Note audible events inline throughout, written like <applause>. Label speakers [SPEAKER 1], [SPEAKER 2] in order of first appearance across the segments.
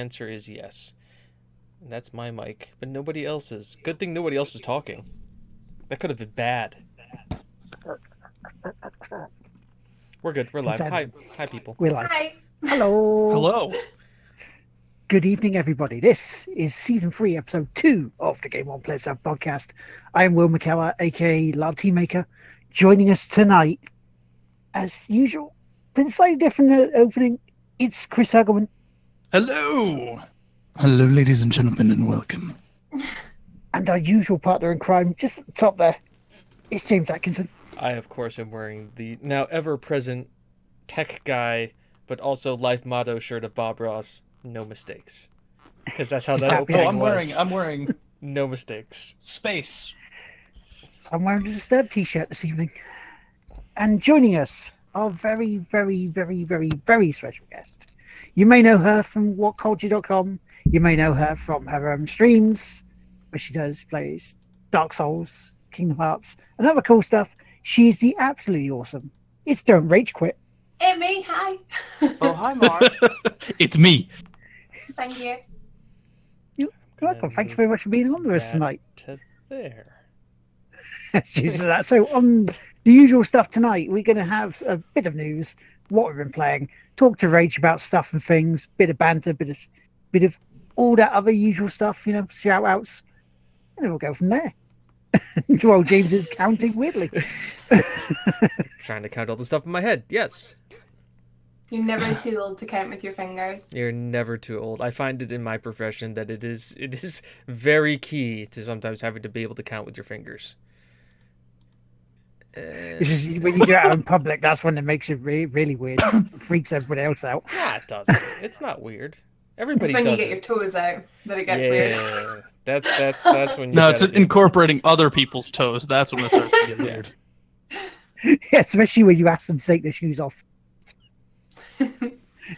[SPEAKER 1] Yes. The answer is yes. And that's my mic, but nobody else's. Good thing nobody else was talking. That could have been bad. We're good. We're live. Hi, hi, people.
[SPEAKER 2] We're live.
[SPEAKER 3] Hi.
[SPEAKER 2] Hello.
[SPEAKER 4] Hello.
[SPEAKER 2] Good evening, everybody. This is season three, episode two of the Game Won't Play Itself podcast. I am Will McKellar, aka Lardteamaker. Joining us tonight, as usual, been slightly different uh, opening. It's Chris Hagelman.
[SPEAKER 4] Hello. Hello, ladies and gentlemen, and welcome. <laughs>
[SPEAKER 2] And our usual partner in crime, just top there, it's James Atkinson.
[SPEAKER 1] I, of course, am wearing the now ever present tech guy, but also life motto shirt of Bob Ross. No mistakes. Because that's how that
[SPEAKER 2] happy
[SPEAKER 1] opening
[SPEAKER 4] Oh, I'm
[SPEAKER 1] was.
[SPEAKER 4] wearing I'm wearing <laughs>
[SPEAKER 1] No mistakes.
[SPEAKER 4] space.
[SPEAKER 2] I'm wearing a Disturbed t-shirt this evening. And joining us, our very, very, very, very, very special guest. You may know her from whatculture.com. You may know her from her own streams, where she does plays Dark Souls, Kingdom Hearts, and other cool stuff. She's the absolutely awesome. It's Don't Rage Quit.
[SPEAKER 3] Hey, me. Hi. <laughs>
[SPEAKER 4] Oh, hi, Mark. <laughs> it's me.
[SPEAKER 3] Thank you.
[SPEAKER 2] You're Welcome. Thank you very much for being on with us
[SPEAKER 1] that
[SPEAKER 2] tonight.
[SPEAKER 1] To there. <laughs>
[SPEAKER 2] Excuse that. So on the usual stuff tonight, we're going to have a bit of news, what we've been playing, talk to Rach about stuff and things, bit of banter, bit of bit of all that other usual stuff, you know, shout outs, and then we'll go from there. <laughs> well, James is counting weirdly. <laughs>
[SPEAKER 1] Trying to count all the stuff in my head. Yes.
[SPEAKER 3] You're never too old to count with your fingers.
[SPEAKER 1] You're never too old. I find it in my profession that it is it is very key to sometimes having to be able to count with your fingers.
[SPEAKER 2] It's just when you do it out in public, that's when it makes it re- really weird. <coughs> Freaks everybody else out.
[SPEAKER 1] Nah, it doesn't. It's not weird. Everybody
[SPEAKER 3] It's when you get
[SPEAKER 1] it.
[SPEAKER 3] your toes out that it gets
[SPEAKER 1] yeah,
[SPEAKER 3] weird.
[SPEAKER 1] that's that's that's when <laughs> you
[SPEAKER 4] No, it's
[SPEAKER 1] gotta
[SPEAKER 4] incorporating other people's toes. That's when it starts to get
[SPEAKER 1] Yeah.
[SPEAKER 4] weird. <laughs>
[SPEAKER 2] Yeah, especially when you ask them to take their shoes off. <laughs>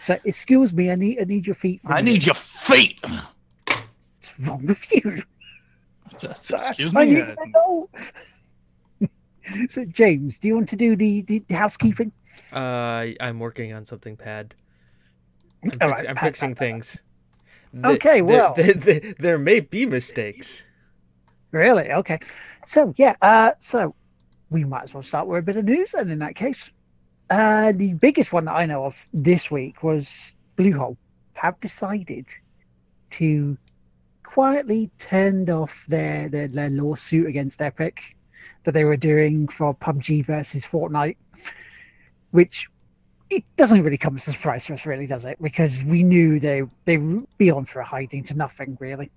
[SPEAKER 2] so, excuse me, I need I need your feet. I a
[SPEAKER 4] I need your feet.
[SPEAKER 2] What's wrong with you?
[SPEAKER 4] Just,
[SPEAKER 2] Sir,
[SPEAKER 4] excuse
[SPEAKER 2] I
[SPEAKER 4] me.
[SPEAKER 2] need to know. So, James, do you want to do the, the, the housekeeping?
[SPEAKER 1] Uh, I'm working on something, Pad. I'm, fix-
[SPEAKER 2] right,
[SPEAKER 1] I'm
[SPEAKER 2] Pad,
[SPEAKER 1] fixing
[SPEAKER 2] Pad, Pad.
[SPEAKER 1] things.
[SPEAKER 2] Okay, well.
[SPEAKER 1] th- th- there may be mistakes.
[SPEAKER 2] Really? Okay. So, yeah, uh, so we might as well start with a bit of news then in that case. Uh, the biggest one that I know of this week was Bluehole have decided to quietly turned off their, their, their lawsuit against Epic that they were doing for PUBG versus Fortnite, which it doesn't really come as a surprise to us, really, does it? Because we knew they they would be on for a hiding to nothing, really.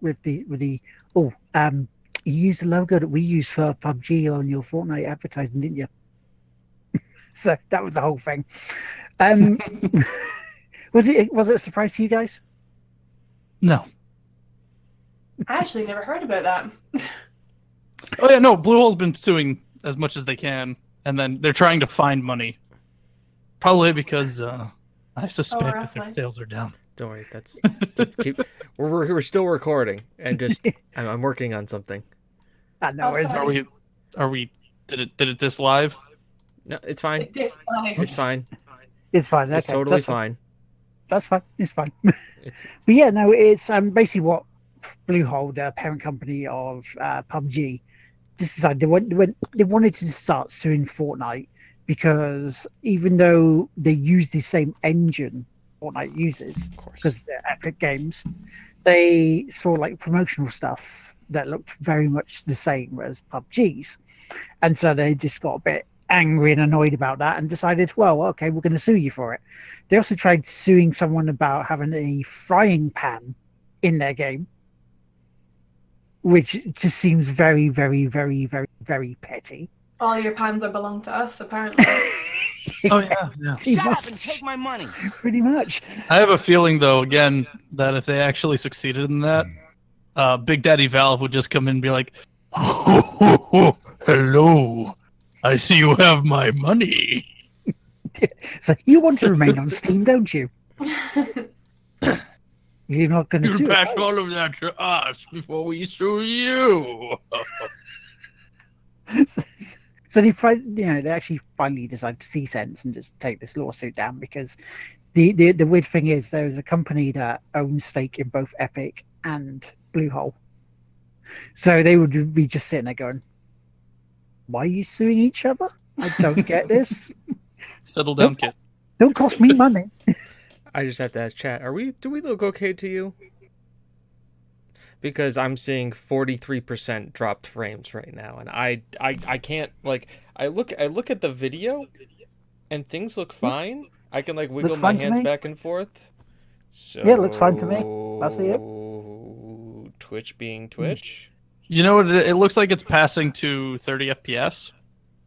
[SPEAKER 2] With the with the oh, um, you used the logo that we use for PUBG on your Fortnite advertising, didn't you? <laughs> so that was the whole thing. Um, <laughs> was it was it a surprise to you guys?
[SPEAKER 4] No.
[SPEAKER 3] I actually never heard about that. <laughs>
[SPEAKER 4] Oh yeah, no. Bluehole's been suing as much as they can, and then they're trying to find money. Probably because uh, I suspect that their
[SPEAKER 3] roughly.
[SPEAKER 4] sales are down.
[SPEAKER 1] Don't worry. That's <laughs> keep, keep, we're, we're we're still recording and just <laughs> I'm, I'm working on something.
[SPEAKER 2] Ah, no,
[SPEAKER 3] Oh.
[SPEAKER 4] Are we? Are we? Did it? Did it this live?
[SPEAKER 1] No, it's fine.
[SPEAKER 3] It is live.
[SPEAKER 1] It's fine.
[SPEAKER 2] it's fine.
[SPEAKER 1] It's
[SPEAKER 2] okay,
[SPEAKER 1] totally
[SPEAKER 2] that's fine.
[SPEAKER 1] fine.
[SPEAKER 2] That's fine. It's fine.
[SPEAKER 1] It's
[SPEAKER 2] But yeah, no, it's um basically what Bluehole, the parent company of uh, PUBG, just decided they, went, they, went, they wanted to start suing Fortnite because even though they use the same engine Fortnite uses, because they're Epic Games, they saw like promotional stuff that looked very much the same as PUBG's, and so they just got a bit angry and annoyed about that and decided, well, okay, we're going to sue you for it. They also tried suing someone about having a frying pan in their game, which just seems very, very, very, very, very petty.
[SPEAKER 3] All your pans are belong to us, apparently. <laughs>
[SPEAKER 4] Oh yeah, yeah.
[SPEAKER 2] Pretty
[SPEAKER 5] Shut
[SPEAKER 2] much,
[SPEAKER 5] up and take my money.
[SPEAKER 2] pretty much.
[SPEAKER 4] I have a feeling, though, again, that if they actually succeeded in that, uh, Big Daddy Valve would just come in and be like, oh <laughs> "Hello, I see you have my money." <laughs>
[SPEAKER 2] So you want to remain on Steam, don't you? You're not going to
[SPEAKER 4] You
[SPEAKER 2] sue.
[SPEAKER 4] pass
[SPEAKER 2] us,
[SPEAKER 4] all of that to us before we sue you. <laughs>
[SPEAKER 2] so they fin- you know they actually finally decided to see sense and just take this lawsuit down because the, the the weird thing is there is a company that owns stake in both Epic and Bluehole. So they would be just sitting there going, "Why are you suing each other? I don't get this. <laughs>
[SPEAKER 4] Settle down, kid.
[SPEAKER 2] Don't cost me money." <laughs>
[SPEAKER 1] I just have to ask chat. Are we? Do we look okay to you? Because I'm seeing 43% dropped frames right now, and I, I, I can't like. I look, I look at the video, and things look hmm? fine. I can like wiggle
[SPEAKER 2] Looks
[SPEAKER 1] my hands back and forth. So,
[SPEAKER 2] Yeah, it looks fine to me. I see it.
[SPEAKER 1] Twitch being Twitch.
[SPEAKER 4] You know what? It, it looks like it's passing to 30 FPS.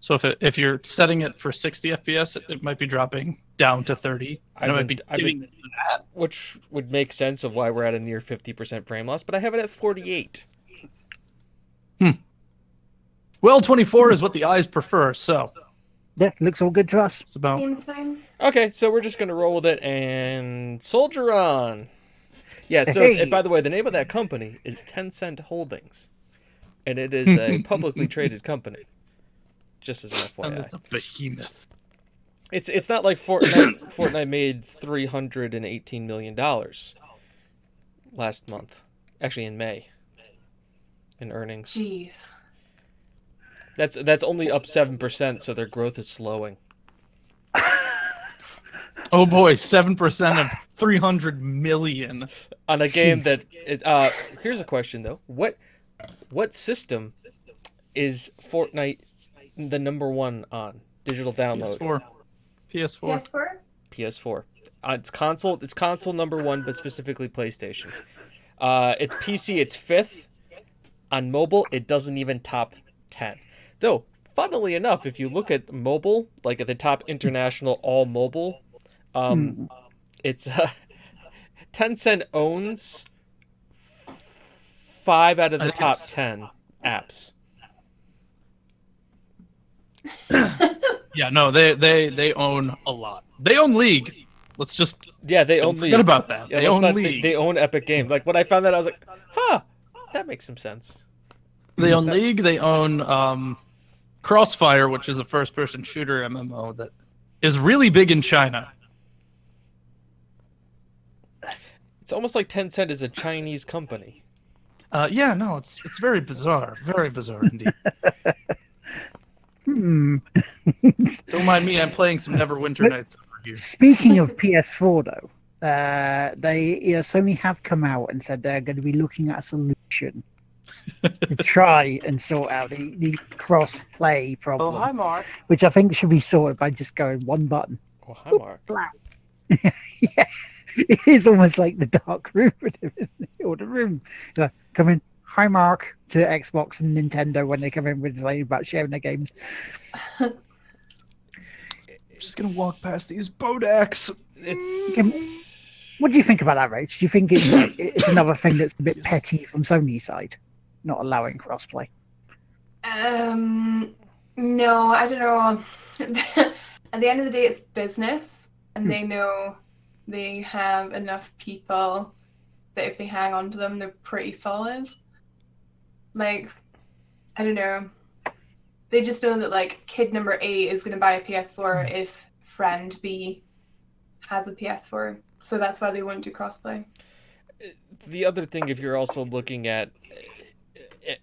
[SPEAKER 4] So if it, if you're setting it for 60 FPS, it, it might be dropping down to 30.
[SPEAKER 1] I've
[SPEAKER 4] And it might be
[SPEAKER 1] I've
[SPEAKER 4] that.
[SPEAKER 1] which would make sense of why we're at a near 50% frame loss, but I have it at 48. Hmm.
[SPEAKER 4] Well, 24 is what the eyes prefer. So
[SPEAKER 2] Yeah, looks all good to us.
[SPEAKER 4] it's about.
[SPEAKER 3] Seems fine.
[SPEAKER 1] Okay, so we're just gonna roll with it and soldier on. Yeah. So,
[SPEAKER 2] Hey.
[SPEAKER 1] and by the way, the name of that company is Tencent Holdings, and it is a <laughs> publicly traded company. Just as an <laughs>
[SPEAKER 4] And
[SPEAKER 1] FYI,
[SPEAKER 4] it's a behemoth.
[SPEAKER 1] it's it's not like Fortnite. <coughs> Fortnite made three hundred and eighteen million dollars last month, actually in May, in earnings.
[SPEAKER 3] Jeez.
[SPEAKER 1] That's that's only up seven percent, so their growth is slowing. <laughs>
[SPEAKER 4] Oh boy, 7% of 300 million.
[SPEAKER 1] on a game
[SPEAKER 2] Jeez.
[SPEAKER 1] that it, uh here's a question though what what system is fortnite the number one on digital download
[SPEAKER 4] PS4. PS4.
[SPEAKER 3] PS4?
[SPEAKER 1] ps4 uh, it's console it's console number one but specifically playstation uh it's pc it's fifth on mobile it doesn't even top 10 though funnily enough if you look at mobile like at the top international all mobile um it's uh, <laughs> Tencent owns five out of the
[SPEAKER 4] think
[SPEAKER 1] top
[SPEAKER 4] it's-
[SPEAKER 1] ten apps. <laughs>
[SPEAKER 4] Yeah, no, they they they own a lot. They own League. Let's just
[SPEAKER 1] Yeah, they own
[SPEAKER 4] forget
[SPEAKER 1] League.
[SPEAKER 4] about that.
[SPEAKER 1] Yeah,
[SPEAKER 4] they own
[SPEAKER 1] not- they,
[SPEAKER 4] League.
[SPEAKER 1] they own Epic Games. Like when I found that, I was like, "Huh, that makes some sense."
[SPEAKER 4] They own League. They own um, Crossfire, which is a first-person shooter MMO that is really big in China.
[SPEAKER 1] It's almost like Tencent is a Chinese company.
[SPEAKER 4] Uh, yeah, no, it's it's very bizarre, very bizarre indeed. <laughs>
[SPEAKER 2] Hmm. <laughs>
[SPEAKER 4] Don't mind me. I'm playing some Neverwinter Nights over here.
[SPEAKER 2] Speaking of PS4, though, uh, they you know, Sony have come out and said they're going to be looking at a solution to <laughs> try and sort out the, the cross play problem,
[SPEAKER 5] Oh, hi, Mark.
[SPEAKER 2] which I think should be sorted by just going one button.
[SPEAKER 1] Oh, hi, Mark. <laughs>
[SPEAKER 2] yeah, it is almost like the dark room, isn't it? or the room. Like, come in, hi Mark to Xbox and Nintendo when they come in with saying about sharing their games.
[SPEAKER 4] I'm <laughs> just gonna walk past these Bodaks.
[SPEAKER 1] It's
[SPEAKER 2] What do you think about that, Rach? Do you think it's like <laughs> it's another thing that's a bit petty from Sony's side, not allowing crossplay?
[SPEAKER 3] Um, no, I don't know. <laughs> At the end of the day, it's business, and they know they have enough people that if they hang on to them, they're pretty solid. Like, I don't know. They just know that like kid number eight is going to buy a PS4 hmm. if friend B has a PS4, so that's why they won't do crossplay.
[SPEAKER 1] the other thing. If you're also looking at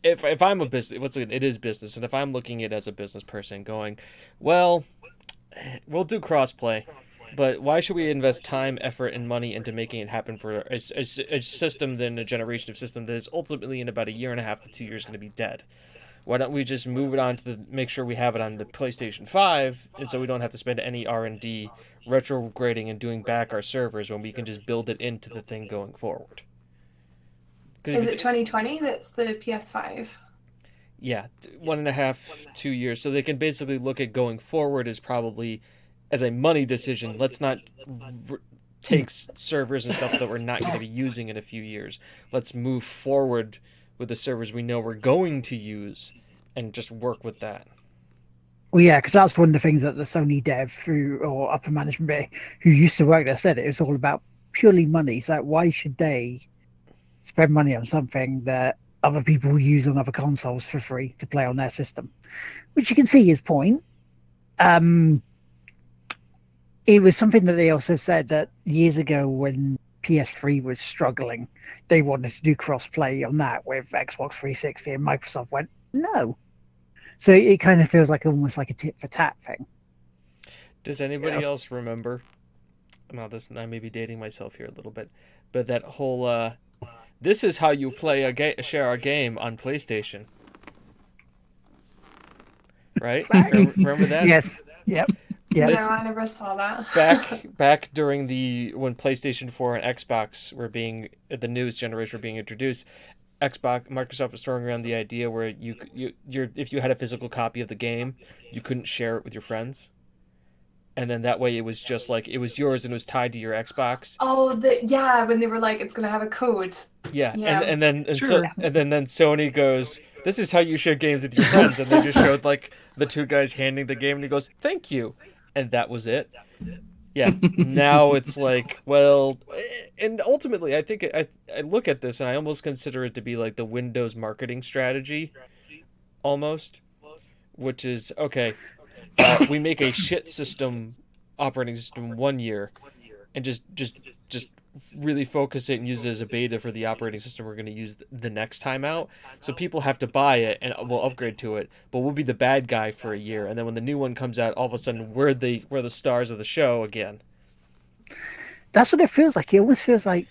[SPEAKER 1] if if I'm a business, what's it? It is business, and if I'm looking at it as a business person, going, well, we'll do crossplay. But why should we invest time, effort, and money into making it happen for a, a, a system, then a generation of system that is ultimately in about a year and a half to two years going to be dead? Why don't we just move it on to the make sure we have it on the PlayStation Five, and so we don't have to spend any R and D retrograding and doing back our servers when we can just build it into the thing going forward.
[SPEAKER 3] Is it 2020 that's the PS5?
[SPEAKER 1] yeah, one and a half, two years. So they can basically look at going forward as probably as a money decision. Let's not take servers and stuff that we're not going to be using in a few years. Let's move forward with the servers we know we're going to use and just work with that.
[SPEAKER 2] Well, yeah, because that's one of the things that the Sony dev who or upper management who used to work there said it was all about purely money. So like, why should they spend money on something that other people use on other consoles for free to play on their system? Which you can see his point. Um, it was something that they also said that years ago when PS3 was struggling, they wanted to do cross-play on that with Xbox 360, and Microsoft went no. So it kind of feels like almost like a tit for tat thing.
[SPEAKER 1] Does anybody
[SPEAKER 2] Yeah.
[SPEAKER 1] else remember? Now this I may be dating myself here a little bit, but that whole uh, this is how you play a ga- share a game on PlayStation. Right? remember, remember that?
[SPEAKER 2] Yes. Yep. Yeah.
[SPEAKER 1] This-
[SPEAKER 3] No, I never saw that. <laughs>
[SPEAKER 1] back back during the when PlayStation 4 and Xbox were being the newest generation were being introduced, Xbox Microsoft was throwing around the idea where you you you're if you had a physical copy of the game, you couldn't share it with your friends. And then that way it was just like it was yours and it was tied to your Xbox.
[SPEAKER 3] Oh, the yeah, when they were like, it's gonna have a code.
[SPEAKER 1] Yeah,
[SPEAKER 3] Yeah.
[SPEAKER 1] and and then and, so, and then then Sony goes, "This is how you share games with your friends," and they just showed like the two guys handing the game, and he goes, "Thank you," and that was it. Yeah. now it's like, <laughs> well, and ultimately, I think I I look at this and I almost consider it to be like the Windows marketing strategy, almost, which is okay. <coughs> Uh, we make a shit system operating system one year, and just just just really focus it and use it as a beta for the operating system we're going to use the next time out. So people have to buy it and uh, we'll upgrade to it, but we'll be the bad guy for a year. And then when the new one comes out, all of a sudden we're the we're the stars of the show again.
[SPEAKER 2] That's what it feels like. It almost feels like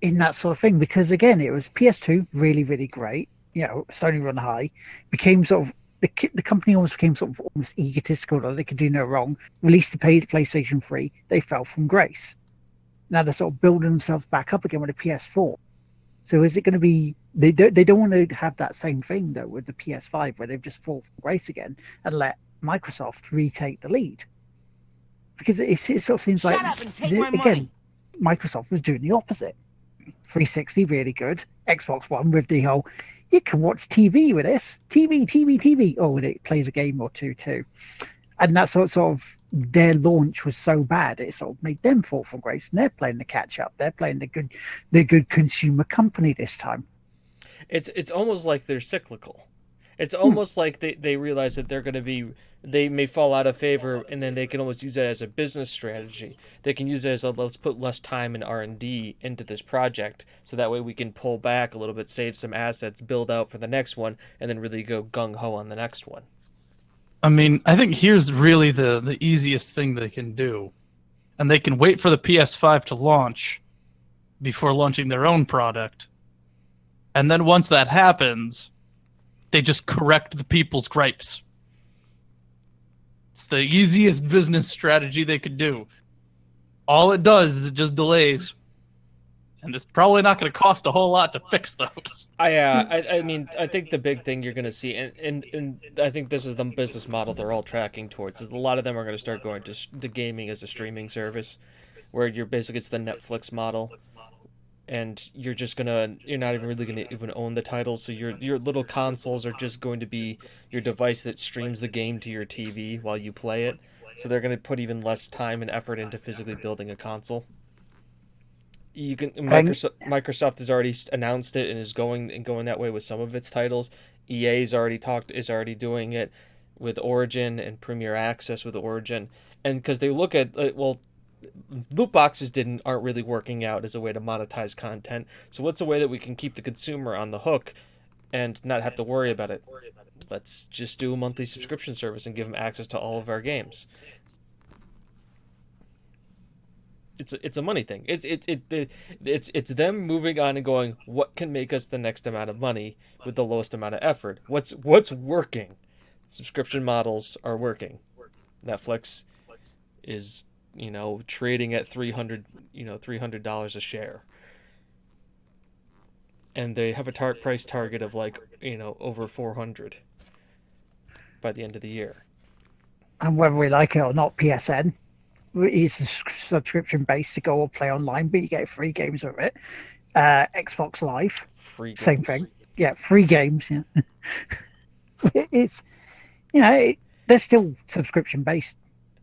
[SPEAKER 2] in that sort of thing because again, it was PS2 really, really great. You know, Sony run high, became sort of the the company almost became sort of almost egotistical that they could do no wrong. Released the PlayStation 3, they fell from grace. Now they're sort of building themselves back up again with a PS4. So is it going to be? They don't. They don't want to have that same thing though with the PS5 where they've just fall from grace again and let Microsoft retake the lead. Because it, it sort of seems
[SPEAKER 5] Shut
[SPEAKER 2] like
[SPEAKER 5] up and take
[SPEAKER 2] the-
[SPEAKER 5] my
[SPEAKER 2] again,
[SPEAKER 5] money.
[SPEAKER 2] Microsoft was doing the opposite. 360 really good. Xbox One with the whole you can watch TV with this. TV, TV, TV. Oh, and it plays a game or two too. And that's what sort of their launch was so bad, it sort of made them fall from grace. And they're playing the catch up. They're playing the good the good consumer company this time.
[SPEAKER 1] It's it's almost like they're cyclical. It's almost like they, they realize that they're going to be they may fall out of favor and then they can almost use that as a business strategy. They can use it as a let's put less time and R&D into this project so that way we can pull back a little bit, save some assets, build out for the next one and then really go gung ho on the next one.
[SPEAKER 4] I mean, I think here's really the the easiest thing they can do, and they can wait for the PS5 to launch before launching their own product, and then once that happens, they just correct the people's gripes. It's the easiest business strategy they could do. All it does is it just delays, and it's probably not going to cost a whole lot to fix those.
[SPEAKER 1] I, uh, I I mean I think the big thing you're going to see and, and and I think this is the business model they're all tracking towards is a lot of them are going to start going to the gaming as a streaming service where you're basically it's the Netflix model. And you're just to you're not even really going to even own the title so your your little consoles are just going to be your device that streams the game to your TV while you play it. So they're going to put even less time and effort into physically building a console you can Microsoft Microsoft has already announced it and is going and going that way with some of its titles. EA's already talked is already doing it with Origin and Premier Access with Origin, and because they look at uh, well, loot boxes didn't aren't really working out as a way to monetize content. So what's a way that we can keep the consumer on the hook and not have to worry about it? Let's just do a monthly subscription service and give them access to all of our games. It's it's a money thing. It's it, it it it's it's them moving on and going. What can make us the next amount of money with the lowest amount of effort? What's what's working? Subscription models are working. Netflix is you know trading at three hundred you know three hundred dollars a share, and they have a tar- price target of like you know over four hundred by the end of the year.
[SPEAKER 2] And whether we like it or not, PSN is a subscription based to go or play online, but you get free games with it. Uh, Xbox Live,
[SPEAKER 1] Free
[SPEAKER 2] Same
[SPEAKER 1] games.
[SPEAKER 2] thing. yeah, free games. Yeah, <laughs> it's you know it, they're still subscription based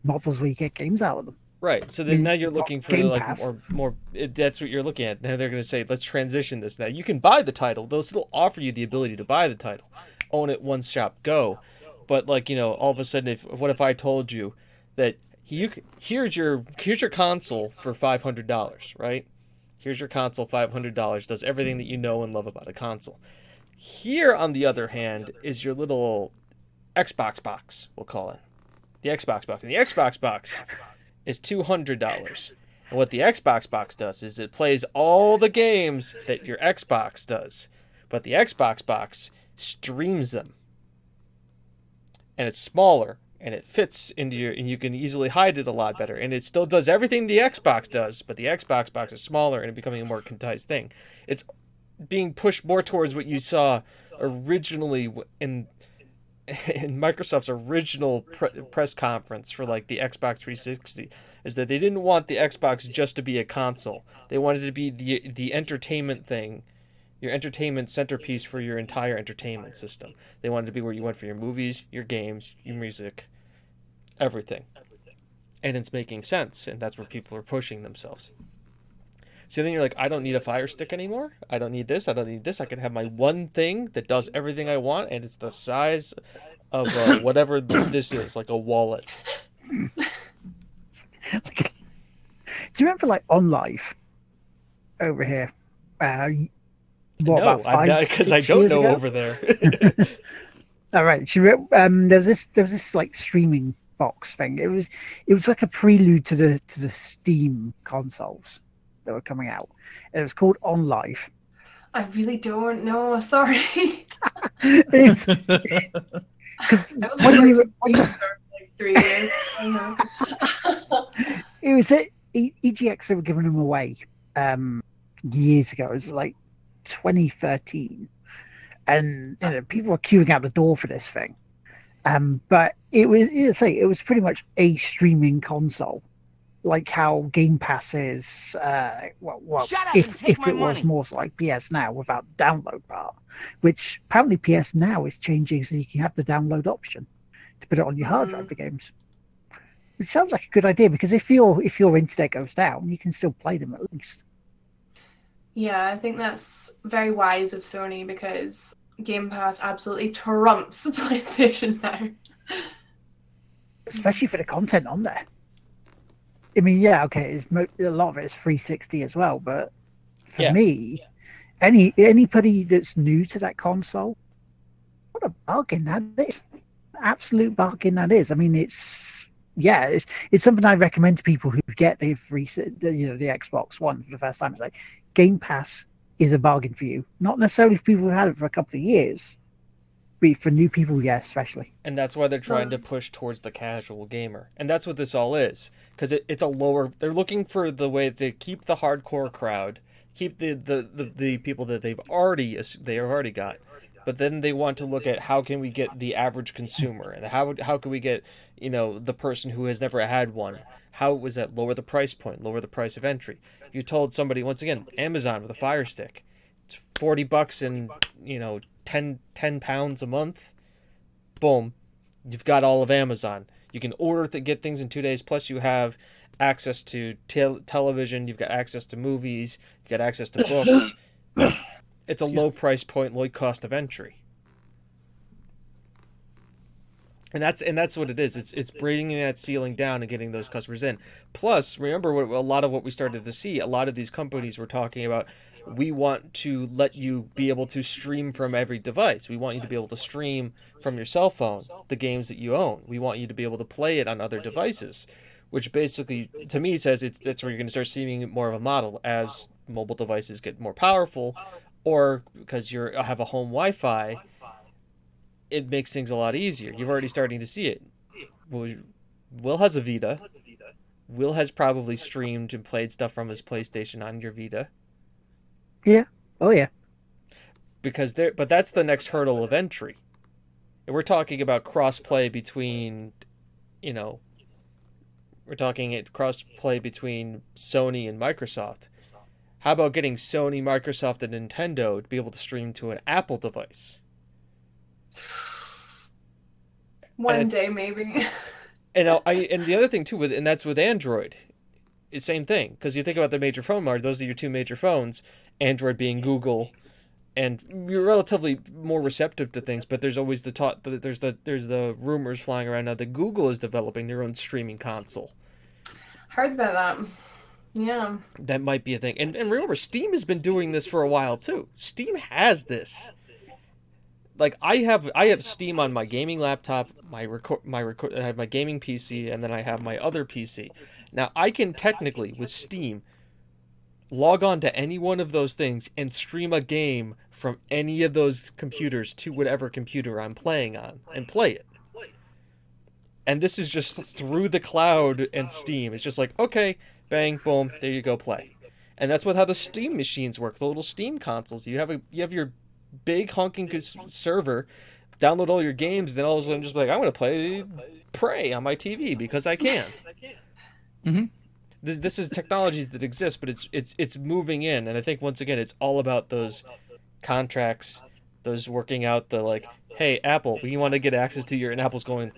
[SPEAKER 2] models where you get games out of them.
[SPEAKER 1] Right. So then
[SPEAKER 2] Mm,
[SPEAKER 1] now you're looking for
[SPEAKER 2] Game
[SPEAKER 1] like
[SPEAKER 2] Pass.
[SPEAKER 1] more more. It, that's what you're looking at. Now they're going to say, let's transition this. Now you can buy the title. They'll still offer you the ability to buy the title, own it one shop go. But like you know, all of a sudden, if what if I told you that you here's your here's your console for five hundred dollars, right? Here's your console, five hundred dollars, does everything that you know and love about a console. Here, on the other hand, is your little Xbox box, we'll call it. The Xbox box. And the Xbox box is two hundred dollars. And what the Xbox box does is it plays all the games that your Xbox does. But the Xbox box streams them. And it's smaller and it fits into your and you can easily hide it a lot better. And it still does everything the Xbox does but the Xbox box is smaller and it becoming a more concise thing. It's being pushed more towards what you saw originally in <laughs> in Microsoft's original pre- press conference for like the Xbox 360 is that they didn't want the Xbox just to be a console. They wanted it to be the the entertainment thing your entertainment centerpiece for your entire entertainment system. They wanted to be where you went for your movies, your games, your music, everything. And it's making sense, and that's where people are pushing themselves. So then you're like, I don't need a fire stick anymore. I don't need this. I don't need this. I can have my one thing that does everything I want, and it's the size of uh, <laughs> whatever th- this is, like a wallet. <laughs>
[SPEAKER 2] Do you remember like OnLive over here? Uh, what,
[SPEAKER 1] no,
[SPEAKER 2] about five,
[SPEAKER 1] because I don't know
[SPEAKER 2] ago?
[SPEAKER 1] over there. <laughs>
[SPEAKER 2] All right. She wrote, um, there was this there was this like streaming box thing. It was it was like a prelude to the to the Steam consoles that were coming out. It was called OnLive.
[SPEAKER 3] I really don't know. Sorry. <laughs>
[SPEAKER 2] It's because <laughs>
[SPEAKER 3] was
[SPEAKER 2] when
[SPEAKER 3] like,
[SPEAKER 2] you when
[SPEAKER 3] like three years. I don't know.
[SPEAKER 2] it was at E- EGX they were giving them away um years ago. It was like 2013, and you know people were queuing out the door for this thing. Um, but it was it's like it was pretty much a streaming console, like how Game Pass is. Uh, well, well
[SPEAKER 5] Shut up
[SPEAKER 2] if if it was more like PS Now without download part, which apparently PS Now is changing so you can have the download option to put it on your hard drive
[SPEAKER 3] Mhm.
[SPEAKER 2] for games. It sounds like a good idea because if your if your internet goes down, you can still play them at least.
[SPEAKER 3] Yeah, I think that's very wise of Sony because Game Pass absolutely trumps <laughs> PlayStation now.
[SPEAKER 2] especially for the content on there. I mean, yeah, okay, it's mo- a lot of it is 360 as well, but for
[SPEAKER 1] Yeah.
[SPEAKER 2] me, any anybody that's new to that console, what a bargain that is! Absolute bargain that is. I mean, it's yeah, it's it's something I recommend to people who get the free, the, you know, the Xbox One for the first time. It's like Game Pass is a bargain for you, not necessarily for people who've had it for a couple of years, but for new people, yeah, especially.
[SPEAKER 1] And that's why they're trying to push towards the casual gamer. And that's what this all is. Because it, it's a lower. They're looking for the way to keep the hardcore crowd, keep the, the, the, the people that they've already they already got. But then they want to look at how can we get the average consumer and how how can we get you know the person who has never had one. How was that lower the price point, lower the price of entry? If you told somebody once again Amazon with a Fire Stick, it's forty bucks and you know 10, 10 pounds a month. Boom, you've got all of Amazon. You can order to get things in two days. Plus, you have access to tel- television. You've got access to movies. you've got access to books. <coughs> <coughs> <coughs> it's a low price point, low cost of entry. And that's and that's what it is. It's it's bringing that ceiling down and getting those customers in. Plus, remember what a lot of what we started to see. A lot of these companies were talking about. We want to let you be able to stream from every device. We want you to be able to stream from your cell phone the games that you own. We want you to be able to play it on other devices, which basically, to me, says it's that's where you're going to start seeing more of a model as mobile devices get more powerful, or because you have a home Wi-Fi it makes things a lot easier. You're already starting to see it. Will, Will has a Vita. Will has probably streamed and played stuff from his PlayStation on your Vita Yeah.
[SPEAKER 2] Oh yeah,
[SPEAKER 1] because there. But that's the next hurdle of entry. And we're talking about cross-play between, you know, we're talking it cross-play between Sony and Microsoft. How about getting Sony, Microsoft, and Nintendo to be able to stream to an Apple device? <sighs>
[SPEAKER 3] One
[SPEAKER 1] And
[SPEAKER 3] day, maybe. <laughs>
[SPEAKER 1] And I, and the other thing too with and that's with Android, it's same thing because you think about the major phone market. Those are your two major phones. Android being Google, and you're relatively more receptive to things. But there's always the talk. There's the there's the rumors flying around now that Google is developing their own streaming console.
[SPEAKER 3] Heard about that. Yeah.
[SPEAKER 1] That might be a thing. And and remember, Steam has been doing this for a while too. Steam has this. Like I have I have Steam on my gaming laptop, my record my record I have my gaming PC, and then I have my other PC. Now I can technically with Steam log on to any one of those things and stream a game from any of those computers to whatever computer I'm playing on and play it. And this is just through the cloud and Steam. It's just like, okay, bang, boom, there you go, play. And that's what how the Steam machines work. The little Steam consoles. You have a you have your big honking server, download all your games, then all of a sudden just like I'm gonna play Prey on my TV because I can.
[SPEAKER 4] Mm-hmm.
[SPEAKER 1] This this is technology that exists, but it's it's it's moving in, and I think once again it's all about those contracts, those working out the like, hey Apple, we want to get access to your, and Apple's going,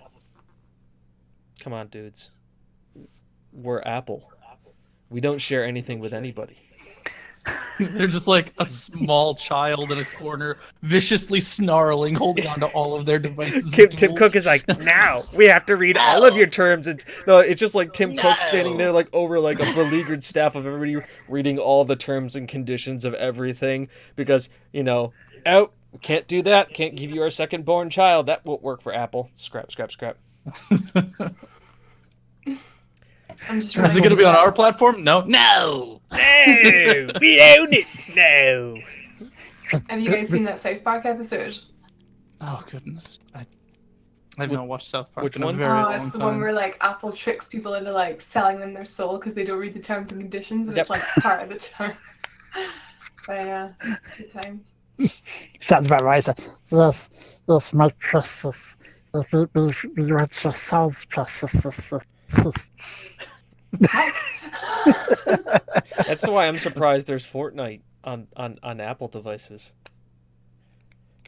[SPEAKER 1] come on, dudes, we're Apple, we don't share anything with anybody. <laughs>
[SPEAKER 4] They're just like a small child in a corner, viciously snarling, holding onto all of their devices.
[SPEAKER 1] Tim, Tim Cook is like, now we have to read all of your terms. And no, it's just like Tim no. Cook standing there, like over like a beleaguered staff of everybody reading all the terms and conditions of everything because you know, out oh, can't do that. Can't give you our second born child. That won't work for Apple. Scrap, scrap, scrap. <laughs>
[SPEAKER 3] I'm just
[SPEAKER 4] Is it going to be on our platform? No.
[SPEAKER 1] No. No. we own it. No.
[SPEAKER 3] Have you guys seen that South Park episode?
[SPEAKER 4] Oh goodness, I I've not watched South Park.
[SPEAKER 1] Which
[SPEAKER 4] in a
[SPEAKER 1] one?
[SPEAKER 4] Very
[SPEAKER 3] oh,
[SPEAKER 4] long
[SPEAKER 3] it's the
[SPEAKER 4] time.
[SPEAKER 3] one where like Apple tricks people into like selling them their soul because they don't read the terms and conditions, and
[SPEAKER 1] Yep.
[SPEAKER 3] it's like part of the term. but yeah, good times.
[SPEAKER 2] Sounds about right. So, yes, yes, my precious. If it be, be read your soul's precious. <laughs>
[SPEAKER 1] That's why I'm surprised there's Fortnite on on on Apple devices.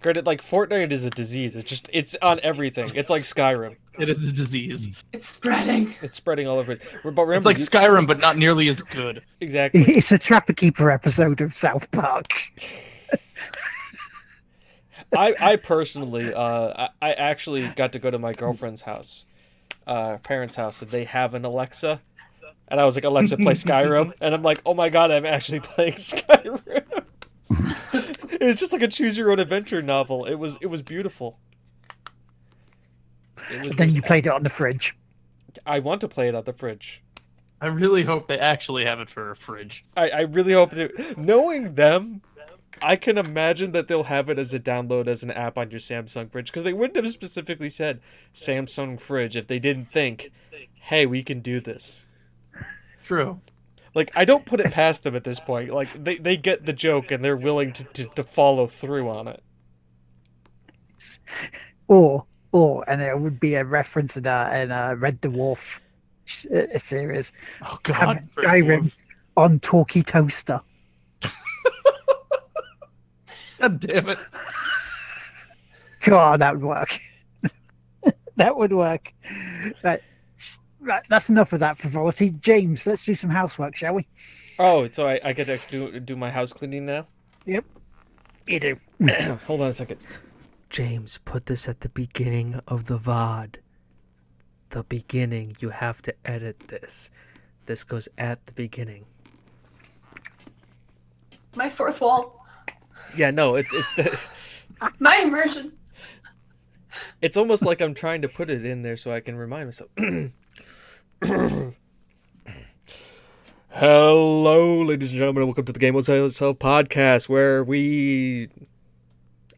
[SPEAKER 1] Granted, like Fortnite is a disease. It's just it's on everything. It's like Skyrim.
[SPEAKER 4] It is a disease.
[SPEAKER 3] It's spreading.
[SPEAKER 1] It's spreading all over. But remember,
[SPEAKER 4] It's like
[SPEAKER 1] you-
[SPEAKER 4] Skyrim, but not nearly as good.
[SPEAKER 1] exactly. <laughs>
[SPEAKER 2] It's a Trapper Keeper episode of South Park. <laughs>
[SPEAKER 1] I, I personally, uh, I, I actually got to go to my girlfriend's house, uh, parents' house, and they have an Alexa, and I was like, Alexa, play Skyrim, <laughs> and I'm like, oh my god, I'm actually <laughs> playing Skyrim. <laughs> it's just like a choose your own adventure novel. It was it was beautiful. It was
[SPEAKER 2] And then you played it on the fridge.
[SPEAKER 1] I want to play it on the fridge.
[SPEAKER 4] I really hope they actually have it for a fridge.
[SPEAKER 1] I, I really hope that knowing them, I can imagine that they'll have it as a download as an app on your Samsung fridge because they wouldn't have specifically said Samsung fridge if they didn't think, hey, we can do this.
[SPEAKER 4] True.
[SPEAKER 1] Like I don't put it past them at this point. Like they, they get the joke and they're willing to, to, to follow through on it.
[SPEAKER 2] Or, or, and it would be a reference in uh, in uh, Red Dwarf uh, series
[SPEAKER 4] Oh
[SPEAKER 2] Have
[SPEAKER 4] God.
[SPEAKER 2] Skyrim on Talkie Toaster.
[SPEAKER 4] God damn it.
[SPEAKER 2] God, that would work. <laughs> that would work. Right. Right, that's enough of that frivolity. James, let's do some housework, shall we?
[SPEAKER 1] Oh, so I, I get to do, do my house cleaning now? Yep.
[SPEAKER 2] You do. <clears throat>
[SPEAKER 1] Hold on a second. James, put this at the beginning of the VOD. The beginning. You have to edit this. This goes at the beginning.
[SPEAKER 3] My fourth wall.
[SPEAKER 1] Yeah, no, it's it's the, <laughs>
[SPEAKER 3] My immersion.
[SPEAKER 1] it's almost like I'm trying to put it in there so I can remind myself. <clears throat> Hello, ladies and gentlemen, and welcome to the Game Won't Sell Itself podcast, where we.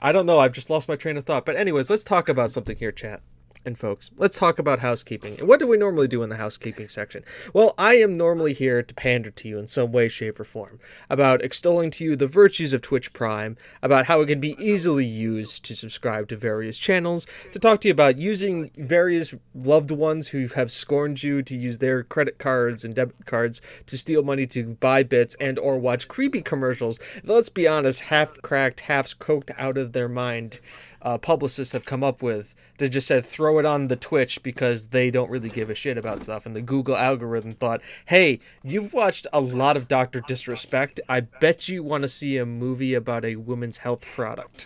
[SPEAKER 1] I don't know, I've just lost my train of thought. But, anyways, let's talk about something here, chat and folks. Let's talk about housekeeping. And what do we normally do in the housekeeping section? Well, I am normally here to pander to you in some way, shape, or form about extolling to you the virtues of Twitch Prime, about how it can be easily used to subscribe to various channels, to talk to you about using various loved ones who have scorned you to use their credit cards and debit cards to steal money to buy bits and or watch creepy commercials. Let's be honest, half cracked, half coked out of their mind uh, publicists have come up with. They just said throw it on the Twitch because they don't really give a shit about stuff. And the Google algorithm thought, hey, you've watched a lot of Doctor Disrespect. I bet you want to see a movie about a women's health product.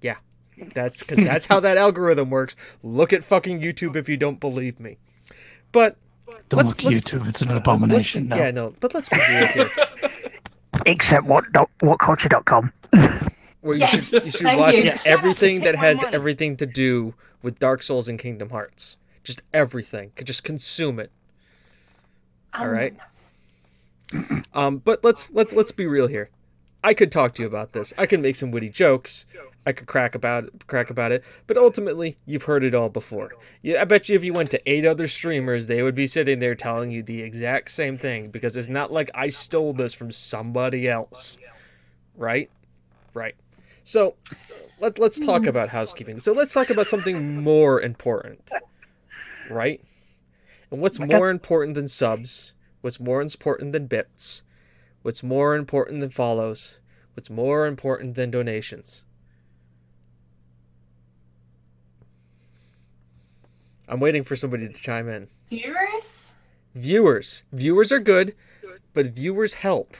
[SPEAKER 1] Yeah, that's because that's how that algorithm works. Look at fucking YouTube if you don't believe me. But
[SPEAKER 4] Don't
[SPEAKER 1] Let's-
[SPEAKER 4] look
[SPEAKER 1] let's-
[SPEAKER 4] YouTube. It's an
[SPEAKER 1] let's-
[SPEAKER 4] abomination. No.
[SPEAKER 1] Yeah, no, but let's be real here. <laughs>
[SPEAKER 2] Except what dot, whatculture.com. <laughs>
[SPEAKER 1] Where you
[SPEAKER 3] Yes,
[SPEAKER 1] should you should
[SPEAKER 3] thank
[SPEAKER 1] watch
[SPEAKER 3] you.
[SPEAKER 1] Everything
[SPEAKER 3] and
[SPEAKER 1] that has
[SPEAKER 3] money.
[SPEAKER 1] everything to do with Dark Souls and Kingdom Hearts. Just everything. Just consume it. All
[SPEAKER 3] Um,
[SPEAKER 1] right. Um, but let's let's let's be real here. I could talk to you about this. I can make some witty jokes. I could crack about it, crack about it. But ultimately, you've heard it all before. Yeah, I bet you if you went to eight other streamers, they would be sitting there telling you the exact same thing because it's not like I stole this from somebody else, right? Right. So let let's talk about housekeeping. So let's talk about something more important, right? And what's more important than subs? What's more important than bits? What's more important than follows? What's more important than donations? I'm waiting for somebody to chime in.
[SPEAKER 3] Viewers?
[SPEAKER 1] Viewers. Viewers are good, but viewers help.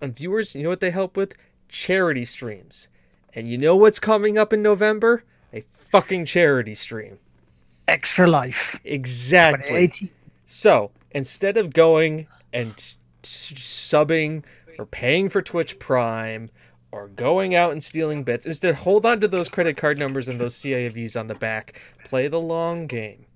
[SPEAKER 1] And viewers, you know what they help with? Charity streams. And you know what's coming up in November? A fucking charity stream.
[SPEAKER 2] Extra Life.
[SPEAKER 1] Exactly.
[SPEAKER 2] 2018.
[SPEAKER 1] So instead of going and subbing or paying for Twitch Prime or going out and stealing bits, instead hold on to those credit card numbers and those CIVs on the back. Play the long game.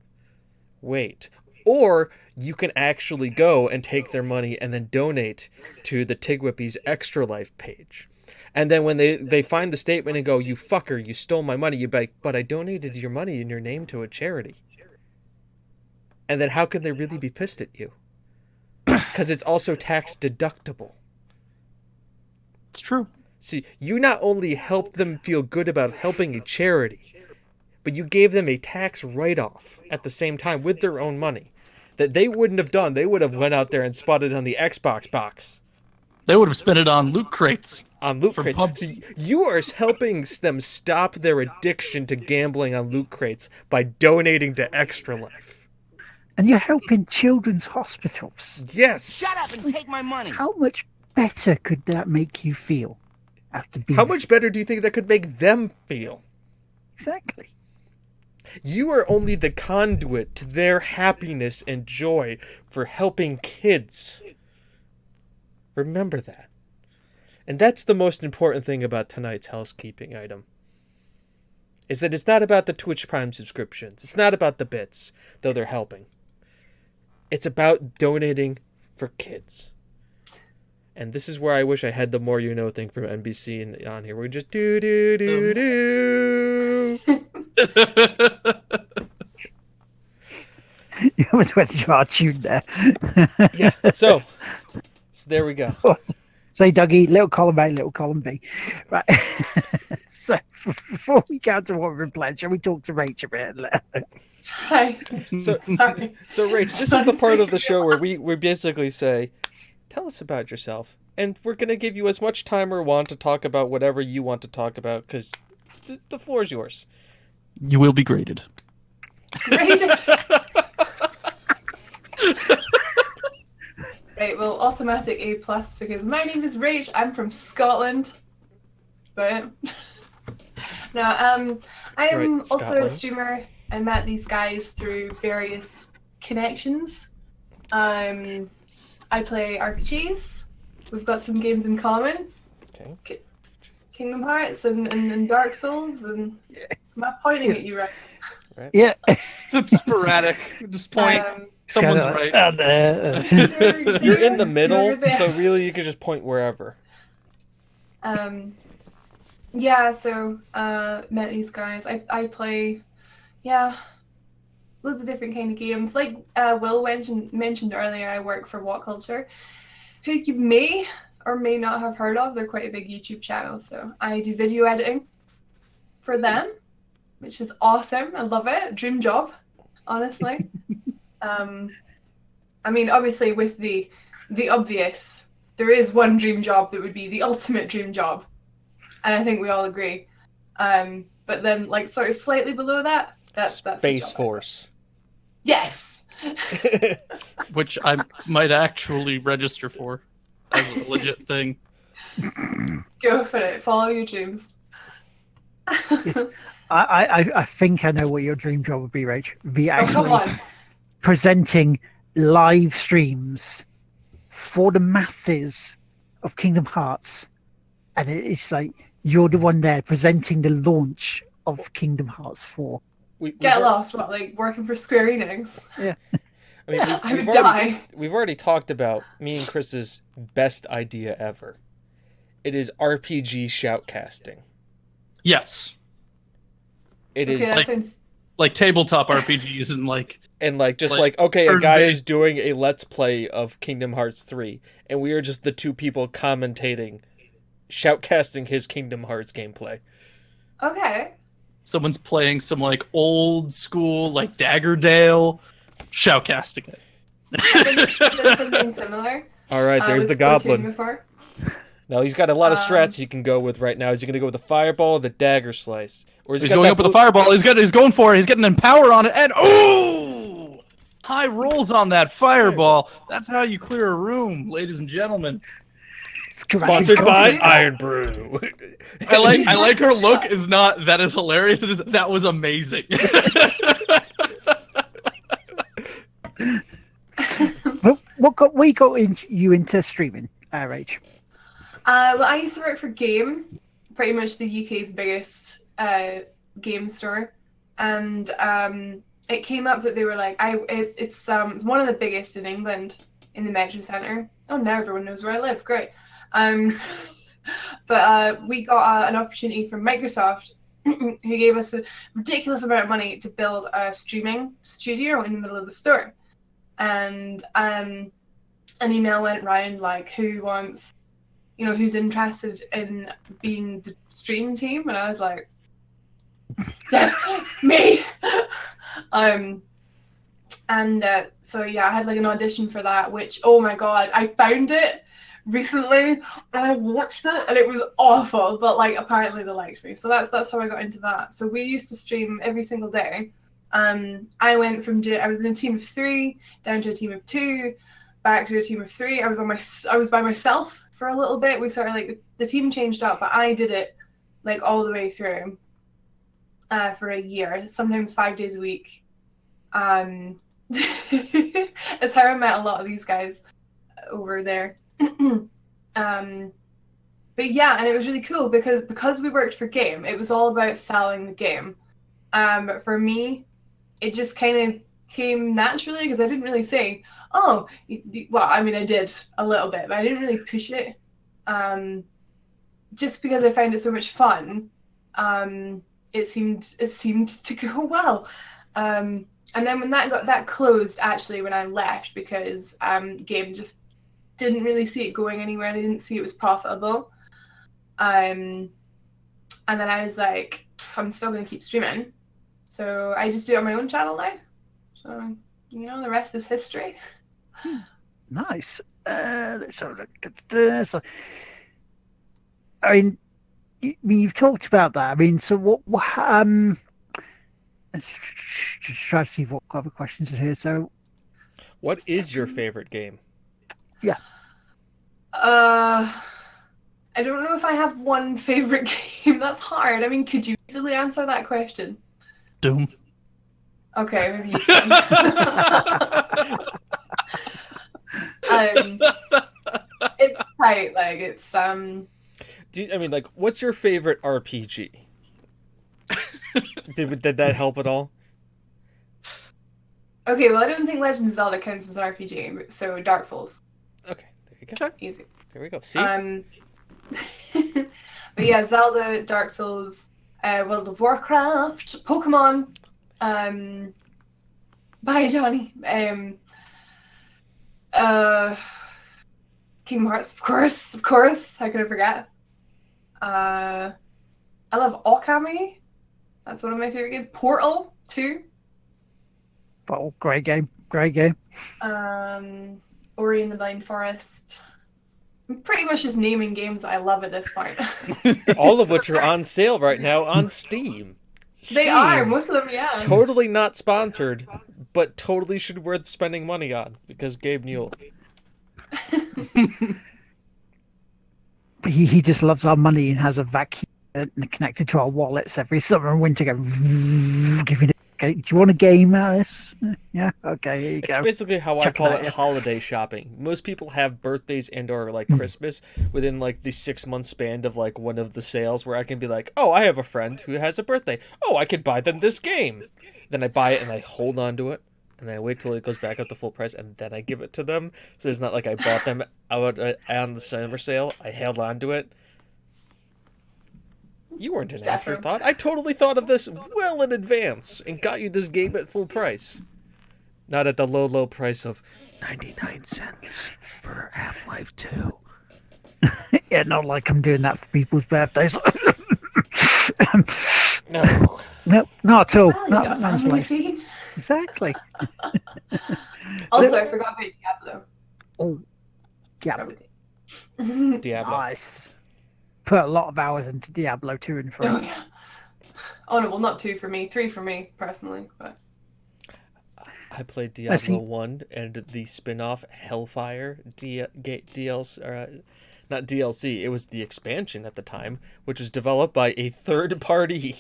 [SPEAKER 1] Wait. Or you can actually go and take their money and then donate to the Tigwhippies Extra Life page. And then when they, they find the statement and go, you fucker, you stole my money, you be like, but I donated your money in your name to a charity. And then how can they really be pissed at you? <clears throat> Because it's also tax deductible.
[SPEAKER 4] It's true.
[SPEAKER 1] See, you not only helped them feel good about helping a charity, but you gave them a tax write-off at the same time with their own money that they wouldn't have done. They would have went out there and spotted on the Xbox box
[SPEAKER 4] They would have spent it on loot crates.
[SPEAKER 1] On loot crates.
[SPEAKER 4] pub-
[SPEAKER 1] So you are helping them stop their addiction to gambling on loot crates by donating to Extra Life.
[SPEAKER 2] And you're helping children's hospitals.
[SPEAKER 1] Yes.
[SPEAKER 5] Shut up and take my money.
[SPEAKER 2] How much better could that make you feel? After being
[SPEAKER 1] How much better do you think that could make them feel?
[SPEAKER 2] exactly?
[SPEAKER 1] You are only the conduit to their happiness and joy for helping kids. Remember that. And that's the most important thing about tonight's housekeeping item. Is that it's not about the Twitch Prime subscriptions. It's not about the bits, though they're helping. It's about donating for kids. And this is where I wish I had the more you know thing from NBC and on here. We just do do do um. do. <laughs>
[SPEAKER 2] You almost went to our tune there.
[SPEAKER 1] yeah. So, <laughs> so there we go.
[SPEAKER 2] Say, Dougie, little column A, little column B. Right. <laughs> so, before we go to what we're playing, shall we talk to Rachel a bit?
[SPEAKER 3] Hi.
[SPEAKER 1] So,
[SPEAKER 3] Sorry.
[SPEAKER 1] so Rach, this is the part of the show where we we basically say, "Tell us about yourself," and we're gonna give you as much time or want to talk about whatever you want to talk about because the, the floor is yours.
[SPEAKER 4] You will be graded.
[SPEAKER 3] Racist. <laughs> right, well, automatic A plus because my name is Rach. I'm from Scotland. But <laughs> now, um, I am
[SPEAKER 1] Right,
[SPEAKER 3] also a streamer. I met these guys through various connections. Um, I play RPGs. We've got some games in common.
[SPEAKER 1] Okay.
[SPEAKER 3] Kingdom Hearts and, and, and Dark Souls and I'm I pointing
[SPEAKER 2] Yes.
[SPEAKER 3] at you right.
[SPEAKER 2] Yeah. <laughs>
[SPEAKER 4] It's sporadic. Just point.
[SPEAKER 3] Um,
[SPEAKER 4] Someone's
[SPEAKER 2] Kinda
[SPEAKER 4] right.
[SPEAKER 2] like, uh, there, uh, <laughs>
[SPEAKER 3] you're, <laughs>
[SPEAKER 1] You're in the middle, so really you could just point wherever.
[SPEAKER 3] Um, yeah, so uh, met these guys. I, I play, yeah, loads of different kind of games. Like uh, Will mentioned mentioned earlier, I work for What Culture, who you may or may not have heard of. They're quite a big YouTube channel, so I do video editing for them, which is awesome. I love it. Dream job, honestly. <laughs> um, I mean, obviously with the the obvious there is one dream job that would be the ultimate dream job. and I think we all agree. Um, but then, like, sort of slightly below that, that's that's the
[SPEAKER 1] Space Force.
[SPEAKER 3] Yes. <laughs>
[SPEAKER 4] which I might actually register for as a legit thing. <laughs>
[SPEAKER 3] Go for it. Follow your dreams.
[SPEAKER 2] I, <laughs> I, I- I think I know what your dream job would be, Rach. Be
[SPEAKER 3] oh, come
[SPEAKER 2] actually
[SPEAKER 3] on.
[SPEAKER 2] Presenting live streams for the masses of Kingdom Hearts. And it's like you're the one there presenting the launch of Kingdom Hearts 4.
[SPEAKER 1] We,
[SPEAKER 3] Get
[SPEAKER 1] al-
[SPEAKER 3] lost. What, like working for Square Enix?
[SPEAKER 1] I mean,
[SPEAKER 2] Yeah, <laughs>
[SPEAKER 1] we-
[SPEAKER 3] I
[SPEAKER 1] we've
[SPEAKER 3] would
[SPEAKER 1] already,
[SPEAKER 3] die.
[SPEAKER 1] we've already talked about me and Chris's best idea ever. It is RPG shoutcasting.
[SPEAKER 4] Yes,
[SPEAKER 1] It
[SPEAKER 3] Okay,
[SPEAKER 1] is,
[SPEAKER 3] that
[SPEAKER 4] like-
[SPEAKER 3] sounds.
[SPEAKER 4] Like tabletop RPGs and like
[SPEAKER 1] and like just
[SPEAKER 4] like,
[SPEAKER 1] like, okay, a guy is doing a let's play of Kingdom Hearts 3 and we are just the two people commentating shoutcasting his Kingdom Hearts gameplay.
[SPEAKER 3] Okay.
[SPEAKER 4] someone's playing some like old school like Daggerdale shoutcasting it.
[SPEAKER 3] Did something <laughs> similar.
[SPEAKER 1] All right,
[SPEAKER 3] uh,
[SPEAKER 1] there's
[SPEAKER 3] with
[SPEAKER 1] the goblin.
[SPEAKER 3] Before.
[SPEAKER 1] Now he's got a lot of
[SPEAKER 3] Um,
[SPEAKER 1] strats he can go with right now. Is he going to go with the fireball or the dagger slice? Or is he
[SPEAKER 4] going up with a fireball. He's got he's going for it. He's getting empowered on it, and oh, high rolls on that fireball. That's how you clear a room, ladies and gentlemen.
[SPEAKER 2] It's.
[SPEAKER 1] Sponsored by Irn-Bru.
[SPEAKER 4] I like I like her look. <laughs> Is not that is hilarious. It is that was amazing. <laughs>
[SPEAKER 2] What, what got we got in, you into streaming, uh, Rach?
[SPEAKER 3] Uh, well, I used to work for Game, pretty much the UK's biggest uh, game store, and um, it came up that they were like, "I it, it's um one of the biggest in England in the Metro Centre. Oh, now everyone knows where I live. Great. Um, <laughs> but uh, we got uh, an opportunity from Microsoft, <clears throat> who gave us a ridiculous amount of money to build a streaming studio in the middle of the store, and um, an email went round like, "Who wants?" you know, who's interested in being the stream team, and I was like, yes, me. um, and uh, so yeah, I had like an audition for that, which oh my god, I found it recently and I watched it and it was awful, but like apparently they liked me, so that's that's how I got into that. So we used to stream every single day. Um, I went from I was in a team of three down to a team of two, back to a team of three. I was on my I was by myself for a little bit. We sort of like the team changed up, but I did it like all the way through uh, for a year, sometimes five days a week. Um, <laughs> it's how I met a lot of these guys over there. <clears throat> um, but yeah, and it was really cool because because we worked for Game, it was all about selling the game. Um, but for me, it just kind of came naturally because I didn't really say, "Oh, well." I mean, I did a little bit, but I didn't really push it. Um, just because I found it so much fun, um, it seemed it seemed to go <laughs> well. Um, and then when that got that closed, actually, when I left because um, game just didn't really see it going anywhere. They didn't see it was profitable. Um, and then I was like, I'm still gonna keep streaming. So I just do it on my own channel now. So you know, the rest is history. <laughs>
[SPEAKER 2] Nice. Uh, let's have a look at this. I mean, I mean, you've talked about that. I mean, so what? what um, let's just try to see what other questions are here. So,
[SPEAKER 1] What is your favorite game? Yeah.
[SPEAKER 3] Uh, I don't know if I have one favorite <laughs> game. That's hard. I mean, could you easily answer that question?
[SPEAKER 4] Doom.
[SPEAKER 3] Okay, maybe you can. <laughs> um, it's tight. Like it's um.
[SPEAKER 1] Do you, I mean like what's your favorite RPG? did did that help at all?
[SPEAKER 3] Okay, well, I don't think Legend of Zelda counts as an RPG, so Dark Souls,
[SPEAKER 1] Okay, there you go.
[SPEAKER 3] easy.
[SPEAKER 1] There we go. See,
[SPEAKER 3] Um, <laughs> but yeah, Zelda, Dark Souls, uh, World of Warcraft, Pokemon, um, bye Johnny, um, uh, Kingdom Hearts, of course, of course. How could I forget? Uh, I love Okami. That's one of my favorite games. Portal too.
[SPEAKER 2] oh, great game, great game.
[SPEAKER 3] Um, Ori and the Blind Forest. I'm pretty much just naming games that I love at this point. <laughs> <laughs>
[SPEAKER 1] All of which are on sale right now on Steam.
[SPEAKER 3] they are
[SPEAKER 1] Steam.
[SPEAKER 3] most of them. Yeah.
[SPEAKER 1] Totally not sponsored, but totally should worth spending money on because Gabe Newell. <laughs>
[SPEAKER 2] He, he just loves our money and has a vacuum connected to our wallets every summer and winter. Go, <laughs> giving it. Okay, do you want a game, Alice? <laughs> Yeah. Okay. Here you
[SPEAKER 1] It's
[SPEAKER 2] go.
[SPEAKER 1] basically how I
[SPEAKER 2] Check it
[SPEAKER 1] call it
[SPEAKER 2] yeah.
[SPEAKER 1] holiday shopping. Most people have birthdays and or like
[SPEAKER 2] Hmm.
[SPEAKER 1] Christmas within like the six month span of like one of the sales where I can be like, oh, I have a friend who has a birthday. Oh, I could buy them this game. Then I buy it and I hold on to it. And I wait till it goes back up to full price, and then I give it to them. So it's not like I bought them out uh, on the summer sale. I held on to it. You weren't an
[SPEAKER 3] Definitely.
[SPEAKER 1] afterthought. I totally thought of this well in advance and got you this game at full price. Not at the low, low price of 99 cents for Half Life 2. <laughs>
[SPEAKER 2] Yeah, not like I'm doing that for people's birthdays. <laughs>
[SPEAKER 1] No.
[SPEAKER 2] no, not at all.
[SPEAKER 3] Well, you
[SPEAKER 2] Not,
[SPEAKER 3] got
[SPEAKER 2] not
[SPEAKER 3] family
[SPEAKER 2] like,
[SPEAKER 3] feed.
[SPEAKER 2] exactly. <laughs>
[SPEAKER 3] Also, I forgot about Diablo.
[SPEAKER 2] Oh, yeah, <laughs>
[SPEAKER 3] oh
[SPEAKER 1] Diablo.
[SPEAKER 2] nice. Put a lot of hours into Diablo 2 and 3.
[SPEAKER 3] Oh, yeah. Oh no, well not two for me, three for me personally. But
[SPEAKER 1] I played
[SPEAKER 2] I see.
[SPEAKER 1] Diablo 1 and the spin off Hellfire D- ga- DLC. Uh, not DLC, it was the expansion at the time, which was developed by a third party.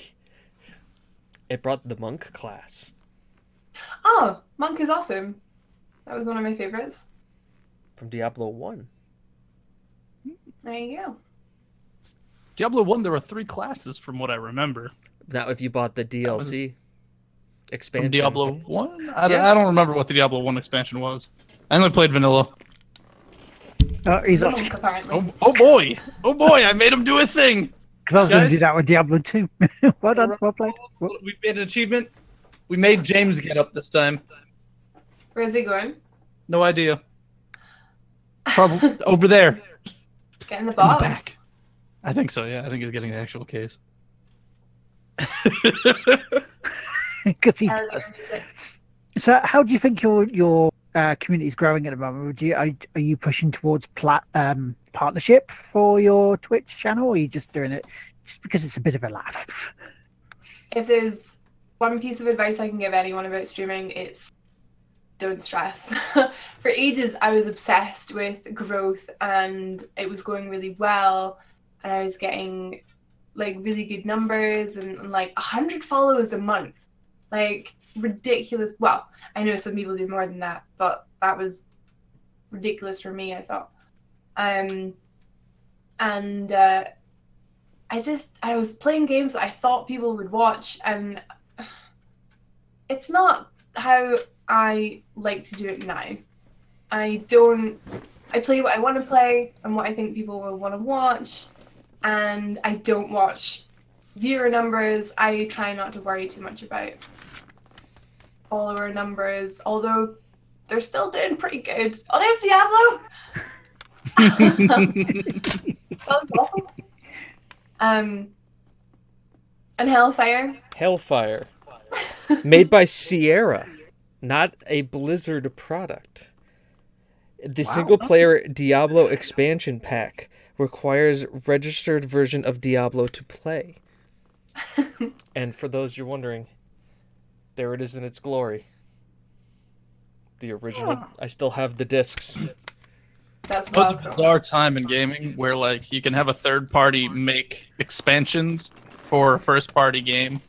[SPEAKER 1] It brought the monk class.
[SPEAKER 3] Oh, Monk is awesome. That was one of my favorites.
[SPEAKER 1] from Diablo 1.
[SPEAKER 3] There you go.
[SPEAKER 4] Diablo 1, there were three classes from what I remember.
[SPEAKER 1] Now, if you bought the
[SPEAKER 4] was-
[SPEAKER 1] DLC
[SPEAKER 4] From
[SPEAKER 1] expansion,
[SPEAKER 4] Diablo 1? I, don't,
[SPEAKER 1] Yeah.
[SPEAKER 4] I don't remember what the Diablo 1 expansion was. I only played vanilla.
[SPEAKER 2] Oh, he's off.
[SPEAKER 3] Monk, apparently.
[SPEAKER 4] Oh, oh boy! Oh boy, I made him do a thing! <laughs>
[SPEAKER 2] Because I was going to do that with Diablo 2. <laughs> well done, well played. Well,
[SPEAKER 4] We made an achievement. We made James get up this time.
[SPEAKER 3] Where's he going?
[SPEAKER 4] No idea. Probably <laughs> over there.
[SPEAKER 3] Get in the
[SPEAKER 4] In the
[SPEAKER 3] box.
[SPEAKER 4] back. I think so, yeah. I think he's getting the actual case. <laughs>
[SPEAKER 2] Because he
[SPEAKER 3] And-
[SPEAKER 2] does. So, how do you think your your uh, community is growing at the moment? Would you are, are you pushing towards plat, um, partnership for your Twitch channel, or are you just doing it just because it's a bit of a laugh?
[SPEAKER 3] If there's one piece of advice I can give anyone about streaming, it's don't stress. <laughs> For ages, I was obsessed with growth and it was going really well, and I was getting like really good numbers and, and like 100 follows a month. Like ridiculous. Well, I know some people do more than that, but that was ridiculous for me, I thought. Um, and uh, I just I was playing games I thought people would watch, and it's not how I like to do it now. I don't. I play what I want to play and what I think people will want to watch, and I don't watch viewer numbers. I try not to worry too much about follower numbers, although they're still doing pretty good. Oh, there's Diablo. <laughs> <laughs> That was awesome. Um, and Hellfire.
[SPEAKER 1] Hellfire, <laughs> made by Sierra, not a Blizzard product. The
[SPEAKER 2] Wow.
[SPEAKER 1] single player Diablo expansion pack requires registered version of Diablo to play. <laughs> and for those you're wondering, there it is in its glory. The original. I still have the discs.
[SPEAKER 3] That's
[SPEAKER 4] That was a bizarre time in gaming where like you can have a third party make expansions for a first party game.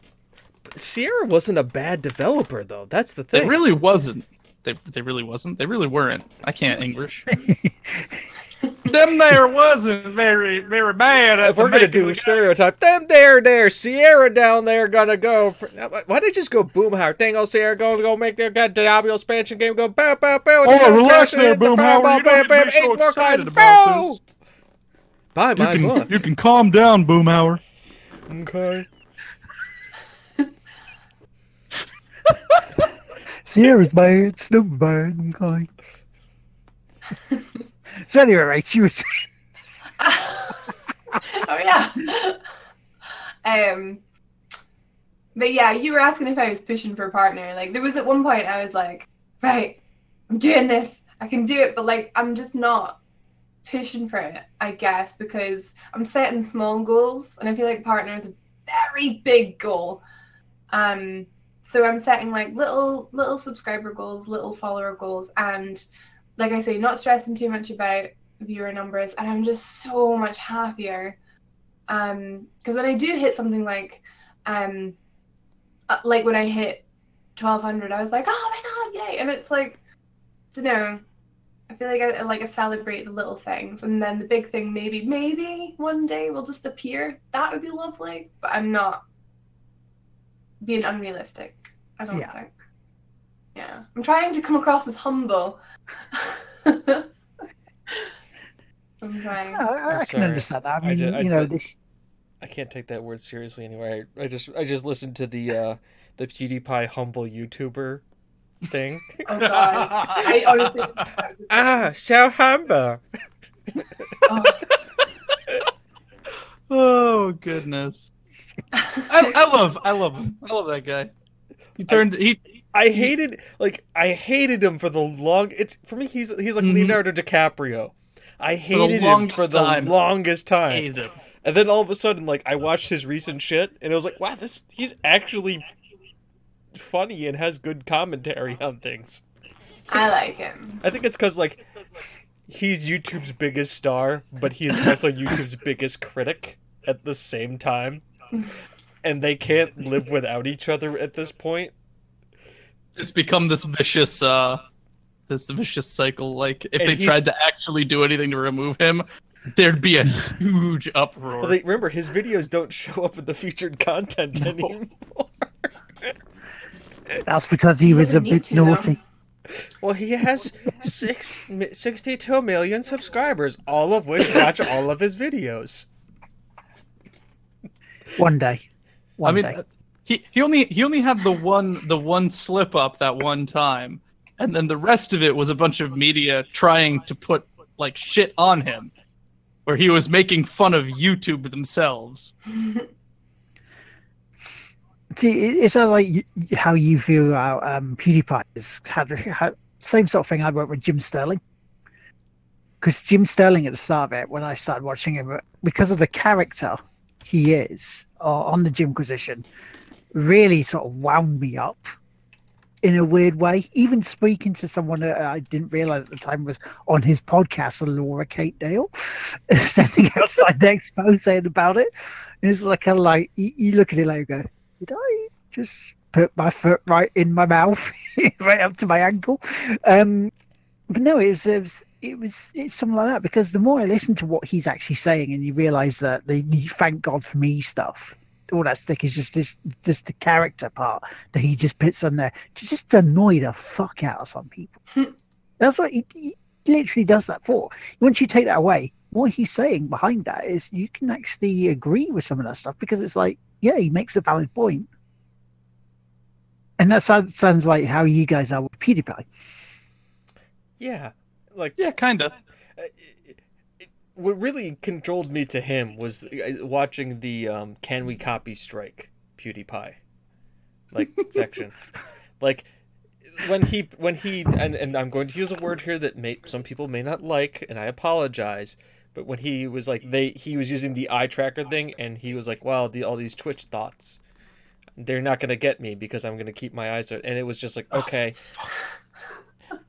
[SPEAKER 1] Sierra wasn't a bad developer though. That's the thing.
[SPEAKER 4] They really wasn't. They, they really wasn't. They really weren't. I can't English. <laughs> Them there wasn't very very bad. at
[SPEAKER 1] if we're gonna do
[SPEAKER 4] of the
[SPEAKER 1] stereotype, them there, there, Sierra down there gonna go. For, why did just go Boomhauer? Dang old Sierra gonna go make their god Diablo expansion game go bow bow bow.
[SPEAKER 4] Oh, relax there,
[SPEAKER 1] in the
[SPEAKER 4] Boomhauer.
[SPEAKER 1] fireball,
[SPEAKER 4] You don't
[SPEAKER 1] bam,
[SPEAKER 4] need to
[SPEAKER 1] bam,
[SPEAKER 4] be so excited
[SPEAKER 1] guys,
[SPEAKER 4] about
[SPEAKER 1] bow!
[SPEAKER 4] this.
[SPEAKER 1] Buy my
[SPEAKER 4] You
[SPEAKER 1] book.
[SPEAKER 4] can, you can calm down, Boomhauer.
[SPEAKER 1] Okay.
[SPEAKER 2] Sierra's bad, Snoop bad, okay. so anyway, right, she was <laughs>
[SPEAKER 3] oh yeah. um, but yeah, you were asking if I was pushing for a partner. Like there was at one point I was like, right, I'm doing this. I can do it, but like I'm just not pushing for it, I guess, because I'm setting small goals, and I feel like partner is a very big goal. Um, so I'm setting like little little subscriber goals, little follower goals, and like I say, not stressing too much about viewer numbers, and I'm just so much happier. Um, because when I do hit something like, um, uh, like when I hit 1200, I was like, oh my god, yay! And it's like, you know, feel like I like I celebrate the little things, and then the big thing maybe maybe one day will just appear. That would be lovely, but I'm not being unrealistic. I don't
[SPEAKER 2] Yeah.
[SPEAKER 3] think. Yeah, I'm trying to come across as humble. <laughs> I'm trying.
[SPEAKER 2] I, I
[SPEAKER 1] I'm
[SPEAKER 2] can understand that. I
[SPEAKER 1] I
[SPEAKER 2] mean,
[SPEAKER 1] ju- I
[SPEAKER 2] you know,
[SPEAKER 1] ju-
[SPEAKER 2] this,
[SPEAKER 1] I can't take that word seriously anyway. I, I just I just listened to the uh the PewDiePie humble YouTuber thing.
[SPEAKER 3] Oh god, I <laughs> honestly.
[SPEAKER 1] ah, so humble.
[SPEAKER 3] Oh.
[SPEAKER 4] Oh goodness. I, I love I love him. I love that guy. He turned he
[SPEAKER 1] I hated like I hated him for the long. It's for me. He's he's like
[SPEAKER 4] Mhm.
[SPEAKER 1] Leonardo DiCaprio. I
[SPEAKER 4] the
[SPEAKER 1] hated him for the
[SPEAKER 4] time.
[SPEAKER 1] longest time,
[SPEAKER 4] hated him.
[SPEAKER 1] and then all of a sudden, like I watched his recent shit, and it was like, wow, this he's actually funny and has good commentary on things.
[SPEAKER 3] I like him.
[SPEAKER 1] I think it's because like he's YouTube's biggest star, but he is also YouTube's biggest critic at the same time, and they can't live without each other at this point.
[SPEAKER 4] It's become this vicious uh this vicious cycle. Like if
[SPEAKER 1] And
[SPEAKER 4] they
[SPEAKER 1] he's-
[SPEAKER 4] tried to actually do anything to remove him, there'd be a huge uproar.
[SPEAKER 1] Well, they, remember his videos don't show up in the featured content
[SPEAKER 4] No.
[SPEAKER 1] anymore. <laughs>
[SPEAKER 2] that's because he was a bit
[SPEAKER 3] to, though.
[SPEAKER 2] naughty.
[SPEAKER 1] Well, he has six, 62 million subscribers, all of which watch all of his videos.
[SPEAKER 2] One day. One
[SPEAKER 4] I mean,
[SPEAKER 2] day.
[SPEAKER 4] uh, he he only he only had the one the one slip up that one time, and then the rest of it was a bunch of media trying to put like shit on him, where he was making fun of YouTube themselves. <laughs>
[SPEAKER 2] See, it, sounds like how you feel about um, PewDiePie is had, had same sort of thing I went with Jim Sterling. Because Jim Sterling at the start of it, when I started watching him, because of the character he is uh, on the Jimquisition, really sort of wound me up in a weird way. Even speaking to someone that I didn't realize at the time was on his podcast, Laura Kate Dale, <laughs> standing <laughs> outside the expo saying about it. It's like, kind of like, you, you look at it like, you go, did I just put my foot right in my mouth, <laughs> right up to my ankle? Um, but no, it was, it was, it was, it's something like that because the more I listen to what he's actually saying, and you realize that the you thank God for me stuff, all that stick is just this, just the character part that he just puts on there to just annoy the fuck out of some people. That's what he, he literally does that for. Once you take that away, what he's saying behind that is you can actually agree with some of that stuff because it's like, yeah, he makes a valid point. And that sounds, sounds like how you guys are with PewDiePie.
[SPEAKER 1] Yeah, like
[SPEAKER 4] Yeah, kinda.
[SPEAKER 1] uh, it- it- what really controlled me to him was uh, watching the um, "Can we copy strike?" PewDiePie, like <laughs> section, like when he when he and, and I'm going to use a word here that may some people may not like, and I apologize. But when he was like they he was using the eye tracker thing, and he was like, "Wow, the all these Twitch thoughts, they're not gonna get me because I'm gonna keep my eyes." out." And it was just like, okay,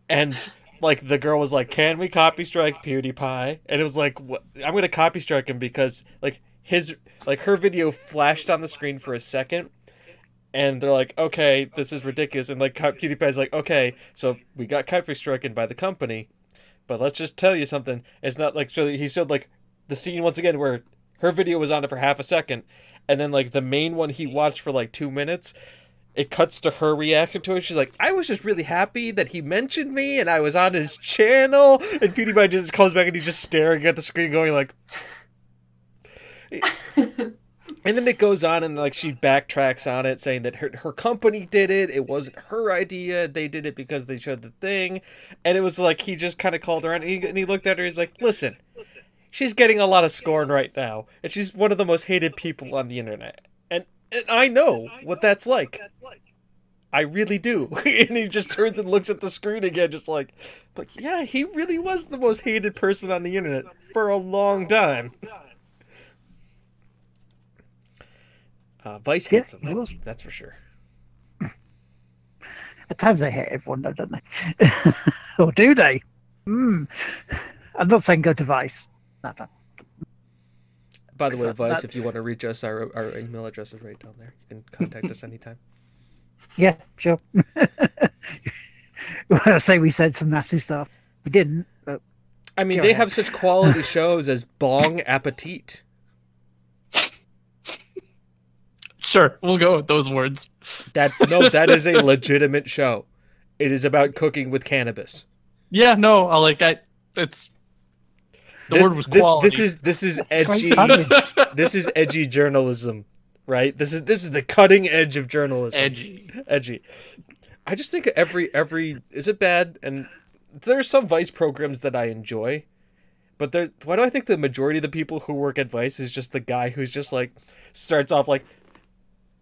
[SPEAKER 1] and like the girl was like, "Can we copy strike PewDiePie?" And it was like, what? "I'm gonna copy strike him because like his like her video flashed on the screen for a second, and they're like, "Okay, this is ridiculous." And like PewDiePie's like, "Okay, so we got copy stricken by the company, but let's just tell you something. It's not like so he showed like the scene once again where her video was on it for half a second, and then like the main one he watched for like two minutes." it cuts to her reaction to it. She's like, I was just really happy that he mentioned me and I was on his channel. And PewDiePie just comes back and he's just staring at the screen, going like. <laughs> and then it goes on and like she backtracks on it, saying that her her company did it. It wasn't her idea. They did it because they showed the thing, and it was like he just kind of called her out and he, and he looked at her. He's like, listen. She's getting a lot of scorn right now, and she's one of the most hated people on the internet. And, and I know what that's like. I really do. <laughs> and he just turns and looks at the screen again, just like, but yeah, he really was the most hated person on the internet for a long time. Uh, Vice hates
[SPEAKER 2] Yeah, he
[SPEAKER 1] him,
[SPEAKER 2] was.
[SPEAKER 1] that's for sure.
[SPEAKER 2] At times they hate everyone, though, don't they? <laughs> or do they? Mm. I'm not saying go to Vice. No, no.
[SPEAKER 1] By the way, Vice,
[SPEAKER 2] that-
[SPEAKER 1] if you want to reach us, our, our email address is right down there. You can contact us <laughs> anytime.
[SPEAKER 2] Yeah, sure. <laughs> well, I say we said some nasty stuff. We didn't, but
[SPEAKER 1] I mean, they
[SPEAKER 2] ahead.
[SPEAKER 1] have such quality shows as Bong Appetit.
[SPEAKER 4] Sure, we'll go with those words.
[SPEAKER 1] That no, <laughs> that is a legitimate show. It is about cooking with cannabis.
[SPEAKER 4] Yeah, no, I like I. It's the
[SPEAKER 1] this,
[SPEAKER 4] word was quality.
[SPEAKER 1] This is this is
[SPEAKER 2] That's
[SPEAKER 1] edgy. <laughs> this is edgy journalism, right? This is this is the cutting edge of journalism.
[SPEAKER 4] edgy.
[SPEAKER 1] edgy. I just think every every is it bad? And there are some Vice programs that I enjoy, but there. Why do I think the majority of the people who work at Vice is just the guy who's just like starts off like,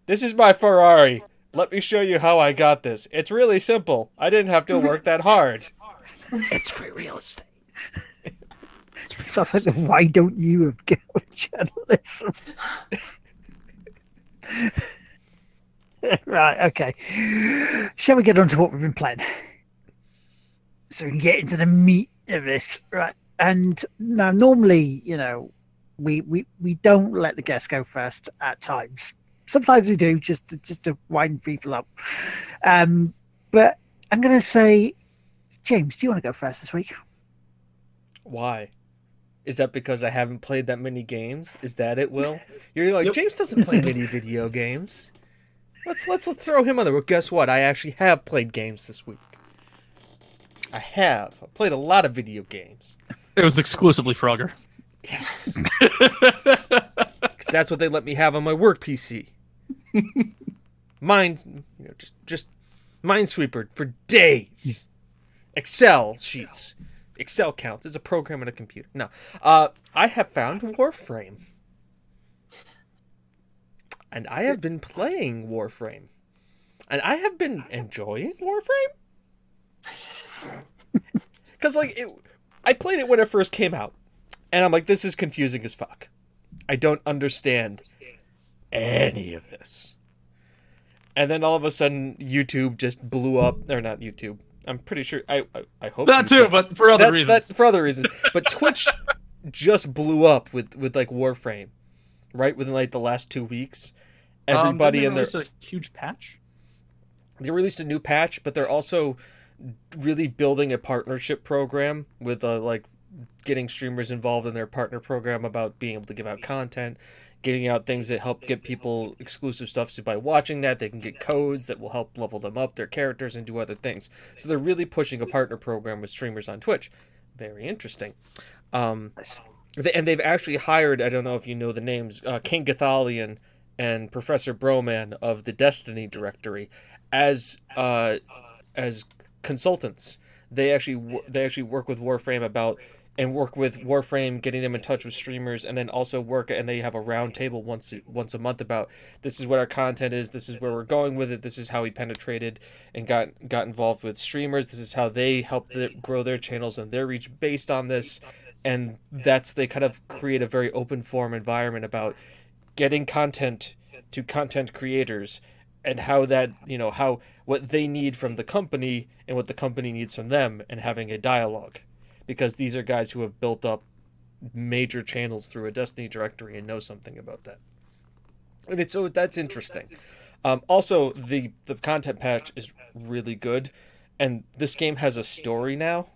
[SPEAKER 1] "This is my Ferrari. Let me show you how I got this. It's really simple. I didn't have to work that hard. <laughs> it's free real estate."
[SPEAKER 2] so I was like, why don't you have go journalism? <laughs> right, okay. Shall we get on to what we've been playing? So we can get into the meat of this, right? And now, normally, you know, we we, we don't let the guests go first at times. Sometimes we do, just to, just to wind people up. Um, but I'm going to say, James, do you want to go first this week?
[SPEAKER 1] Why? Is that because I haven't played that many games? Is that it, Will? <laughs> You're like
[SPEAKER 4] Yep.
[SPEAKER 1] James doesn't play many <laughs> video games. Let's let's let's throw him on there. Well, guess what? I actually have played games this week. I have. I played a lot of video games.
[SPEAKER 4] It was exclusively Frogger.
[SPEAKER 1] Yes, <laughs> because that's what they let me have on my work PC. <laughs> Mind, you know, just just Minesweeper for days. Excel sheets. Excel counts. It's a program in a computer. No, uh, I have found Warframe, and I have been playing Warframe, and I have been enjoying Warframe. <laughs> Because like it, I played it when it first came out, and I'm like, this is confusing as fuck. I don't understand any of this. And then all of a sudden, YouTube just blew up, or not YouTube. I'm pretty sure. I I, I hope
[SPEAKER 4] That too, but for other
[SPEAKER 1] that-
[SPEAKER 4] reasons.
[SPEAKER 1] That's for other reasons. But Twitch <laughs> just blew up with with like Warframe, right within like the last two weeks.
[SPEAKER 4] Um,
[SPEAKER 1] Everybody
[SPEAKER 4] didn't
[SPEAKER 1] in their
[SPEAKER 4] release a huge patch.
[SPEAKER 1] they released a new patch, but they're also really building a partnership program with uh, like getting streamers involved in their partner program about being able to give out content, getting out things that help get people exclusive stuff. So by watching that, they can get codes that will help level them up, their characters, and do other things. So they're really pushing a partner program with streamers on Twitch. Very interesting. Um, and they've actually hired, I don't know if you know the names, uh, King Gothalion and Professor Broman of the Destiny directory as uh, as consultants. They actually they actually work with Warframe about and work with Warframe, getting them in touch with streamers, and then also work and they have a round table once once a month about this is what our content is, this is where we're going with it, this is how we penetrated and got got involved with streamers, this is how they help the, grow their channels and their reach based on this, and that's they kind of create a very open form environment about getting content to content creators and how that you know how what they need from the company and what the company needs from them and having a dialogue because these are guys who have built up major channels through a destiny directory and know something about that and it's so that's interesting um, also the the content patch is really good and this game has a story now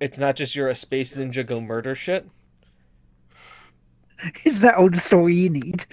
[SPEAKER 1] it's not just you're a space ninja go murder shit <laughs>
[SPEAKER 2] Is that all the story you need?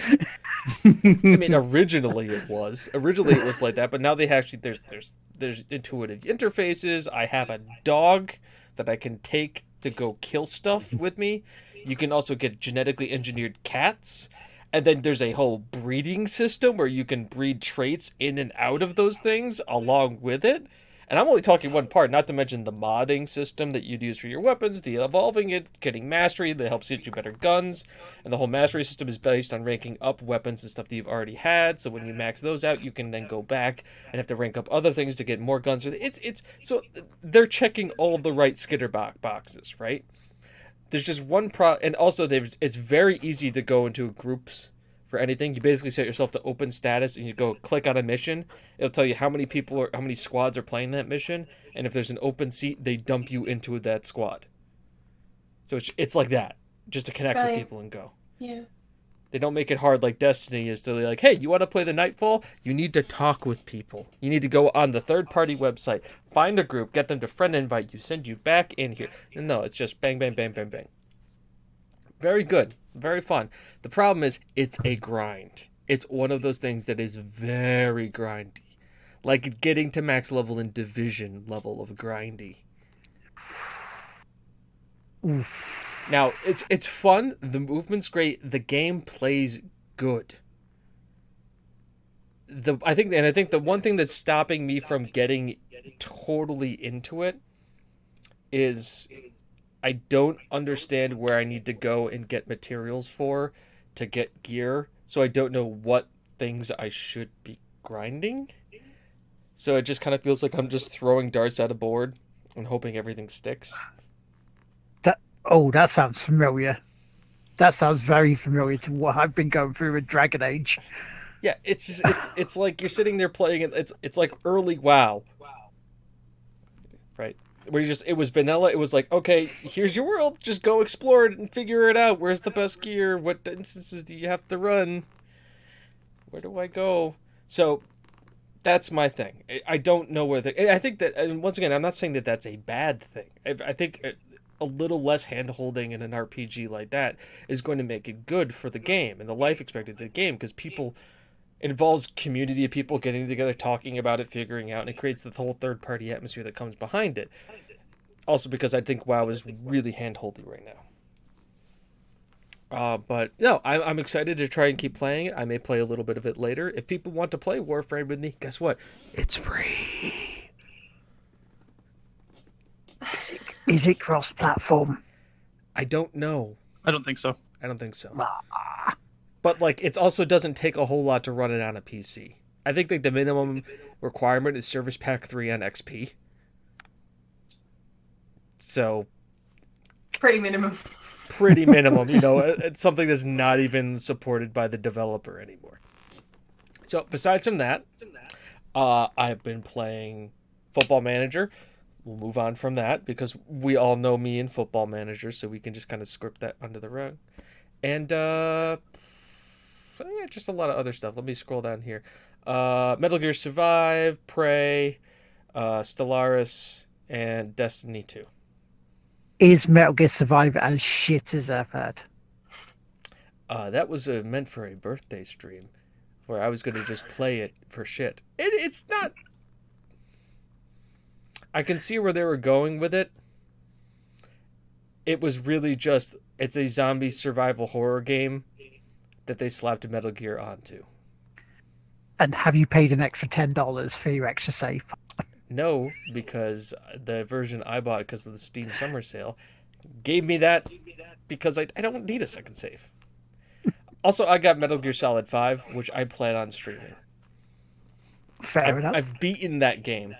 [SPEAKER 1] I mean, originally it was. Originally it was like that, but now they actually there's there's there's intuitive interfaces. I have a dog that I can take to go kill stuff <laughs> with me. You can also get genetically engineered cats. And then there's a whole breeding system where you can breed traits in and out of those things along with it. And I'm only talking one part, not to mention the modding system that you'd use for your weapons, the evolving it, getting mastery that helps get you better guns, and the whole mastery system is based on ranking up weapons and stuff that you've already had. So when you max those out, you can then go back and have to rank up other things to get more guns. It's it's so they're checking all the right skitter boxes, right? There's just one pro, and also there's it's very easy to go into groups for anything. You basically set yourself to open status and you go click on a mission. It'll tell you how many people or how many squads are playing that mission, and if there's an open seat, they dump you into that squad. So it's it's like that, just to connect
[SPEAKER 3] Right.
[SPEAKER 1] with people and go.
[SPEAKER 3] Yeah.
[SPEAKER 1] They don't make it hard like Destiny is to be like, hey, you want to play the Nightfall? You need to talk with people. You need to go on the third party website, find a group, get them to friend invite you, send you back in here. No, it's just bang, bang, bang, bang, bang. Very good. Very fun. The problem is it's a grind. It's one of those things that is very grindy. Like getting to max level in division level of grindy.
[SPEAKER 2] Oof.
[SPEAKER 1] Now it's it's fun. The movement's great. The game plays good. The I think and I think the one thing that's stopping me from getting totally into it is I don't understand where I need to go and get materials for to get gear. So I don't know what things I should be grinding. So it just kind of feels like I'm just throwing darts at a board and hoping everything sticks.
[SPEAKER 2] That Oh, that sounds familiar. That sounds very familiar to what I've been going through with Dragon Age.
[SPEAKER 1] Yeah, it's just, it's it's like you're sitting there playing it. It's it's like early WoW? Where you just it was vanilla. It was like okay, here's your world. Just go explore it and figure it out. Where's the best gear? What instances do you have to run? Where do I go? So that's my thing. I- don't know where the. I think that and once again, I'm not saying that that's a bad thing. I, think a- little less hand holding in an RPG like that is going to make it good for the game and the life expectancy of the game because people involves community of people getting together, talking about it, figuring out, and it creates the whole third party atmosphere that comes behind it. Also, because I think WoW is really handholdy right now. Uh, but no, I, I'm excited to try and keep playing it. I may play a little bit of it later. If people want to play Warframe with me, guess what? It's free.
[SPEAKER 2] Is it cross platform?
[SPEAKER 1] I don't know.
[SPEAKER 4] I don't think so.
[SPEAKER 1] I don't think so.
[SPEAKER 2] Ah,
[SPEAKER 1] But like, it also doesn't take a whole lot to run it on a PC. I think like the minimum requirement is Service Pack three on XP. So
[SPEAKER 3] Pretty minimum. <laughs>
[SPEAKER 1] pretty minimum, you know, <laughs> it's something that's not even supported by the developer anymore. So besides from that, uh, I've been playing Football Manager. We'll move on from that because we all know me and Football Manager, so we can just kind of script that under the rug. And uh, yeah, just a lot of other stuff. Let me scroll down here. Uh, Metal Gear Survive, Prey, uh, Stellaris, and Destiny 2.
[SPEAKER 2] is Metal Gear Survive as shit as I've heard?
[SPEAKER 1] Uh, that was uh, meant for a birthday stream where I was going to just play it for shit. It, it's not. I can see where they were going with it. It was really just it's a zombie survival horror game that they slapped Metal Gear onto.
[SPEAKER 2] And have you paid an extra ten dollars for your extra save?
[SPEAKER 1] No, because the version I bought because of the Steam Summer Sale gave me that because I, I don't need a second save. Also, I got Metal Gear Solid 5, which I plan on streaming.
[SPEAKER 2] Fair
[SPEAKER 1] I've,
[SPEAKER 2] enough.
[SPEAKER 1] I've beaten that game,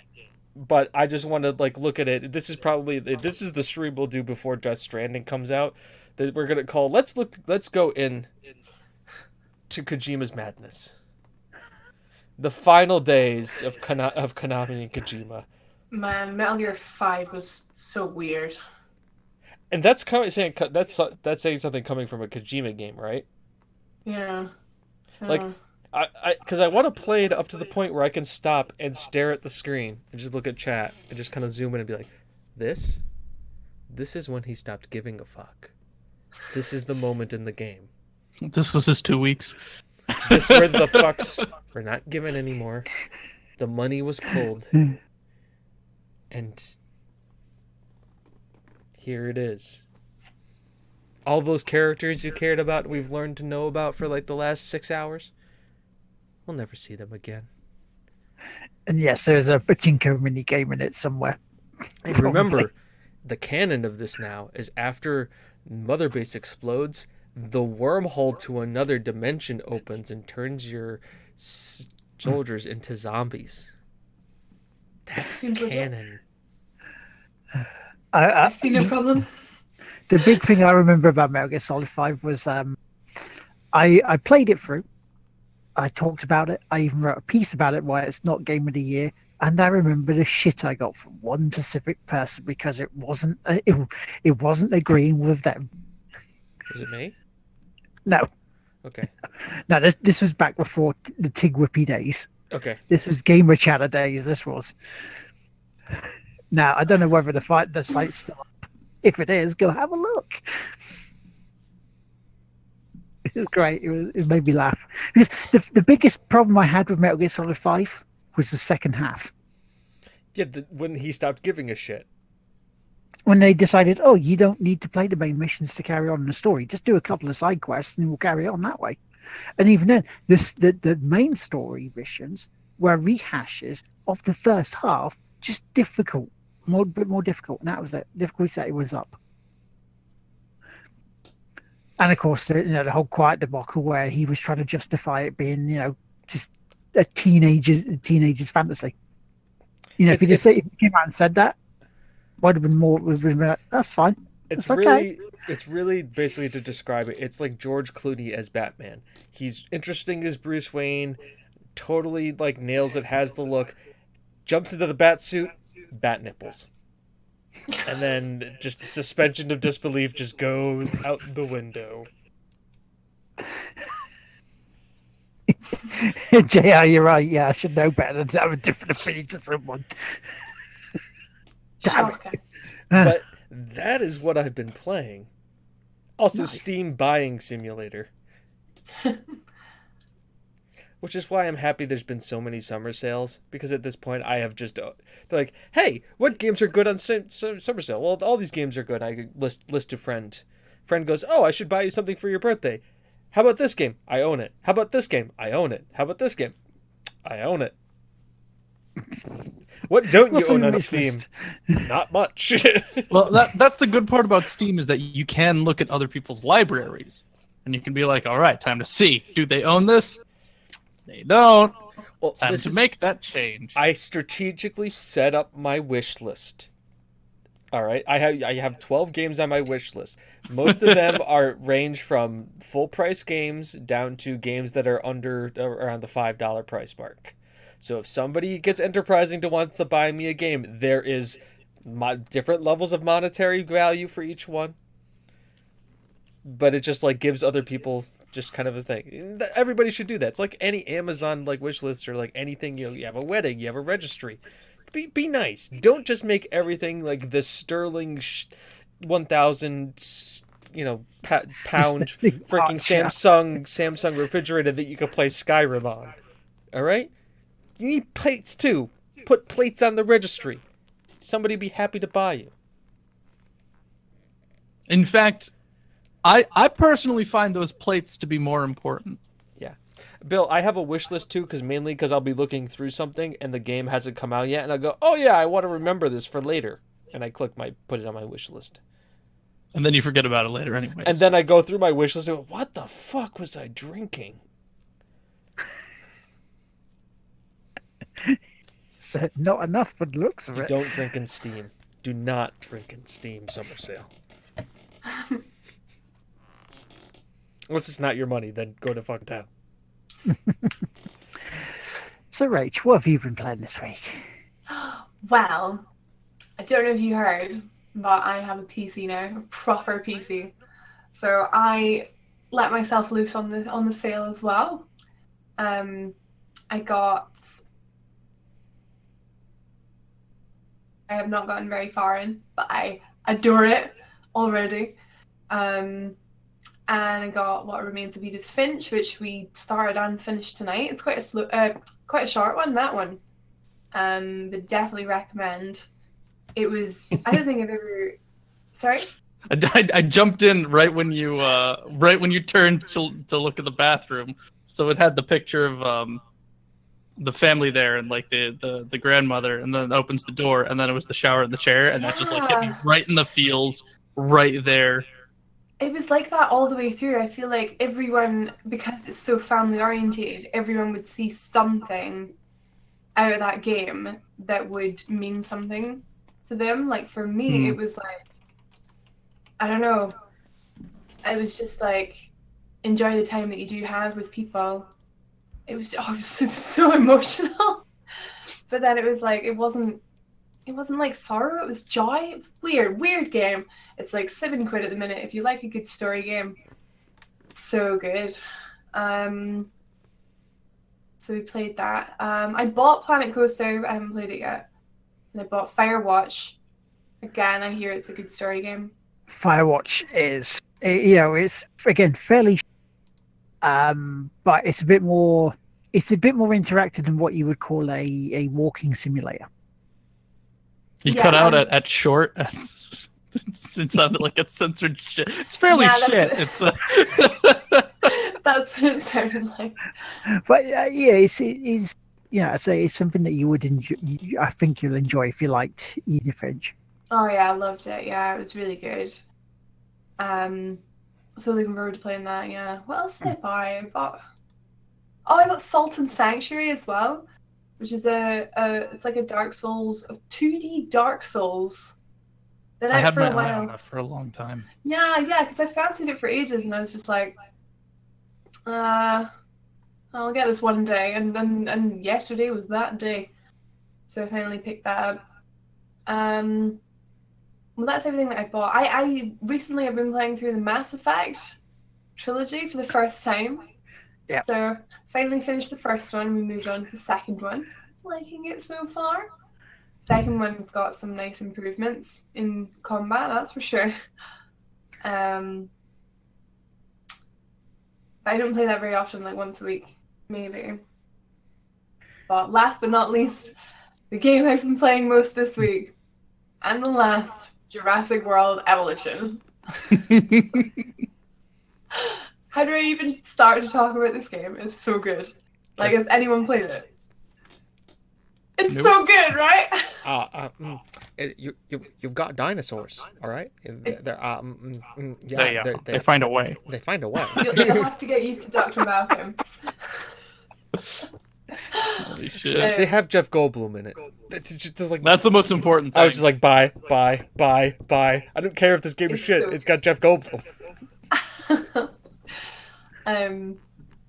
[SPEAKER 1] but I just want to like look at it. This is probably this is the stream we'll do before Death Stranding comes out. That we're gonna call. Let's look. Let's go in to Kojima's madness. The final days of Kana- of Konami and Kojima,
[SPEAKER 3] Man, Metal Gear 5 was so weird.
[SPEAKER 1] and that's coming saying that's that's saying something coming from a Kojima game, right?
[SPEAKER 3] Yeah.
[SPEAKER 1] Like-
[SPEAKER 3] Uh,
[SPEAKER 1] I, I, because I want to play it up to the point where I can stop and stare at the screen and just look at chat and just kind of zoom in and be like, this, this is when he stopped giving a fuck. This is the moment in the game.
[SPEAKER 4] This was his two weeks.
[SPEAKER 1] This where the <laughs> fucks were not given anymore. The money was pulled, and here it is. All those characters you cared about, we've learned to know about for like the last six hours. We'll never see them again.
[SPEAKER 2] And yes, there's a pachinko mini game in it somewhere.
[SPEAKER 1] Remember, the canon of this now is after Mother Base explodes, the wormhole to another dimension opens and turns your s- soldiers into zombies. That's
[SPEAKER 3] Seems legit.
[SPEAKER 1] canon.
[SPEAKER 2] I, I,
[SPEAKER 3] I see no problem.
[SPEAKER 2] the big thing I remember about Metal Gear Solid Five was um, I I played it through. I talked about it. I even wrote a piece about it. Why it's not Game of the Year. And I remember the shit I got from one specific person because it wasn't uh, it, it wasn't agreeing with them.
[SPEAKER 1] Was it me?
[SPEAKER 2] No,
[SPEAKER 1] Okay. <laughs>
[SPEAKER 2] no, this this was back before the Tig Whippy days.
[SPEAKER 1] Okay.
[SPEAKER 2] This was Gamer Chatter days. This was. Now I don't know whether the fight the site's still up. If it is, go have a look. <laughs> It was great. It was. It made me laugh because the the biggest problem I had with Metal Gear Solid Five was the second half
[SPEAKER 1] Yeah, the, when he stopped giving a shit.
[SPEAKER 2] When they decided, oh, you don't need to play the main missions to carry on in the story. Just do a couple of side quests and we'll carry on that way. And even then, this the the main story missions were rehashes of the first half, just difficult, more bit more difficult, and that was it. Difficulty setting was up. And of course, the, you know the whole quiet debacle where he was trying to justify it being, you know, just a teenager's a teenager's fantasy. You know, if he just if he came out and said that, would have been more. Would have been like, that's fine.
[SPEAKER 1] It's
[SPEAKER 2] It's okay.
[SPEAKER 1] really it's really basically to describe it. It's like George Clooney as Batman. He's interesting as Bruce Wayne, totally like nails it, has the look, jumps into the bat suit, bat nipples. And then just suspension of disbelief just goes out the window. <laughs>
[SPEAKER 2] JR, you're right. Yeah, I should know better than to have a different opinion to someone. Damn it.
[SPEAKER 3] Shocking.
[SPEAKER 1] But that is what I've been playing. Also,
[SPEAKER 2] Nice.
[SPEAKER 1] Steam Buying Simulator. <laughs> Which is why I'm happy there's been so many summer sales because at this point I have just uh, they're like, hey, what games are good on sim- sum- summer sale? Well, all these games are good. I list list to friend. Friend goes, oh, I should buy you something for your birthday. How about this game? I own it. How about this game? I own it. How about this game? I own it. <laughs> What don't you own on Steam? Not much. <laughs>
[SPEAKER 4] Well, that that's the good part about Steam is that you can look at other people's libraries, and you can be like, all right, time to see. Do they own this? They don't.
[SPEAKER 1] well,
[SPEAKER 4] Time to
[SPEAKER 1] is-
[SPEAKER 4] make that change.
[SPEAKER 1] I strategically set up my wish list. All right, I have I have twelve games on my wish list. Most of them <laughs> are range from full price games down to games that are under uh, around the five dollar price mark. So if somebody gets enterprising to wants to buy me a game, there is mo- different levels of monetary value for each one. But it just like gives other people just kind of a thing. Everybody should do that. It's like any Amazon like wish list or like anything. You know, you have a wedding, you have a registry. Be be nice. Don't just make everything like the sterling sh- one thousand you know pa- <laughs> pound freaking. Samsung Samsung refrigerator that you can play Skyrim on. All right, you need plates too. Put plates on the registry. Somebody be happy to buy you.
[SPEAKER 4] In fact, I I personally find those plates to be more important.
[SPEAKER 1] Yeah, Bill, I have a wish list too, because mainly because I'll be looking through something and the game hasn't come out yet, and I'll go, oh yeah, I want to remember this for later, and I click my put it on my wish list,
[SPEAKER 4] And then you forget about it later, anyway.
[SPEAKER 1] and then I go through my wish list and go, what the fuck was I drinking? <laughs>
[SPEAKER 2] So not enough for the looks of
[SPEAKER 1] You
[SPEAKER 2] it.
[SPEAKER 1] don't drink in Steam. Do not drink in Steam summer sale. <laughs> Unless it's not your money, then go to fucking town. <laughs>
[SPEAKER 2] So, Rach, what have you been playing this week? <gasps>
[SPEAKER 3] Well, I don't know if you heard, but I have a PC now, a proper PC. So I let myself loose on the on the sale as well. Um, I got. I have not gotten very far in, but I adore it already. Um, and I got What Remains of Edith Finch, which we started and finished tonight. It's quite a slow, uh, quite a short one. That one um, but definitely recommend. It was. I don't think I've ever. Sorry.
[SPEAKER 4] I, I, I jumped in right when you uh right when you turned to to look at the bathroom, so it had the picture of um the family there and like the, the the grandmother, and then opens the door, and then it was the shower and the chair, and that just like hit me right in the feels, right there.
[SPEAKER 3] It was like that all the way through. I feel like everyone, because it's so family oriented everyone would see something out of that game that would mean something to them. Like for me,
[SPEAKER 4] Hmm.
[SPEAKER 3] it was like, I don't know. It was just like, enjoy the time that you do have with people. It was, <laughs> oh, was so, so emotional. <laughs> but then it was like, it wasn't. It wasn't like sorrow, it was joy. It was weird, weird game. It's like seven quid at the minute. If you like a good story game, so good. Um, so we played that. Um, I bought Planet Coaster. I haven't played it yet. And I bought Firewatch. Again, I hear it's a good story game.
[SPEAKER 2] Firewatch is, you know, it's again fairly, um, but it's a bit more. It's a bit more interactive than what you would call a, a walking simulator.
[SPEAKER 4] You
[SPEAKER 3] Yeah,
[SPEAKER 4] cut out
[SPEAKER 3] was-
[SPEAKER 4] at, at short. <laughs> it sounded like it's censored shit. It's fairly
[SPEAKER 3] Yeah, that's
[SPEAKER 4] shit.
[SPEAKER 3] what- <laughs>
[SPEAKER 4] It's uh,
[SPEAKER 3] That's what it sounded like.
[SPEAKER 2] But uh, yeah, it's it is you know, I say it's something that you would enjoy. I think you'll enjoy if you liked Edith Finch.
[SPEAKER 3] Oh yeah, I loved it. Yeah, it was really good. Um, so looking forward to playing that. Yeah. What else did I buy? I bought. Oh, I got Salt and Sanctuary as well, which is a, a it's like a Dark Souls, a two D Dark Souls. Been
[SPEAKER 4] I
[SPEAKER 3] out
[SPEAKER 4] had
[SPEAKER 3] for
[SPEAKER 4] my
[SPEAKER 3] a
[SPEAKER 4] eye on
[SPEAKER 3] while.
[SPEAKER 4] that for a long time.
[SPEAKER 3] Yeah, yeah, because I fancied it for ages, and I was just like, uh, I'll get this one day, and and and yesterday was that day, so I finally picked that up. Um, well, that's everything that I bought. I I recently have been playing through the Mass Effect trilogy for the first time.
[SPEAKER 2] Yeah.
[SPEAKER 3] So finally finished the first one. We moved on to the second one. Liking it so far. Second one's got some nice improvements in combat, that's for sure. Um, but I don't play that very often, like once a week, maybe. But last but not least, the game I've been playing most this week, and the last, Jurassic World Evolution. <laughs> How do I even start to talk about this game? It's so good. Like, has anyone played it? It's
[SPEAKER 4] Nope.
[SPEAKER 3] so good, right? <laughs>
[SPEAKER 1] Uh, uh, mm, it- you, you, you've got dinosaurs, all right? And They're, they're, uh, mm, yeah,
[SPEAKER 4] they, uh,
[SPEAKER 1] they're-
[SPEAKER 4] they
[SPEAKER 1] they,
[SPEAKER 4] find a way.
[SPEAKER 1] they find a way.
[SPEAKER 3] You'll, you'll have to get used to Dr. <laughs> Malcolm.
[SPEAKER 4] Holy <laughs> shit.
[SPEAKER 1] They have Jeff Goldblum in it. It's just, it's like,
[SPEAKER 4] That's the most important thing.
[SPEAKER 1] I was just like, buy, buy, buy, buy. I don't care if this game is
[SPEAKER 3] It's
[SPEAKER 1] shit.
[SPEAKER 3] so-
[SPEAKER 1] It's got Jeff Goldblum. <laughs>
[SPEAKER 3] um,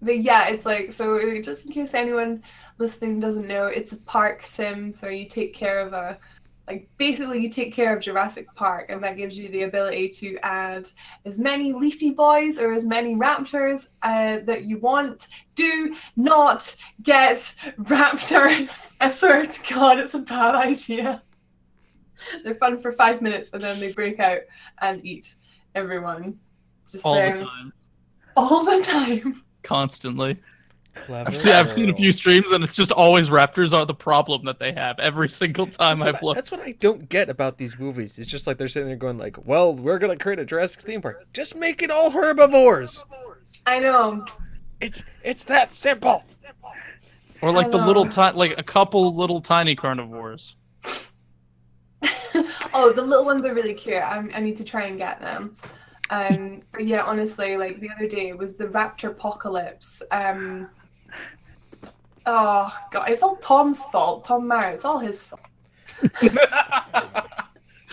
[SPEAKER 3] but yeah, it's like so. Just in case anyone listening doesn't know, it's a park sim. So you take care of a, like basically you take care of Jurassic Park, and that gives you the ability to add as many leafy boys or as many raptors uh, that you want. Do not get raptors. <laughs> I swear to God, it's a bad idea. They're fun for five minutes, and then they break out and eat everyone. Just
[SPEAKER 4] all the time,
[SPEAKER 3] all the time.
[SPEAKER 4] constantly.
[SPEAKER 1] Clever
[SPEAKER 4] I've seen, I've seen a few streams, and it's just always raptors are the problem that they have every <laughs> single time
[SPEAKER 1] That's
[SPEAKER 4] I've
[SPEAKER 1] what, I,
[SPEAKER 4] looked.
[SPEAKER 1] that's what I don't get about these movies. It's just like they're sitting there going like, "Well, we're gonna create a Jurassic theme park. Just make it all herbivores.
[SPEAKER 3] I know.
[SPEAKER 1] It's it's that simple."
[SPEAKER 4] Or like the little
[SPEAKER 3] know.
[SPEAKER 4] tiny, like a couple little tiny carnivores. <laughs>
[SPEAKER 3] oh, the little ones are really cute. I, I need to try and get them. Um, but yeah, honestly, like the other day was the raptor apocalypse. Um, oh god, it's all Tom's fault. Tom Maher, it's all his fault.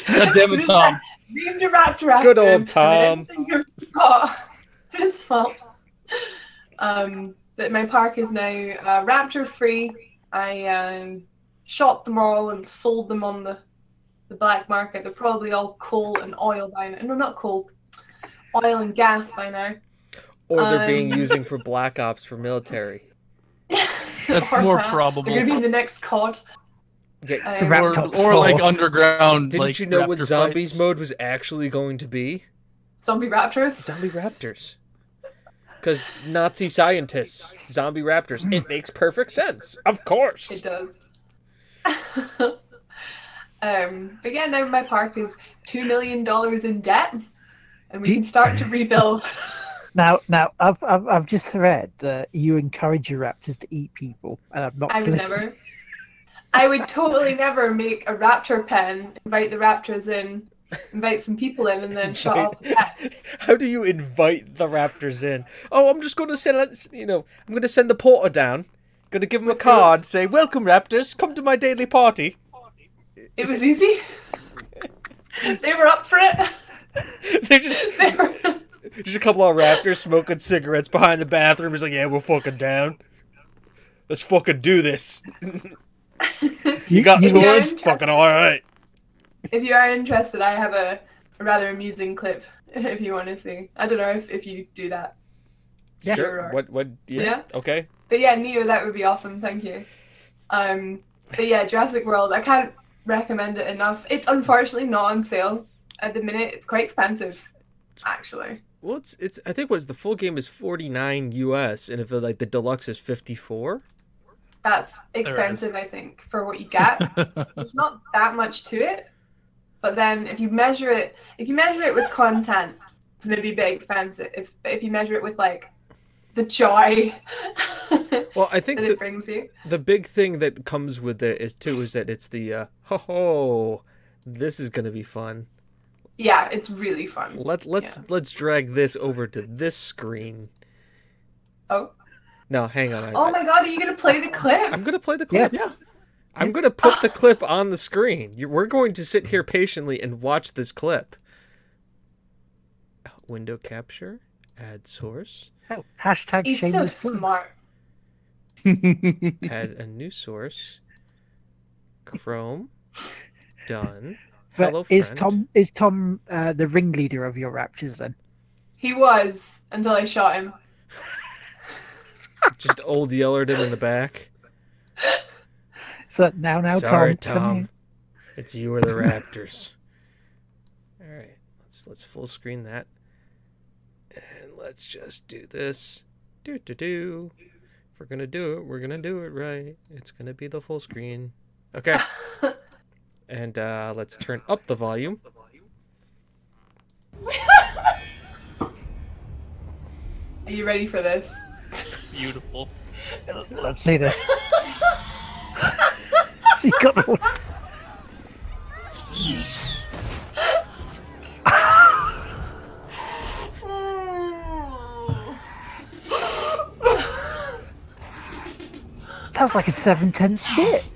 [SPEAKER 4] God damn it, Tom!
[SPEAKER 3] Named a raptor after
[SPEAKER 1] Good old Tom. <laughs>
[SPEAKER 3] his fault. Um, but my park is now uh, raptor free. I um, shot them all and sold them on the the black market. They're probably all coal and oil by now. No, not coal. Oil and gas by now.
[SPEAKER 1] Or they're being
[SPEAKER 3] Um,
[SPEAKER 1] using for <laughs> black ops for military.
[SPEAKER 4] That's
[SPEAKER 3] Or
[SPEAKER 4] more
[SPEAKER 3] that.
[SPEAKER 4] probable.
[SPEAKER 3] They're gonna be in the next COD.
[SPEAKER 1] Yeah,
[SPEAKER 3] Um,
[SPEAKER 4] Or, or like underground.
[SPEAKER 1] Didn't
[SPEAKER 4] like,
[SPEAKER 1] you know what
[SPEAKER 4] raptor
[SPEAKER 1] zombies
[SPEAKER 4] fights.
[SPEAKER 1] mode was actually going to be?
[SPEAKER 3] zombie raptors.
[SPEAKER 1] Zombie raptors. Because Nazi scientists, zombie raptors. It makes perfect sense. Of course.
[SPEAKER 3] It does. <laughs> um, but yeah, now my park is two million dollars in debt, and we can start to rebuild. <laughs>
[SPEAKER 2] Now, now, I've, I've, I've just read that you encourage your raptors to eat people, and I'm not.
[SPEAKER 3] I would never. I would totally never make a raptor pen, invite the raptors in, invite some people in, and then shut off the <laughs> pen.
[SPEAKER 1] How do you invite the raptors in? Oh, I'm just going to send, you know, I'm going to send the porter down. Going to give him a card, say, "Welcome, raptors. Come to my daily party."
[SPEAKER 3] It was easy. <laughs> they were up for it. <laughs>
[SPEAKER 1] They just
[SPEAKER 3] They <laughs> were.
[SPEAKER 1] just a couple of raptors smoking cigarettes behind the bathroom. He's like, "Yeah, we're fucking down. Let's fucking do this." <laughs> You got
[SPEAKER 2] you-
[SPEAKER 1] tours? Fucking all right.
[SPEAKER 3] If you are interested, I have a, a rather amusing clip. If you want to see, I don't know if, if you do that.
[SPEAKER 2] Yeah.
[SPEAKER 3] Sure.
[SPEAKER 1] What? What? Yeah.
[SPEAKER 3] Yeah.
[SPEAKER 1] Okay.
[SPEAKER 3] But yeah, Neo, that would be awesome. Thank you. Um, but yeah, Jurassic World, I can't recommend it enough. It's unfortunately not on sale at the minute. It's quite expensive, actually.
[SPEAKER 1] Well, it's it's. I think was the full game is forty nine US, and if like the deluxe is fifty four.
[SPEAKER 3] That's expensive, I think, for what you get. <laughs> There's not that much to it, but then if you measure it, if you measure it with content, it's maybe a bit expensive. If if you measure it with like the joy <laughs>
[SPEAKER 1] Well, I think
[SPEAKER 3] that
[SPEAKER 1] the,
[SPEAKER 3] it brings you,
[SPEAKER 1] the big thing that comes with it is too is that it's the uh, ho ho. This is gonna be fun.
[SPEAKER 3] Yeah, it's really fun.
[SPEAKER 1] Let let's
[SPEAKER 3] Yeah.
[SPEAKER 1] let's drag this over to this screen.
[SPEAKER 3] Oh,
[SPEAKER 1] No, hang on. I,
[SPEAKER 3] oh my God, are you gonna play the clip?
[SPEAKER 1] I'm gonna play the clip. Yeah. I'm gonna put the <laughs> clip on the screen. You- We're going to sit here patiently and watch this clip. Window capture, add source,
[SPEAKER 2] Oh, hashtag
[SPEAKER 3] He's so smart.
[SPEAKER 1] add a new source. Chrome, done.
[SPEAKER 2] But
[SPEAKER 1] Hello,
[SPEAKER 2] is
[SPEAKER 1] friend.
[SPEAKER 2] Tom is Tom uh, the ringleader of your raptors then?
[SPEAKER 3] He was until I shot him. <laughs>
[SPEAKER 1] Just old yellered him in the back.
[SPEAKER 2] So now, now,
[SPEAKER 1] Sorry,
[SPEAKER 2] Tom,
[SPEAKER 1] Tom.
[SPEAKER 2] here.
[SPEAKER 1] It's you or the Raptors. <laughs> All right, let's let's full screen that, and let's just do this. Do do do. If we're gonna do it, we're gonna do it right. It's gonna be the full screen. Okay, <laughs> and uh, let's turn up the volume.
[SPEAKER 3] Are you ready for this?
[SPEAKER 4] Beautiful.
[SPEAKER 2] Let's see this. <laughs> See, got the one. That was like a seven ten spit.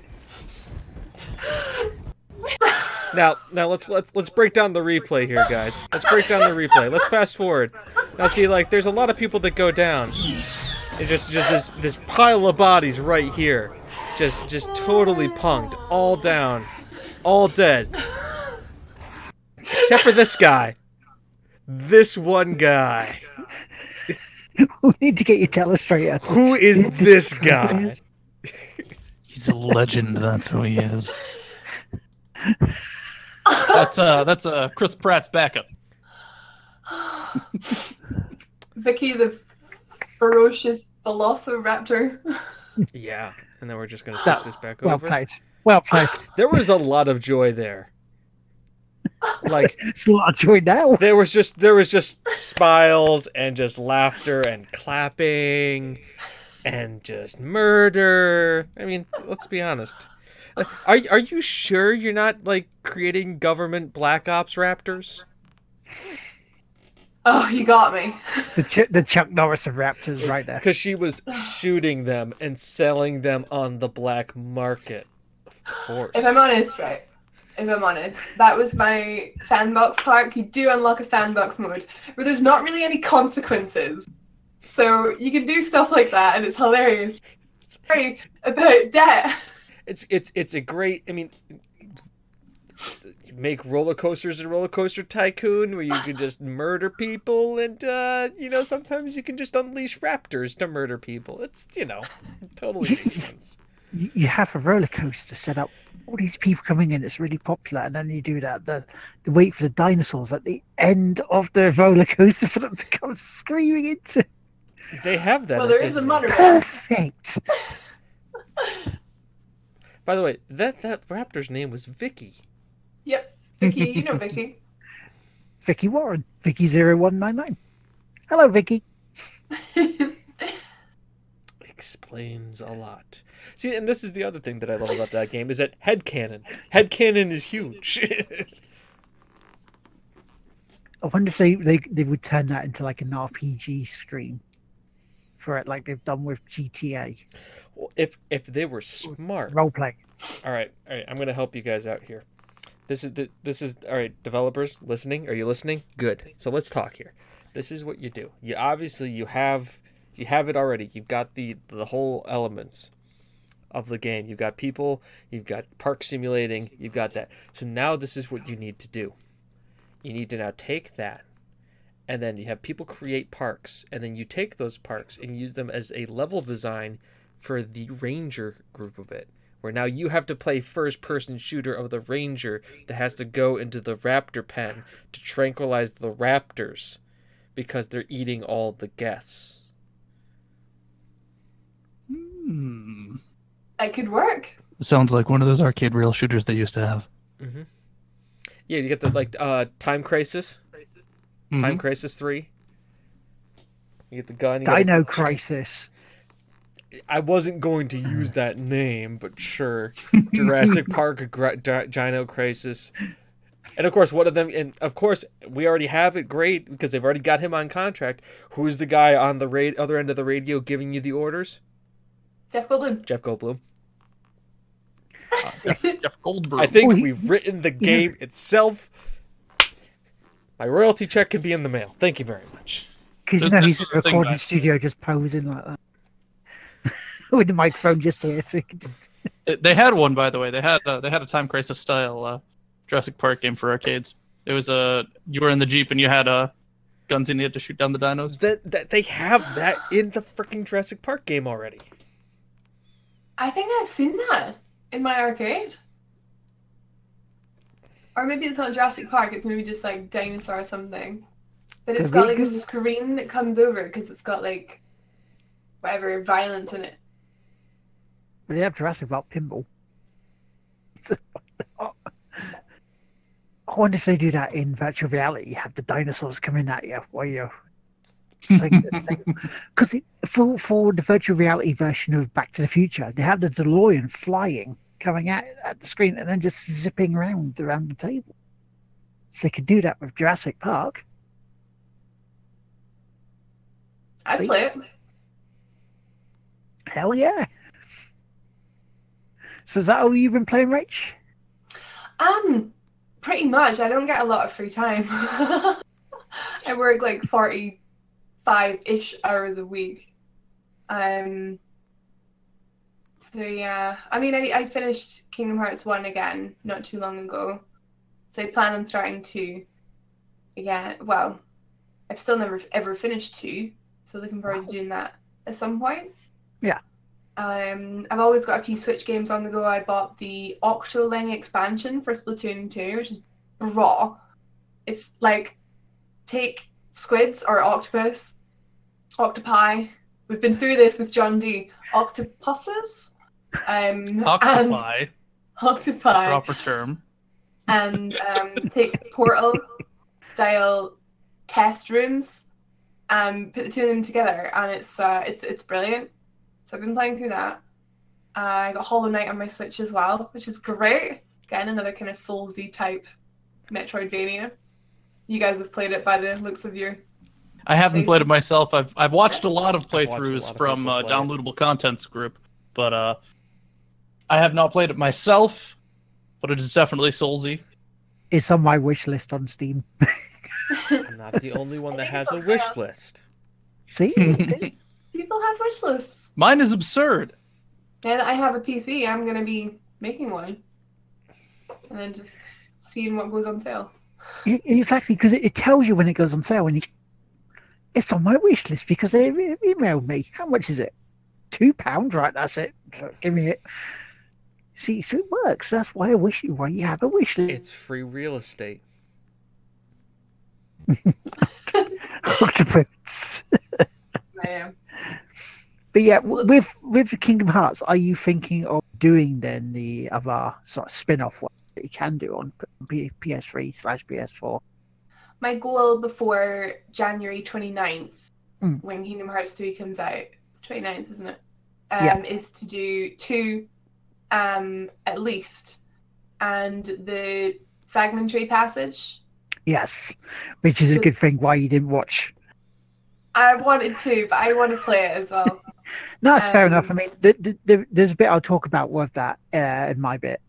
[SPEAKER 1] Now, now let's let's let's break down the replay here, guys. Let's break down the replay. Let's fast forward. Now, see, like, there's a lot of people that go down. It's just just this this pile of bodies right here, just just totally punked, all down, all dead, except for this guy. This one guy. <laughs>
[SPEAKER 2] we need to get your telestrator.
[SPEAKER 1] Who is this guy?
[SPEAKER 4] He's a legend. That's who he is. <laughs> That's uh that's uh Chris Pratt's backup. <sighs>
[SPEAKER 3] Vicky the ferocious velociraptor. <laughs>
[SPEAKER 1] Yeah, and then we're just gonna switch this back
[SPEAKER 2] Well
[SPEAKER 1] over.
[SPEAKER 2] played. Well <laughs> played.
[SPEAKER 1] There was a lot of joy there. Like <laughs>
[SPEAKER 2] It's a lot of joy now.
[SPEAKER 1] there was just there was just smiles and just laughter and clapping and just murder. I mean, let's be honest. <laughs> Are are you sure you're not like creating government black ops raptors?
[SPEAKER 3] Oh, you got me.
[SPEAKER 2] The, Ch- the Chuck Norris of raptors right there.
[SPEAKER 1] Because she was shooting them and selling them on the black market. Of course.
[SPEAKER 3] If I'm honest, right? If I'm honest, that was my sandbox park. You do unlock a sandbox mode where there's not really any consequences. So you can do stuff like that and it's hilarious. It's very about debt. <laughs>
[SPEAKER 1] It's it's it's a great. I mean, you make roller coasters and roller coaster tycoon where you can just murder people, and uh, you know sometimes you can just unleash raptors to murder people. It's you know totally makes sense.
[SPEAKER 2] You, you have a roller coaster set up. All these people coming in, it's really popular, and then you do that. The, the wait for the dinosaurs at the end of the roller coaster for them to come screaming into.
[SPEAKER 1] They have that.
[SPEAKER 3] well, there is a
[SPEAKER 1] Disney.
[SPEAKER 3] monorail.
[SPEAKER 2] Perfect. <laughs>
[SPEAKER 1] By the way, that that raptor's name was Vicky.
[SPEAKER 3] Yep. Vicky, you know Vicky. <laughs>
[SPEAKER 2] Vicky Warren. Vicky 0199. Hello, Vicky. <laughs>
[SPEAKER 1] Explains a lot. See, and this is the other thing that I love about that game is that headcanon. Headcanon is huge. <laughs>
[SPEAKER 2] I wonder if they, they they would turn that into like an RPG stream for it, like they've done with GTA
[SPEAKER 1] Well, if if they were smart.
[SPEAKER 2] role play.
[SPEAKER 1] All right, all right. I'm gonna help you guys out here. This is the, this is all right. Developers listening? Are you listening? Good. So let's talk here. This is what you do. You obviously you have you have it already. You've got the the whole elements of the game. You've got people. You've got park simulating. You've got that. So now this is what you need to do. You need to now take that, and then you have people create parks, and then you take those parks and use them as a level design for the ranger group of it where now you have to play first person shooter of the ranger that has to go into the raptor pen to tranquilize the raptors because they're eating all the guests.
[SPEAKER 4] Hmm.
[SPEAKER 3] it could work.
[SPEAKER 4] Sounds like one of those arcade rail shooters they used to have.
[SPEAKER 1] Mm-hmm. Yeah, you get the like uh Time Crisis, Time
[SPEAKER 4] Mhm.
[SPEAKER 1] Crisis 3. You get the gun. You gotta-
[SPEAKER 2] Dino Crisis.
[SPEAKER 1] I wasn't going to use <sighs> that name, but sure. <laughs> Jurassic Park, Gra- Di- Dino Crisis, and of course one of them. And of course we already have it great because they've already got him on contract. Who's the guy on the ra- other end of the radio giving you the orders?
[SPEAKER 3] Jeff Goldblum.
[SPEAKER 1] Jeff Goldblum. <laughs>
[SPEAKER 4] Jeff, Jeff Goldberg.
[SPEAKER 1] I think
[SPEAKER 2] Oh, he-
[SPEAKER 1] we've written the game <laughs> itself. My royalty check can be in the mail. Thank you very much.
[SPEAKER 2] Because you know he's in
[SPEAKER 4] was
[SPEAKER 2] the
[SPEAKER 4] the
[SPEAKER 2] recording studio just posing like that. <laughs> With the microphone just here, so we can just... <laughs>
[SPEAKER 4] They- They had one, by the way. They had uh, they had a Time Crisis style uh, Jurassic Park game for arcades. It was a uh, you were in the jeep and you had uh, guns and you had to shoot down the dinos.
[SPEAKER 1] That that they have that in the freaking Jurassic Park game already.
[SPEAKER 3] I think I've seen that in my arcade. Or maybe it's not Jurassic Park, it's maybe just like dinosaur or something. But
[SPEAKER 2] It's
[SPEAKER 3] it's
[SPEAKER 2] a
[SPEAKER 3] got like a screen that comes over because it's got like whatever violence in it.
[SPEAKER 2] But they have Jurassic Park pinball. <laughs> I wonder if they do that in virtual reality. You have the dinosaurs coming at you while you're because <laughs> for for the virtual reality version of Back to the Future, they have the DeLorean flying, coming at at the screen, and then just zipping around around the table. So they could do that with Jurassic Park.
[SPEAKER 3] I'd
[SPEAKER 2] See?
[SPEAKER 3] play it.
[SPEAKER 2] Hell yeah! So is that all you've been playing, Rach?
[SPEAKER 3] Um, pretty much. I don't get a lot of free time. <laughs> I work like forty-five ish hours a week. Um. So yeah, I mean, I I finished Kingdom Hearts one again not too long ago, so I plan on starting two. Again, well, I've still never ever finished two, so looking forward to doing that at some point.
[SPEAKER 2] Yeah.
[SPEAKER 3] Um, I've always got a few Switch games on the go. I bought the Octoling expansion for Splatoon 2, which is raw. It's like take squids or octopus, octopi. We've been through this with John D. Octopuses, um,
[SPEAKER 4] Octopi,
[SPEAKER 3] octopi,
[SPEAKER 4] proper term.
[SPEAKER 3] and um, take portal style test rooms and put the two of them together, and it's uh, it's it's brilliant. So I've been playing through that. Uh, I got Hollow Knight on my Switch as well, which is great. Again, another kind of Soulsy type Metroidvania. You guys have played it by the looks of your.
[SPEAKER 4] I haven't played it myself. I've I've watched a lot of
[SPEAKER 1] I've watched a
[SPEAKER 4] playthroughs
[SPEAKER 1] lot of
[SPEAKER 4] from
[SPEAKER 1] people
[SPEAKER 4] uh,
[SPEAKER 1] play it.
[SPEAKER 4] downloadable contents group, but uh, I have not played it myself. But it is definitely soulsy.
[SPEAKER 2] It's on my wish list on Steam. <laughs>
[SPEAKER 1] I'm not the only one that has a wish
[SPEAKER 3] okay.
[SPEAKER 1] list.
[SPEAKER 2] See, <laughs>
[SPEAKER 3] People have wish lists.
[SPEAKER 4] Mine is absurd.
[SPEAKER 3] And I have a PC, I'm gonna be making one, and then just seeing what goes on sale.
[SPEAKER 2] Exactly because it, it tells you when it goes on sale, and you, it's on my wish list because they emailed me. How much is it? Two pounds, right? That's it. Give me it. See, so it works. That's why I wish you. Why you have a wish list.
[SPEAKER 1] It's free real estate.
[SPEAKER 2] Octopus. <laughs>
[SPEAKER 3] I.
[SPEAKER 2] But yeah, w- with with Kingdom Hearts, are you thinking of doing then the other sort of spin-off one that you can do on PS3 slash PS4?
[SPEAKER 3] My goal before January 29th
[SPEAKER 2] Mm.
[SPEAKER 3] when Kingdom Hearts 3 comes out. It's 29th, isn't it? Um,
[SPEAKER 2] Yeah.
[SPEAKER 3] Is to do two um, at least. And the fragmentary passage.
[SPEAKER 2] Yes, which is a good thing. Why you didn't watch?
[SPEAKER 3] I wanted to, but I want to play it as well.
[SPEAKER 2] No, <laughs> that's fair enough. I
[SPEAKER 3] Um,
[SPEAKER 2] mean, th th th there's a bit I'll talk about with that uh, in my bit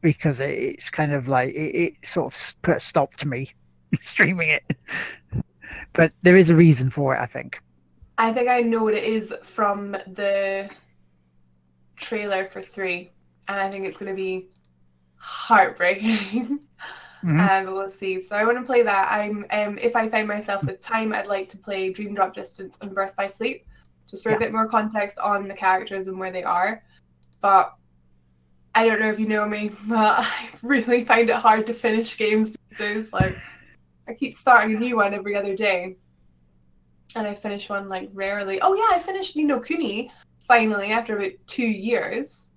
[SPEAKER 2] because it, it's kind of like it, it sort of put a stop to me <laughs> streaming it. But there is a reason for it, I think.
[SPEAKER 3] I think I know what it is from the trailer for three, and I think it's going to be heartbreaking. <laughs>
[SPEAKER 2] Mhm.
[SPEAKER 3] Um, but we'll see. So I want to play that. I'm um, if I find myself with time, I'd like to play Dream Drop Distance and Birth by Sleep, just for
[SPEAKER 2] Yeah.
[SPEAKER 3] a bit more context on the characters and where they are. But I don't know if you know me, <laughs> but I really find it hard to finish games these days. Like I keep starting a new one every other day, and I finish one like rarely. Oh yeah, I finished Ni no Kuni finally after about two years.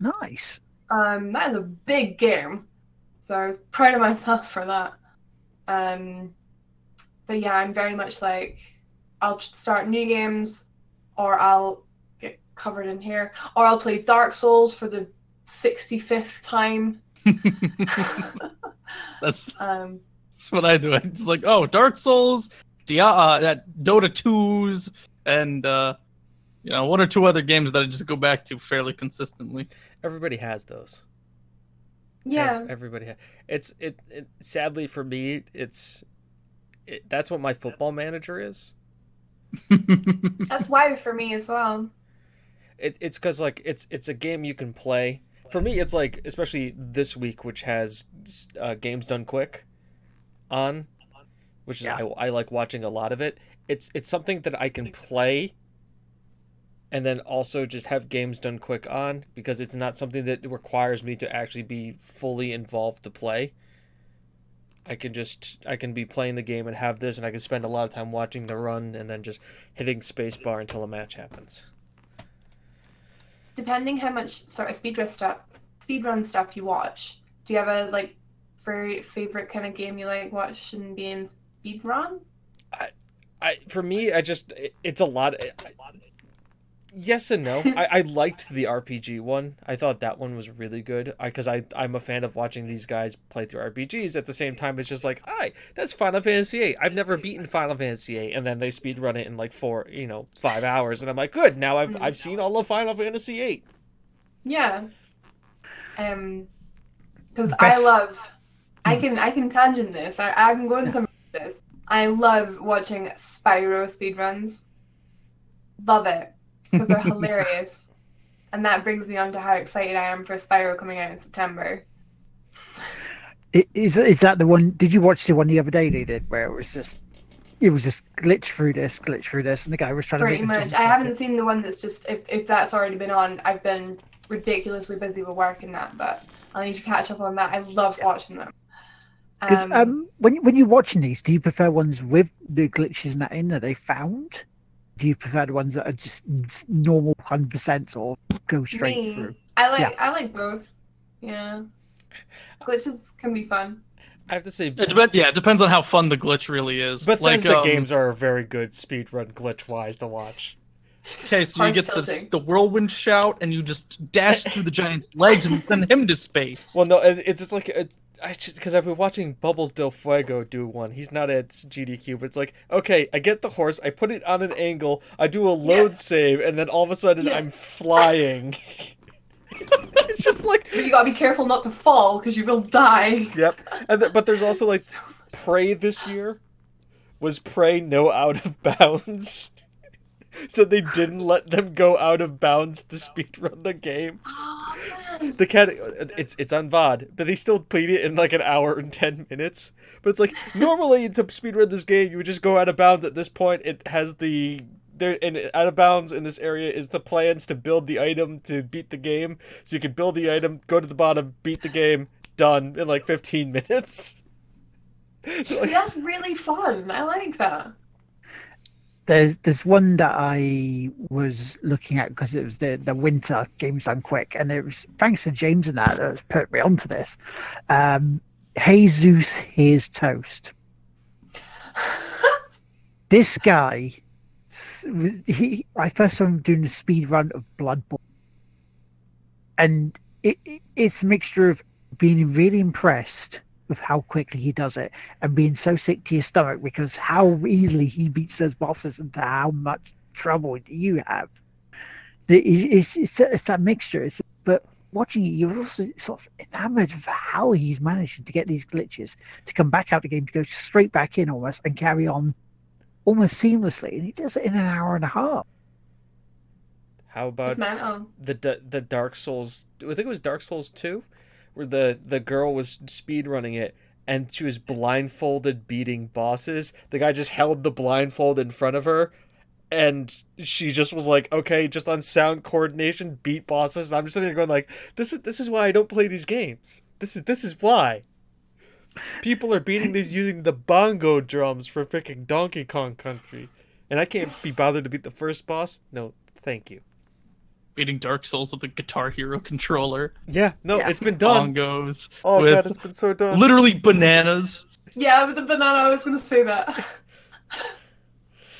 [SPEAKER 2] Nice.
[SPEAKER 3] Um, that is a big game, so I was proud of myself for that. Um, but yeah, I'm very much like I'll start new games, or I'll get covered in here, or I'll play Dark Souls for the 65th time. <laughs>
[SPEAKER 4] That's <laughs>
[SPEAKER 3] Um,
[SPEAKER 4] that's what I do. It's like, oh, Dark Souls, Dia- uh, that Dota twos, and uh, you know, one or two other games that I just go back to fairly consistently.
[SPEAKER 1] Everybody has those.
[SPEAKER 3] yeah,
[SPEAKER 1] everybody. Ha- it's it, it. Sadly for me, it's. It, that's what my football manager is. <laughs>
[SPEAKER 3] that's why for me as well.
[SPEAKER 1] It, it's because like it's it's a game you can play. For me, it's like especially this week, which has uh, games done quick, on, which is
[SPEAKER 2] Yeah.
[SPEAKER 1] I, I like watching a lot of it. It's it's something that I can play. And then also just have games done quick on because it's not something that requires me to actually be fully involved to play. I can just I can be playing the game and have this, and I can spend a lot of time watching the run and then just hitting spacebar until a match happens.
[SPEAKER 3] Depending how much sort of speedrun stuff, speedrun stuff you watch, do you have a like very favorite kind of game you like watching being speedrun?
[SPEAKER 1] I I for me, I just it- it's a lot. I, yes and no. <laughs> I, I liked the RPG one. I thought that one was really good. I because I I'm a fan of watching these guys play through RPGs. At the same time, it's just like, hi, that's Final Fantasy VIII. I've never beaten Final Fantasy VIII, and then they speed run it in like four, you know, five hours, and I'm like, good. Now I've I've seen all of Final Fantasy VIII.
[SPEAKER 3] Yeah. Um, because I love, I can I can tangent this. I I'm going somewhere with this. I love watching Spyro speedruns. Love it because they're <laughs> hilarious, and that brings me on to how excited I am for Spyro coming out in September.
[SPEAKER 2] Is is that the one? Did you watch the one the other day they did where it was just it was just glitch through this, glitch through this, and the guy was trying
[SPEAKER 3] Pretty
[SPEAKER 2] to make a
[SPEAKER 3] much. I haven't
[SPEAKER 2] it.
[SPEAKER 3] seen the one that's just if if that's already been on. I've been ridiculously busy with work and that, but I need to catch up on that. I love
[SPEAKER 2] Yeah.
[SPEAKER 3] watching them.
[SPEAKER 2] Because um, when when you're watching these, do you prefer ones with the glitches and that in that they found? Do you prefer the ones that are just normal hundred percent or go straight
[SPEAKER 3] Me,
[SPEAKER 2] through?
[SPEAKER 3] I like
[SPEAKER 2] Yeah.
[SPEAKER 3] I like both. Yeah. Glitches can be fun.
[SPEAKER 1] I have to say,
[SPEAKER 4] It depend- yeah, it depends on how fun the glitch really is.
[SPEAKER 1] But
[SPEAKER 4] like, um,
[SPEAKER 1] games are very good speedrun glitch wise to watch.
[SPEAKER 4] Okay, so you get the, the whirlwind shout, and you just dash through the giant's legs and send him to space.
[SPEAKER 1] Well, no, it's it's like it, I because I've been watching Bubbles Del Fuego do one. He's not at GDQ, but it's like okay, I get the horse, I put it on an angle, I do a load
[SPEAKER 3] Yeah.
[SPEAKER 1] save, and then all of a sudden
[SPEAKER 3] Yeah.
[SPEAKER 1] I'm flying. <laughs> <laughs> it's just like
[SPEAKER 3] But you gotta be careful not to fall because you will die.
[SPEAKER 1] yep. And th- but there's also like Prey this year was Prey no out of bounds. <laughs> So they didn't let them go out of bounds to speedrun the game.
[SPEAKER 3] Oh.
[SPEAKER 1] The cat it's it's on VOD, but they still played it in like an hour and ten minutes. But it's like normally to speedrun this game, you would just go out of bounds. At this point, it has the there and out of bounds in this area is the plans to build the item to beat the game. So you can build the item, go to the bottom, beat the game, done in like fifteen <laughs> minutes.
[SPEAKER 3] See, that's really fun. I like that.
[SPEAKER 2] There's there's one that I was looking at because it was the the winter games done quick, and it was thanks to James and that that put me onto this. Um, Jesus here's toast. <laughs> This guy he I first saw him doing the speed run of Bloodborne, and it, it, it's a mixture of being really impressed with how quickly he does it and being so sick to your stomach because how easily he beats those bosses and how much trouble you have. It's, it's, it's that mixture. It's, but watching it, you're also sort of enamored of how he's managed to get these glitches to come back out the game to go straight back in almost and carry on almost seamlessly. And he does it in an hour and a half.
[SPEAKER 1] How about
[SPEAKER 3] It's mental.
[SPEAKER 1] the um, the the Dark Souls? I think it was Dark Souls two, where the the girl was speed running it and she was blindfolded beating bosses. The guy just held the blindfold in front of her, and she just was like, "Okay, just on sound coordination, beat bosses." And I'm just sitting there going, "Like this is this is why I don't play these games. This is this is why." People are beating these using the bongo drums for freaking Donkey Kong Country, and I can't be bothered to beat the first boss. No, thank you.
[SPEAKER 4] Beating Dark Souls with a Guitar Hero controller,
[SPEAKER 1] Yeah, no,
[SPEAKER 2] Yeah.
[SPEAKER 1] it's been done.
[SPEAKER 4] bongos,
[SPEAKER 1] Oh god, it's been so done.
[SPEAKER 4] literally bananas.
[SPEAKER 3] Yeah, with the banana, I was gonna say that.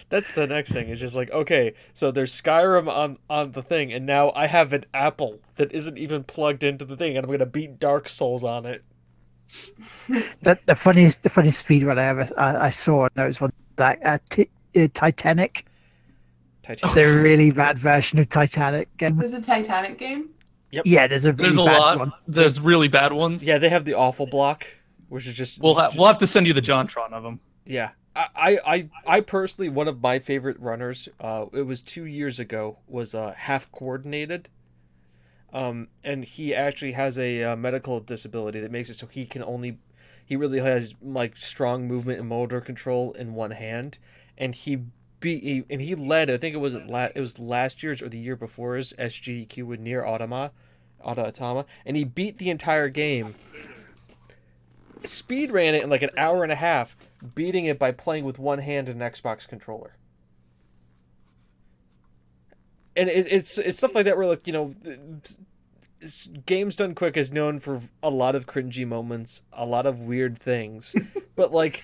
[SPEAKER 1] That's the next thing. It's just like, okay, so there's Skyrim on on the thing, and now I have an Apple that isn't even plugged into the thing, and I'm gonna beat Dark Souls on it. <laughs>
[SPEAKER 2] The, the funniest, the funniest speed run I ever I, I saw, and that was one like uh, t- uh, Titanic,
[SPEAKER 1] Titanic.
[SPEAKER 2] the really bad version of Titanic. game.
[SPEAKER 3] There's a Titanic game. Yep.
[SPEAKER 2] yeah, there's a really
[SPEAKER 4] There's a
[SPEAKER 2] bad
[SPEAKER 4] lot.
[SPEAKER 2] one.
[SPEAKER 4] There's really bad ones.
[SPEAKER 1] Yeah, they have the awful block, which is just
[SPEAKER 4] We'll have we'll have to send you the Jontron of them.
[SPEAKER 1] Yeah. I, I, I I personally one of my favorite runners, uh it was two years ago, was uh Halfcoordinated. Um and he actually has a uh, medical disability that makes it so he can only he really has like strong movement and motor control in one hand and he beat he, and he led I think it was la- it was last year's or the year before's SGQ with NieR Automa Autotama and he beat the entire game speed ran it in like an hour and a half, beating it by playing with one hand and an Xbox controller. And it, it's it's stuff like that where like you know, games done quick is known for a lot of cringy moments, a lot of weird things, <laughs> but like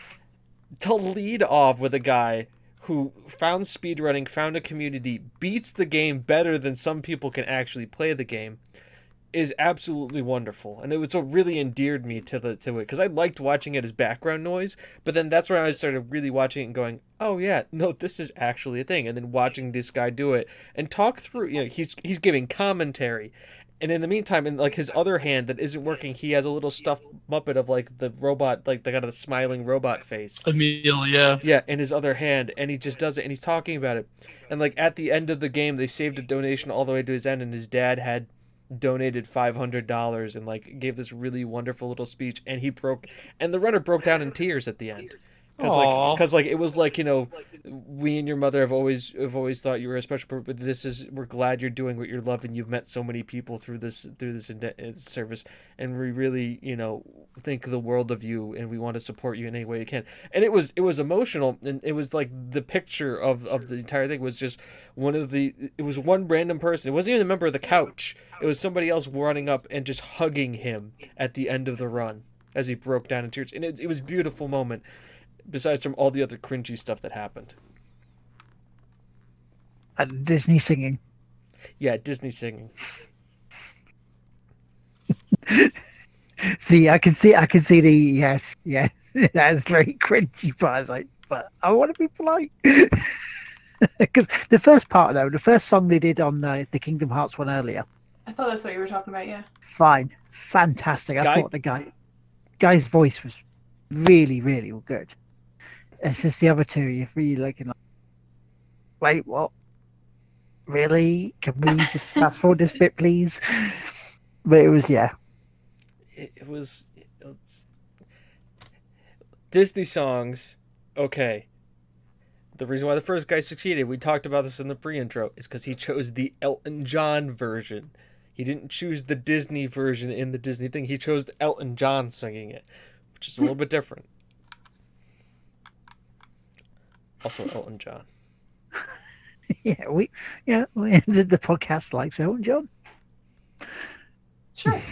[SPEAKER 1] to lead off with a guy who found speedrunning, found a community, beats the game better than some people can actually play the game is absolutely wonderful, and it was what really endeared me to the to it because I liked watching it as background noise. But then that's when I started really watching it and going, "Oh yeah, no, this is actually a thing." And then watching this guy do it and talk through, you know, he's he's giving commentary, and in the meantime, in like his other hand that isn't working, he has a little stuffed muppet of like the robot, like they got a smiling robot face.
[SPEAKER 4] Emil, yeah.
[SPEAKER 1] Yeah, in his other hand, and he just does it, and he's talking about it. And like at the end of the game, they saved a donation all the way to his end, and his dad had donated five hundred dollars and like gave this really wonderful little speech, and he broke, and the runner broke down in tears at the end. Cause like, cause like it was like you know, we and your mother have always have always thought you were a special. person But this is we're glad you're doing what you love, and you've met so many people through this through this uh, service, and we really you know think the world of you, and we want to support you in any way we can. And it was it was emotional, and it was like the picture of of the entire thing was just one of the it was one random person. It wasn't even a member of the couch. It was somebody else running up and just hugging him at the end of the run as he broke down in tears, and it, it was a beautiful moment besides from all the other cringy stuff that happened.
[SPEAKER 2] And Disney singing.
[SPEAKER 1] Yeah, Disney singing. <laughs>
[SPEAKER 2] See, I can see, I can see the yes, yes. <laughs> That's very cringy, but I was like, but I want to be polite. <laughs> Because the first part, though, the first song they did on uh, the Kingdom Hearts one earlier,
[SPEAKER 3] I thought that's what you were talking about. Yeah.
[SPEAKER 2] fine, fantastic. I
[SPEAKER 1] Guy-
[SPEAKER 2] thought the guy, guy's voice was really, really good. It's just the other two, you're really looking like, wait, what? Really? Can we just <laughs> fast forward this bit, please? But it was, yeah,
[SPEAKER 1] It, it was it's, Disney songs. Okay. The reason why the first guy succeeded, we talked about this in the pre-intro, is because he chose the Elton John version. He didn't choose the Disney version in the Disney thing. He chose Elton John singing it, which is a little bit different. Also, Elton John. <laughs>
[SPEAKER 2] yeah, we, yeah, we ended the podcast like Elton John.
[SPEAKER 3] Sure. <laughs>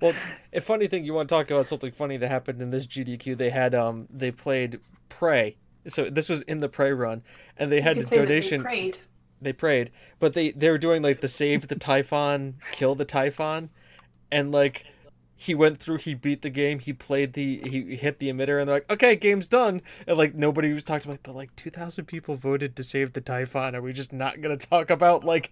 [SPEAKER 1] Well, a funny thing you want to talk about something funny that happened in this GDQ. They had um they played Prey So this was in the prey run, and they had a
[SPEAKER 3] say that they
[SPEAKER 1] donation.
[SPEAKER 3] prayed.
[SPEAKER 1] they prayed, but they they were doing like the save the Typhon, kill the Typhon, and like he went through, he beat the game, he played the, he hit the emitter, and they're like, okay, game's done, and like nobody was talking about, but like two thousand people voted to save the Typhon. Are we just not gonna talk about like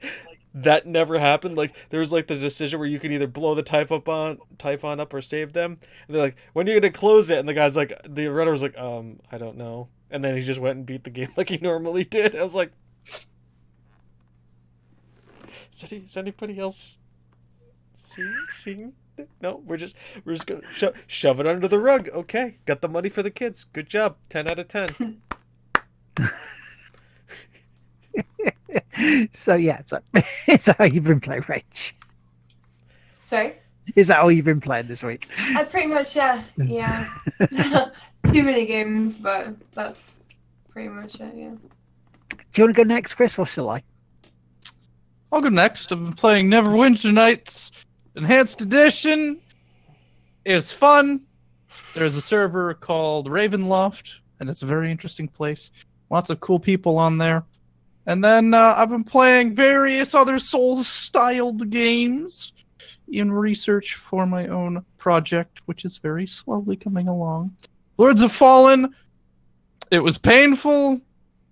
[SPEAKER 1] that never happened? Like there was like the decision where you could either blow the Typhon Typhon up or save them, and they're like, when are you gonna close it? And the guy's like, the redder was like, um, I don't know, and then he just went and beat the game <laughs> like he normally did. I was like. Is, any, is anybody else seeing? seeing? <laughs> No, we're just we're just gonna sho- shove it under the rug. Okay, got the money for the kids. Good job. Ten out of ten. <laughs>
[SPEAKER 2] so yeah, so <laughs> is that how you've been playing Rage?
[SPEAKER 3] Sorry.
[SPEAKER 2] Is that all you've been playing this week?
[SPEAKER 3] I pretty much yeah yeah. Too many games, but that's pretty much it. Yeah.
[SPEAKER 2] Do you want to go next, Chris, or shall I?
[SPEAKER 4] I'll go next. I've been playing Neverwinter Nights Enhanced Edition. is fun. There's a server called Ravenloft, and it's a very interesting place. Lots of cool people on there. And then uh, I've been playing various other Souls-styled games in research for my own project, which is very slowly coming along. Lords of Fallen. It was painful.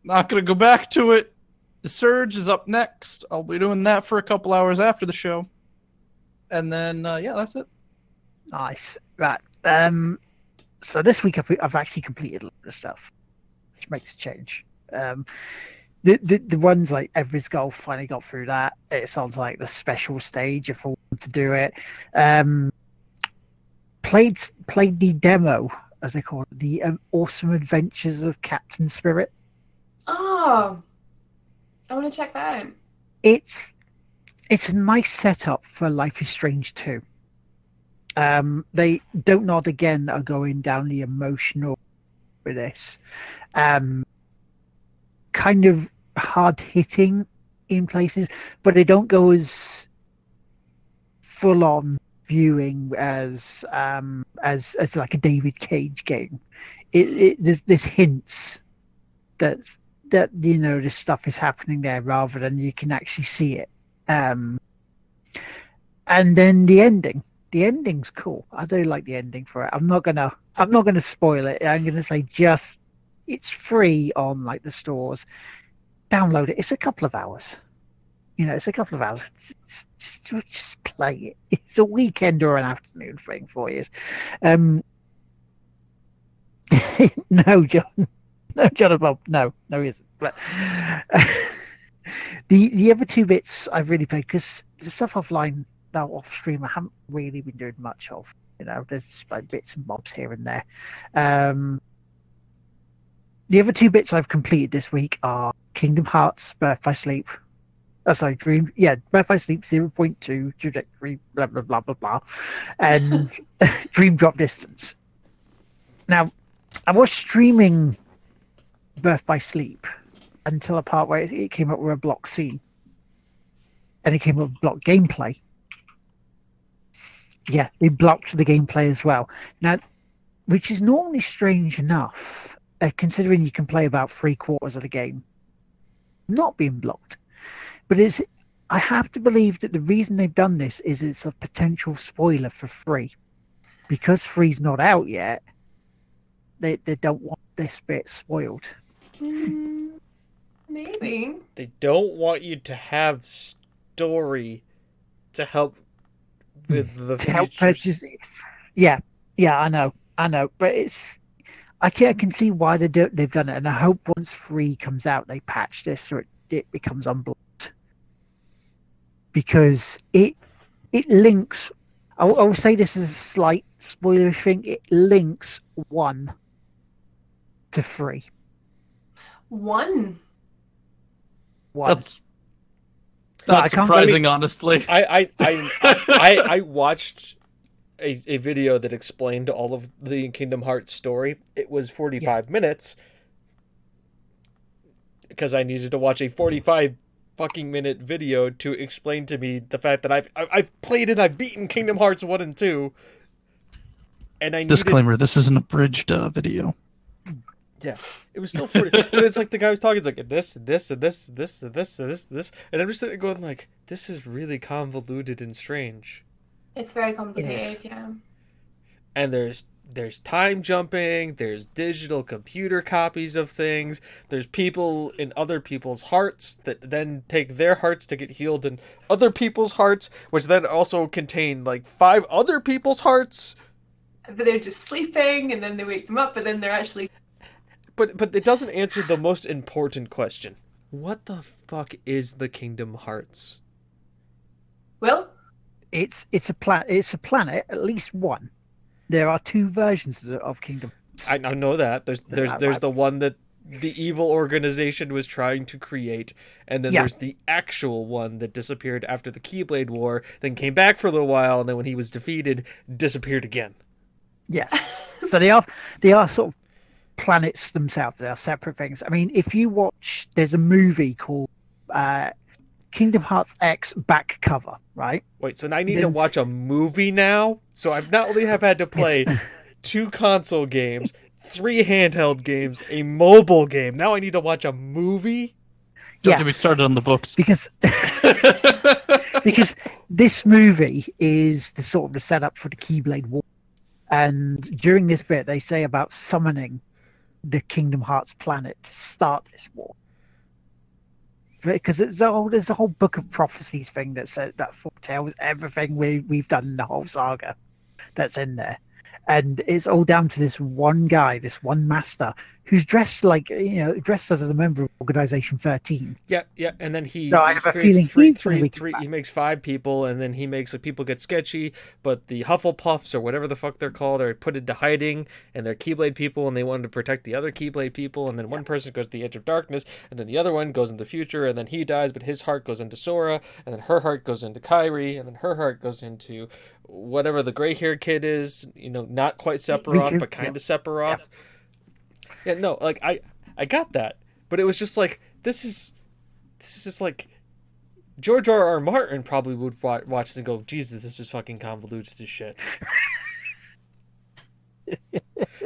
[SPEAKER 4] Not gonna go back to it. The Surge is up next. I'll be doing that for a couple hours after the show. And then, uh, yeah, that's it.
[SPEAKER 2] Nice. Right. Um. So this week I've, I've actually completed a lot of stuff, which makes a change. Um, the, the the ones like Everest Golf finally got through that. It sounds like the special stage if I want to do it. Um, played played the demo as they call it, the um, awesome adventures of Captain Spirit.
[SPEAKER 3] Oh, I want to check that out.
[SPEAKER 2] it's it's a nice setup for Life is Strange 2. Um, they Dontnod again are going down the emotional with this. Um, kind of hard hitting in places, but they don't go as full on viewing as um as as like a David Cage game. It, it there's hints that that you know this stuff is happening there rather than you can actually see it. Um, and then the ending. The ending's cool. I do like the ending for it. I'm not gonna I'm not gonna spoil it. I'm gonna say just it's free on like the stores. Download it. It's a couple of hours. You know, it's a couple of hours. Just, just, just play it. <laughs> It's a weekend or an afternoon thing for you. Um, <laughs> no, John. <laughs> No, John Bob. No, no, he isn't. But the the other two bits I've really played because the stuff offline now off stream I haven't really been doing much of. You know, there's like bits and bobs here and there. Um, the other two bits I've completed this week are Kingdom Hearts Birth by Sleep. Oh, sorry, Dream. Yeah, Birth by Sleep 0.2 trajectory, blah, blah, blah, blah, blah. And <laughs> Dream Drop Distance. Now, I was streaming Birth by Sleep until a part where it- came up with a block scene. And it came up with block gameplay. Yeah, they blocked the gameplay as well. Now, which is normally strange enough, uh, considering you can play about three quarters of the game not being blocked. But it's I have to believe that the reason they've done this is it's a potential spoiler for free. Because free's not out yet, they, they don't want this bit spoiled.
[SPEAKER 3] Maybe.
[SPEAKER 1] They don't want you to have story to help with the
[SPEAKER 2] to help
[SPEAKER 1] future
[SPEAKER 2] purchase it. Yeah, yeah, I know, I know, but it's I can I can see why they do, they've done it, and I hope once three comes out, they patch this so it, it becomes unblocked because it it links. I will, I will say this is a slight spoiler thing. It links one to three.
[SPEAKER 3] One.
[SPEAKER 2] One.
[SPEAKER 4] That's
[SPEAKER 2] No, I
[SPEAKER 4] not
[SPEAKER 2] can't
[SPEAKER 4] surprising, honestly. <laughs>
[SPEAKER 1] I I I, I I <laughs> watched a, a video that explained all of the Kingdom Hearts story. It was 45 minutes because I needed to watch a 45 fucking minute video to explain to me the fact that I've I- I've played and I've beaten Kingdom Hearts 1 and 2. And I needed
[SPEAKER 4] Disclaimer: This is an abridged uh, video.
[SPEAKER 1] Yeah, it was still forty. but it's like the guy was talking. It's like this, this, and this, this, and this, and this, this, and I'm just sitting going like, this is really convoluted and strange.
[SPEAKER 3] It's very complicated, yeah.
[SPEAKER 1] And there's there's time jumping. There's digital computer copies of things. There's people in other people's hearts that then take their hearts to get healed in other people's hearts, which then also contain like five other people's hearts.
[SPEAKER 3] But they're just sleeping, and then they wake them up, but then they're actually
[SPEAKER 1] But but it doesn't answer the most important question. What the fuck is the Kingdom Hearts?
[SPEAKER 3] Well,
[SPEAKER 2] It's it's a planet. It's a planet. At least one. There are two versions of, Kingdom.
[SPEAKER 1] I, I know that. There's there's there's the one that the evil organization was trying to create, and then
[SPEAKER 2] Yeah.
[SPEAKER 1] there's the actual one that disappeared after the Keyblade War, then came back for a little while, and then when he was defeated, disappeared again.
[SPEAKER 2] Yes. so they are they are sort of planets themselves. They are separate things. I mean, if you watch, there's a movie called uh, Kingdom Hearts X back cover, right?
[SPEAKER 1] Wait, so now I need to watch a movie now? So I've not only have had to play <laughs> two console games, three handheld games, a mobile game. Now I need to watch a movie?
[SPEAKER 4] Don't
[SPEAKER 2] Yeah.
[SPEAKER 4] get me started on the books.
[SPEAKER 2] Because <laughs> because this movie is the sort of the setup for the Keyblade War, and during this bit they say about summoning the Kingdom Hearts planet to start this war. Because it's a whole, there's a whole book of prophecies thing that says that foretells everything we we've done in the whole saga, that's in there, and it's all down to this one guy, this one master, who's dressed like you know dressed as a member of Organization Thirteen.
[SPEAKER 1] Yeah, yeah, and then he,
[SPEAKER 2] So I have a feeling
[SPEAKER 1] three,
[SPEAKER 2] he's
[SPEAKER 1] three, three, he makes five people, and then he makes the people get sketchy, but the Hufflepuffs or whatever the fuck they're called are put into hiding, and they're Keyblade people, and they wanted to protect the other Keyblade people, and then one person goes to the Edge of Darkness, and then the other one goes into the future, and then he dies, but his heart goes into Sora, and then her heart goes into Kairi, and then her heart goes into whatever the gray-haired kid is, you know, not quite Sephiroth, but kind
[SPEAKER 2] yeah.
[SPEAKER 1] of Sephiroth. Yeah, no, like I, I got that, but it was just like this is, this is just like George R. R. Martin probably would wa- watch this and go, Jesus, this is fucking convoluted as shit. <laughs>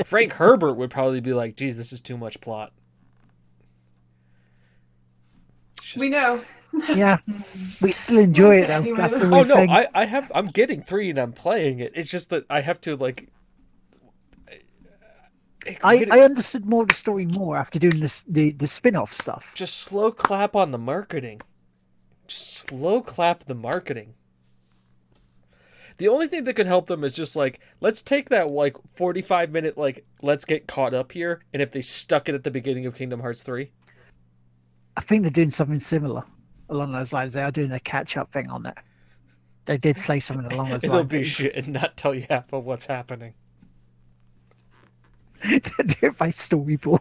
[SPEAKER 1] Frank Herbert would probably be like, Geez, this is too much plot. It's
[SPEAKER 3] We know.
[SPEAKER 2] Yeah, we still enjoy it though. That's the
[SPEAKER 1] Oh no,
[SPEAKER 2] thing.
[SPEAKER 1] I, I have I'm getting three and I'm playing it. It's just that I have to like. I,
[SPEAKER 2] I,
[SPEAKER 1] get it-
[SPEAKER 2] I understood more of the story more after doing this the the spin-off stuff.
[SPEAKER 1] just slow clap on the marketing. Just slow clap the marketing. The only thing that could help them is just like let's take that like 45 minute like let's get caught up here and if they stuck it at the beginning of Kingdom Hearts 3.
[SPEAKER 2] I think they're doing something similar along those lines. They are doing a catch-up thing on it. They did say something along those lines. <laughs>
[SPEAKER 1] It'll be shit and not tell you half of what's happening.
[SPEAKER 2] They do it by storyboard.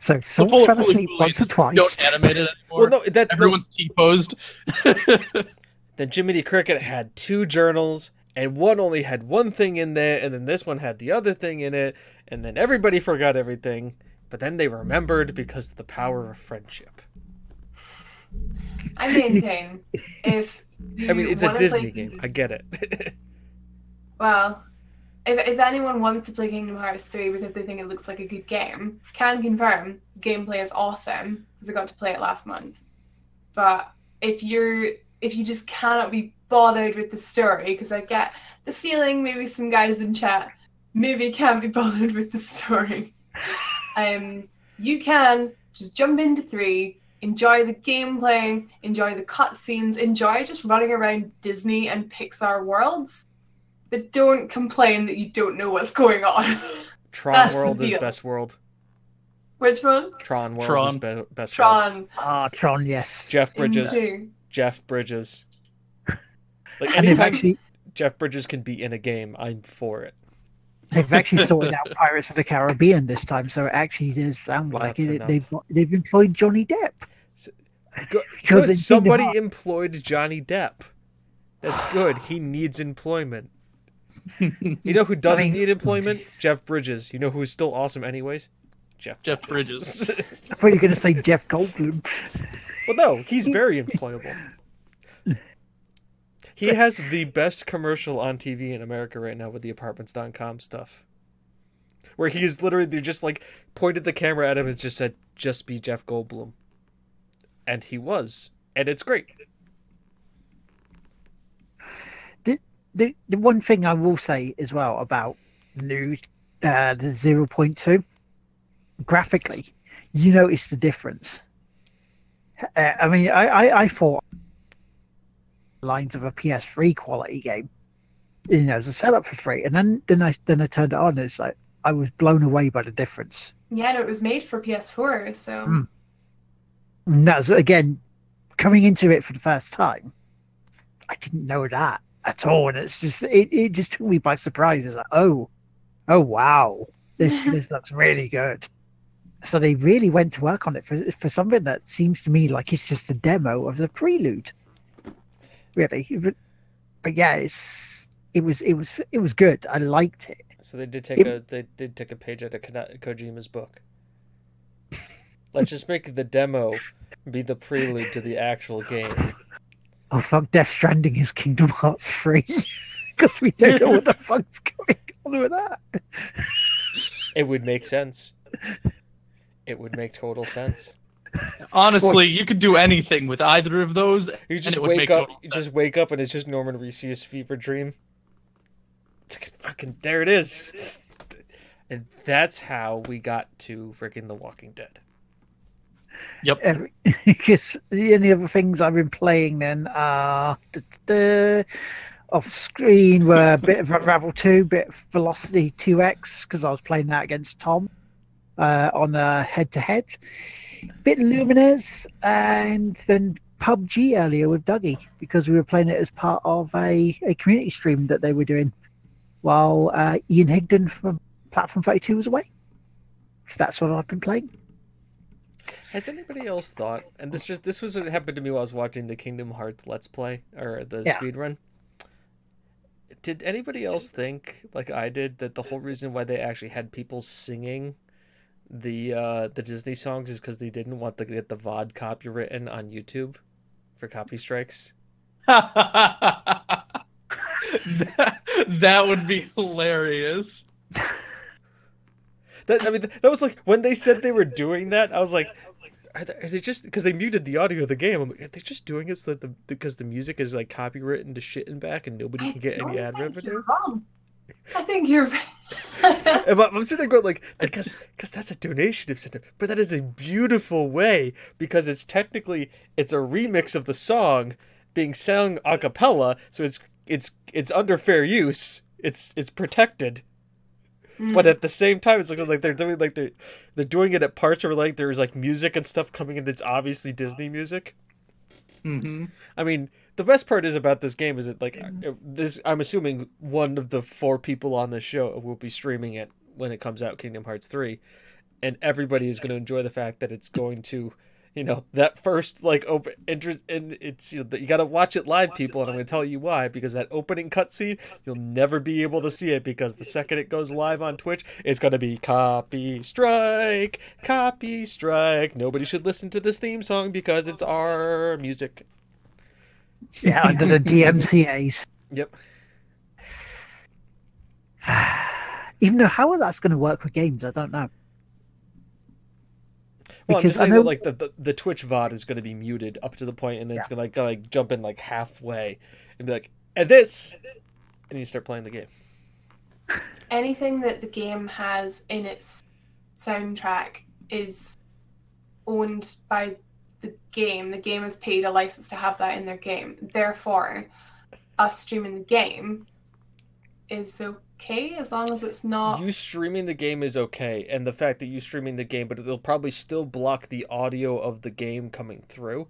[SPEAKER 2] so
[SPEAKER 4] The
[SPEAKER 2] someone
[SPEAKER 4] bullet
[SPEAKER 2] fell asleep
[SPEAKER 4] really
[SPEAKER 2] once or twice.
[SPEAKER 4] Don't animate it anymore.
[SPEAKER 1] Well no, that
[SPEAKER 4] Everyone's T posed. <laughs>
[SPEAKER 1] Then Jiminy Cricket had two journals, and one only had one thing in there, and then this one had the other thing in it, and then everybody forgot everything, but then they remembered because of the power of friendship.
[SPEAKER 3] I maintain <laughs> if
[SPEAKER 1] I mean, it's a
[SPEAKER 3] wanna play
[SPEAKER 1] Disney game.
[SPEAKER 3] Kingdom-
[SPEAKER 1] I get it.
[SPEAKER 3] Well, if, if anyone wants to play Kingdom Hearts 3 because they think it looks like a good game, can confirm gameplay is awesome because I got to play it last month. But if you're if you just cannot be bothered with the story, because I get the feeling maybe some guys in chat maybe can't be <laughs> bothered with the story. <laughs> um, you can just jump into three, enjoy the gameplay, enjoy the cutscenes, enjoy just running around Disney and Pixar worlds, but don't complain that you don't know what's going on.
[SPEAKER 1] Tron
[SPEAKER 3] That's the
[SPEAKER 1] World is best world.
[SPEAKER 3] Which one?
[SPEAKER 1] Tron World is be- best world.
[SPEAKER 3] Tron.
[SPEAKER 2] Ah, Tron, yes.
[SPEAKER 1] Jeff Bridges.
[SPEAKER 3] Two.
[SPEAKER 1] Jeff Bridges. Like
[SPEAKER 2] and they've
[SPEAKER 1] anytime
[SPEAKER 2] actually
[SPEAKER 1] Jeff Bridges can be in a game, I'm for it. <laughs>
[SPEAKER 2] they've actually sorted out Pirates of the Caribbean this time, so it actually does sound like it. They've they've employed Johnny Depp. <laughs>
[SPEAKER 1] Good.
[SPEAKER 2] Because
[SPEAKER 1] good. Somebody employed Johnny Depp. That's good. He needs employment. You know who doesn't
[SPEAKER 2] mean-
[SPEAKER 1] need employment? Jeff Bridges. You know who's still awesome anyways? Jeff.
[SPEAKER 4] Jeff Bridges. <laughs>
[SPEAKER 2] I thought you were going to say Jeff Goldblum.
[SPEAKER 1] well, no, he's very employable. He has the best commercial on TV in America right now with the apartments.com stuff. where he is literally they just like pointed the camera at him and just said, "Just be Jeff Goldblum," and he was, and it's great.
[SPEAKER 2] The, the one thing I will say as well about new uh, the zero point two graphically, you notice the difference. Uh, I mean, I, I I thought lines of a PS3 quality game, you know, as a setup for free, and then then I then I turned it on, and it's like I was blown away by the difference.
[SPEAKER 3] Yeah, no, it was made for PS4, so
[SPEAKER 2] Mm. And that's again coming into it for the first time. I didn't know that at all, and it's just it, it just took me by surprise. It's like, oh, oh wow, this mm-hmm. this looks really good. So they really went to work on it for for something that seems to me like it's just a demo of the prelude. Really, but, but yeah, it's it was it was it was good. I liked it.
[SPEAKER 1] So they did take
[SPEAKER 2] It-
[SPEAKER 1] a they did take a page out of Kojima's book. Let's just make the demo be the prelude to the actual game.
[SPEAKER 2] Oh fuck, Death Stranding is Kingdom Hearts three because <laughs> we don't know what the <laughs> fuck's going on with that.
[SPEAKER 1] It would make sense. It would make total sense.
[SPEAKER 4] Honestly, you could do anything with either of those.
[SPEAKER 1] You just wake up, you just wake up, and it's just Norman Reedus' fever dream. It's like, fucking there it is, and that's how we got to freaking The Walking Dead.
[SPEAKER 2] Every, <laughs> because the only other things I've been playing then are duh, off screen were a bit of Unravel 2, bit of Velocity 2X because I was playing that against Tom uh, on a head to head, bit Lumines, and then PUBG earlier with Dougie because we were playing it as part of a, a community stream that they were doing while uh, Ian Higdon from Platform 32 was away. That's what I've been playing.
[SPEAKER 1] Has anybody else thought? And this just this was what happened to me while I was watching the Kingdom Hearts Let's Play or the
[SPEAKER 2] Yeah.
[SPEAKER 1] speed run. Did anybody else think, like I did, that the whole reason why they actually had people singing the uh, the Disney songs is because they didn't want to get the VOD copywritten on YouTube for copy strikes? <laughs>
[SPEAKER 4] that, that would be hilarious. <laughs>
[SPEAKER 1] That I mean, that was like when they said they were doing that. I was like, are they, are they just because they muted the audio of the game? I'm like, are they just doing it so that the because the music is like copywritten to shit and back and nobody can get any ad revenue?
[SPEAKER 3] I think you're. <laughs>
[SPEAKER 1] I'm I'm sitting there going like, because because that's a donation incentive, but that is a beautiful way because it's technically it's a remix of the song being sung a cappella, so it's it's it's under fair use. It's it's protected. But at the same time, it's like, like they're doing like they're they're doing it at parts where like there's like music and stuff coming in. It's obviously Disney music.
[SPEAKER 4] hmm
[SPEAKER 1] I mean, the best part is about this game is that like uh, this. I'm assuming one of the four people on this show will be streaming it when it comes out, Kingdom Hearts three, and everybody is going to enjoy the fact that it's going to, you know, that first like open interest, and it's you know you got to watch it live, people, and I'm going to tell you why because that opening cutscene you'll never be able to see it because the second it goes live on Twitch, it's going to be copy strike, copy strike. Nobody should listen to this theme song because it's our music.
[SPEAKER 2] Yeah, under the DMCA's.
[SPEAKER 1] Yep. <sighs>
[SPEAKER 2] Even though how that's going to work with games, I don't know.
[SPEAKER 1] Well, I'm
[SPEAKER 2] Because
[SPEAKER 1] just
[SPEAKER 2] I
[SPEAKER 1] saying
[SPEAKER 2] know-
[SPEAKER 1] that like the, the, the Twitch VOD is going to be muted up to the point, and then it's going to like, go, like jump in like halfway and be like, and this, and you start playing the game.
[SPEAKER 3] anything that the game has in its soundtrack is owned by the game. The game has paid a license to have that in their game. Therefore, us streaming the game is okay as long as it's not.
[SPEAKER 1] You streaming the game is okay, and the fact that you streaming the game, but it'll probably still block the audio of the game coming through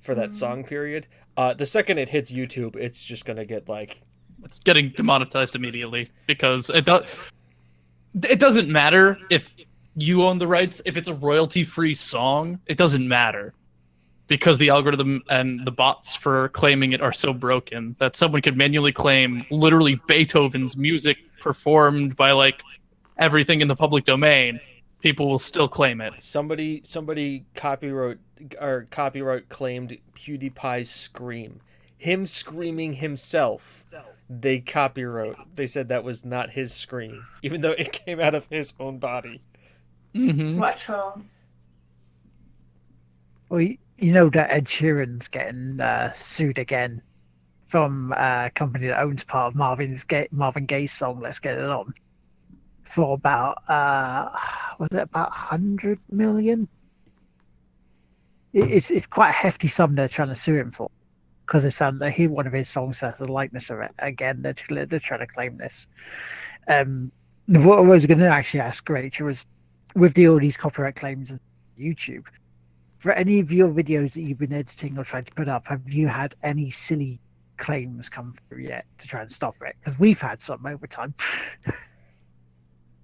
[SPEAKER 1] for that
[SPEAKER 3] Mhm.
[SPEAKER 1] song period. Uh, the second it hits YouTube, it's just gonna get like
[SPEAKER 4] It's getting demonetized immediately because it does. It doesn't matter if you own the rights. If it's a royalty-free song, it doesn't matter because the algorithm and the bots for claiming it are so broken that someone could manually claim literally Beethoven's music performed by like everything in the public domain. People will still claim it.
[SPEAKER 1] somebody somebody copyright or copyright claimed PewDiePie's scream, him screaming himself they copywrote. They said that was not his scream, even though it came out of his own body.
[SPEAKER 4] Mm-hmm.
[SPEAKER 3] What's wrong?
[SPEAKER 2] Well, you, know that Ed Sheeran's getting uh, sued again from a company that owns part of Marvin's Marvin Gaye's song "Let's Get It On" for about uh, was it about hundred million? It's it's quite a hefty sum they're trying to sue him for because it sounds like he one of his songs has a likeness of it. Again, they're, they're trying to claim this. Um, what I was going to actually ask Rachel was with the all these copyright claims on YouTube for any of your videos that you've been editing or trying to put up, have you had any silly claims come through yet to try and stop it? Because we've had some over time.